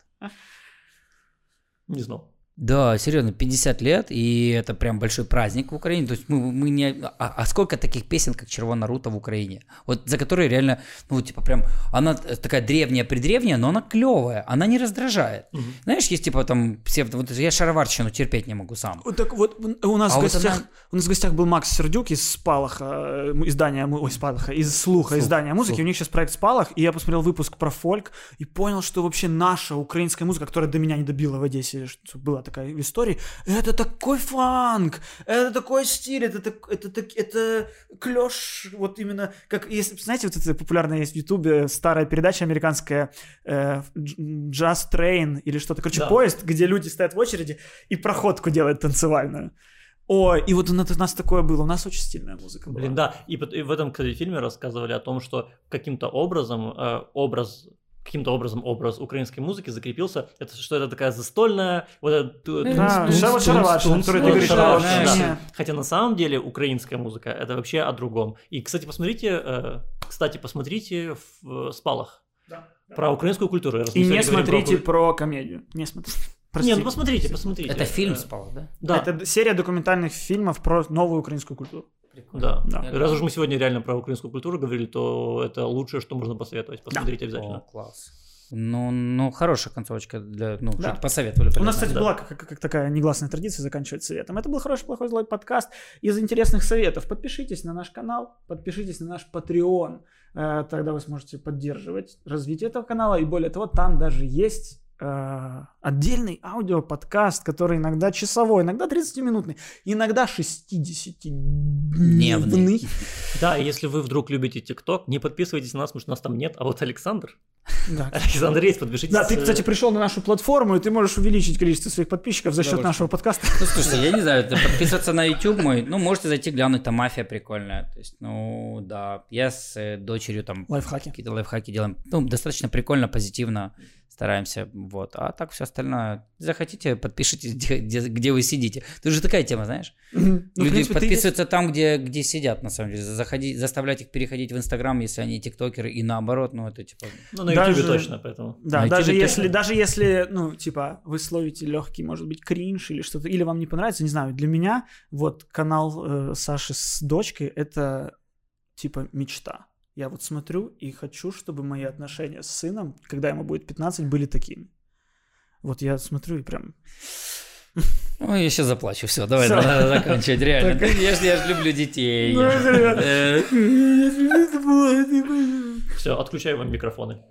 Не знал. Да, серьезно, 50 лет, и это прям большой праздник в Украине. То есть мы, мы не... А, а сколько таких песен, как «Червона рута» в Украине? Вот за которые реально, ну, типа прям... Она такая древняя-предревняя, но она клевая, она не раздражает. Мгм. Знаешь, есть типа там псевдо... Вот я шароварщину терпеть не могу сам. Вот так вот у нас А в вот гостях она- у нас в гостях был Макс Сердюк из Спалаха э, издания ой Спалаха из слуха Слух, издания музыки слух. у них сейчас проект Спалах и я посмотрел выпуск про фольк и понял что вообще наша украинская музыка которая до меня не добила в Одессе что была такая в истории это такой фанк это такой стиль это так, это так, это клеш вот именно как если знаете вот это популярная есть в Ютубе старая передача американская э, Jazz Train или что-то короче Да. поезд где люди стоят в очереди и проходку делают танцевальную. Ой, и вот у нас, у нас такое было, у нас очень стильная музыка была. Блин, да. И, и в этом, кстати, фильме рассказывали о том, что каким-то образом э, образ каким-то образом образ украинской музыки закрепился, это что это такая застольная, вот это ту- Да, ты говоришь, да. да. Хотя на самом деле украинская музыка это вообще о другом. И, кстати, посмотрите, э, кстати, посмотрите в э, спалах про украинскую культуру. раз И не про смотрите укра- про комедию. Не смотрите. Не, ну посмотрите, посмотрите. Это фильм Э, спал, да? Да. Это серия документальных фильмов про новую украинскую культуру. Да. Да. И Раз уж мы сегодня реально про украинскую культуру говорили, то это лучшее, что можно посоветовать. Посмотрите О, обязательно. класс. Ну, ну, хорошая концовочка для, ну, Да. что-то посоветовали. У нас, кстати, да. была как, как- как такая негласная традиция заканчивать советом. Это был хороший, плохой, злой подкаст из интересных советов. Подпишитесь на наш канал, подпишитесь на наш Patreon. Э, Тогда вы сможете поддерживать развитие этого канала. И более того, там даже есть э, отдельный аудиоподкаст, который иногда часовой, иногда 30-минутный, иногда 60-дневный. Да, если вы вдруг любите ТикТок, не подписывайтесь на нас, потому что нас там нет. А вот Александр, Да. Александр есть, подпишитесь. Да, ты, э, кстати, пришел на нашу платформу, и ты можешь увеличить количество своих подписчиков за счет нашего подкаста. Ну, слушайте, я не знаю, подписываться на YouTube мой, ну, можете зайти глянуть, там мафия прикольная. То есть, ну, да, я с э, дочерью там Лайфхаки. какие-то лайфхаки делаем. Ну, достаточно прикольно, позитивно стараемся, вот. А так все остальное, захотите, подпишитесь, где, где, где вы сидите. Это же такая тема, знаешь? Ну, Люди принципе, ты подписываются там, где, где сидят, на самом деле. Заходить, заставлять их переходить в Инстаграм, если они тиктокеры, и наоборот, ну, это типа... Ну, на даже- точно, поэтому. Да, На даже YouTube если, точно. даже если, ну, типа, вы словите легкий, может быть, кринж или что-то, или вам не понравится, не знаю, для меня вот канал э, Саши с дочкой — это, типа, мечта. Я вот смотрю и хочу, чтобы мои отношения с сыном, когда ему будет 15, были такими. Вот я смотрю и прям... Ой, я сейчас заплачу, все, давай, Всё. надо заканчивать, реально. Так. Я ж, я ж люблю детей. Ну, Все, отключаю вам микрофоны.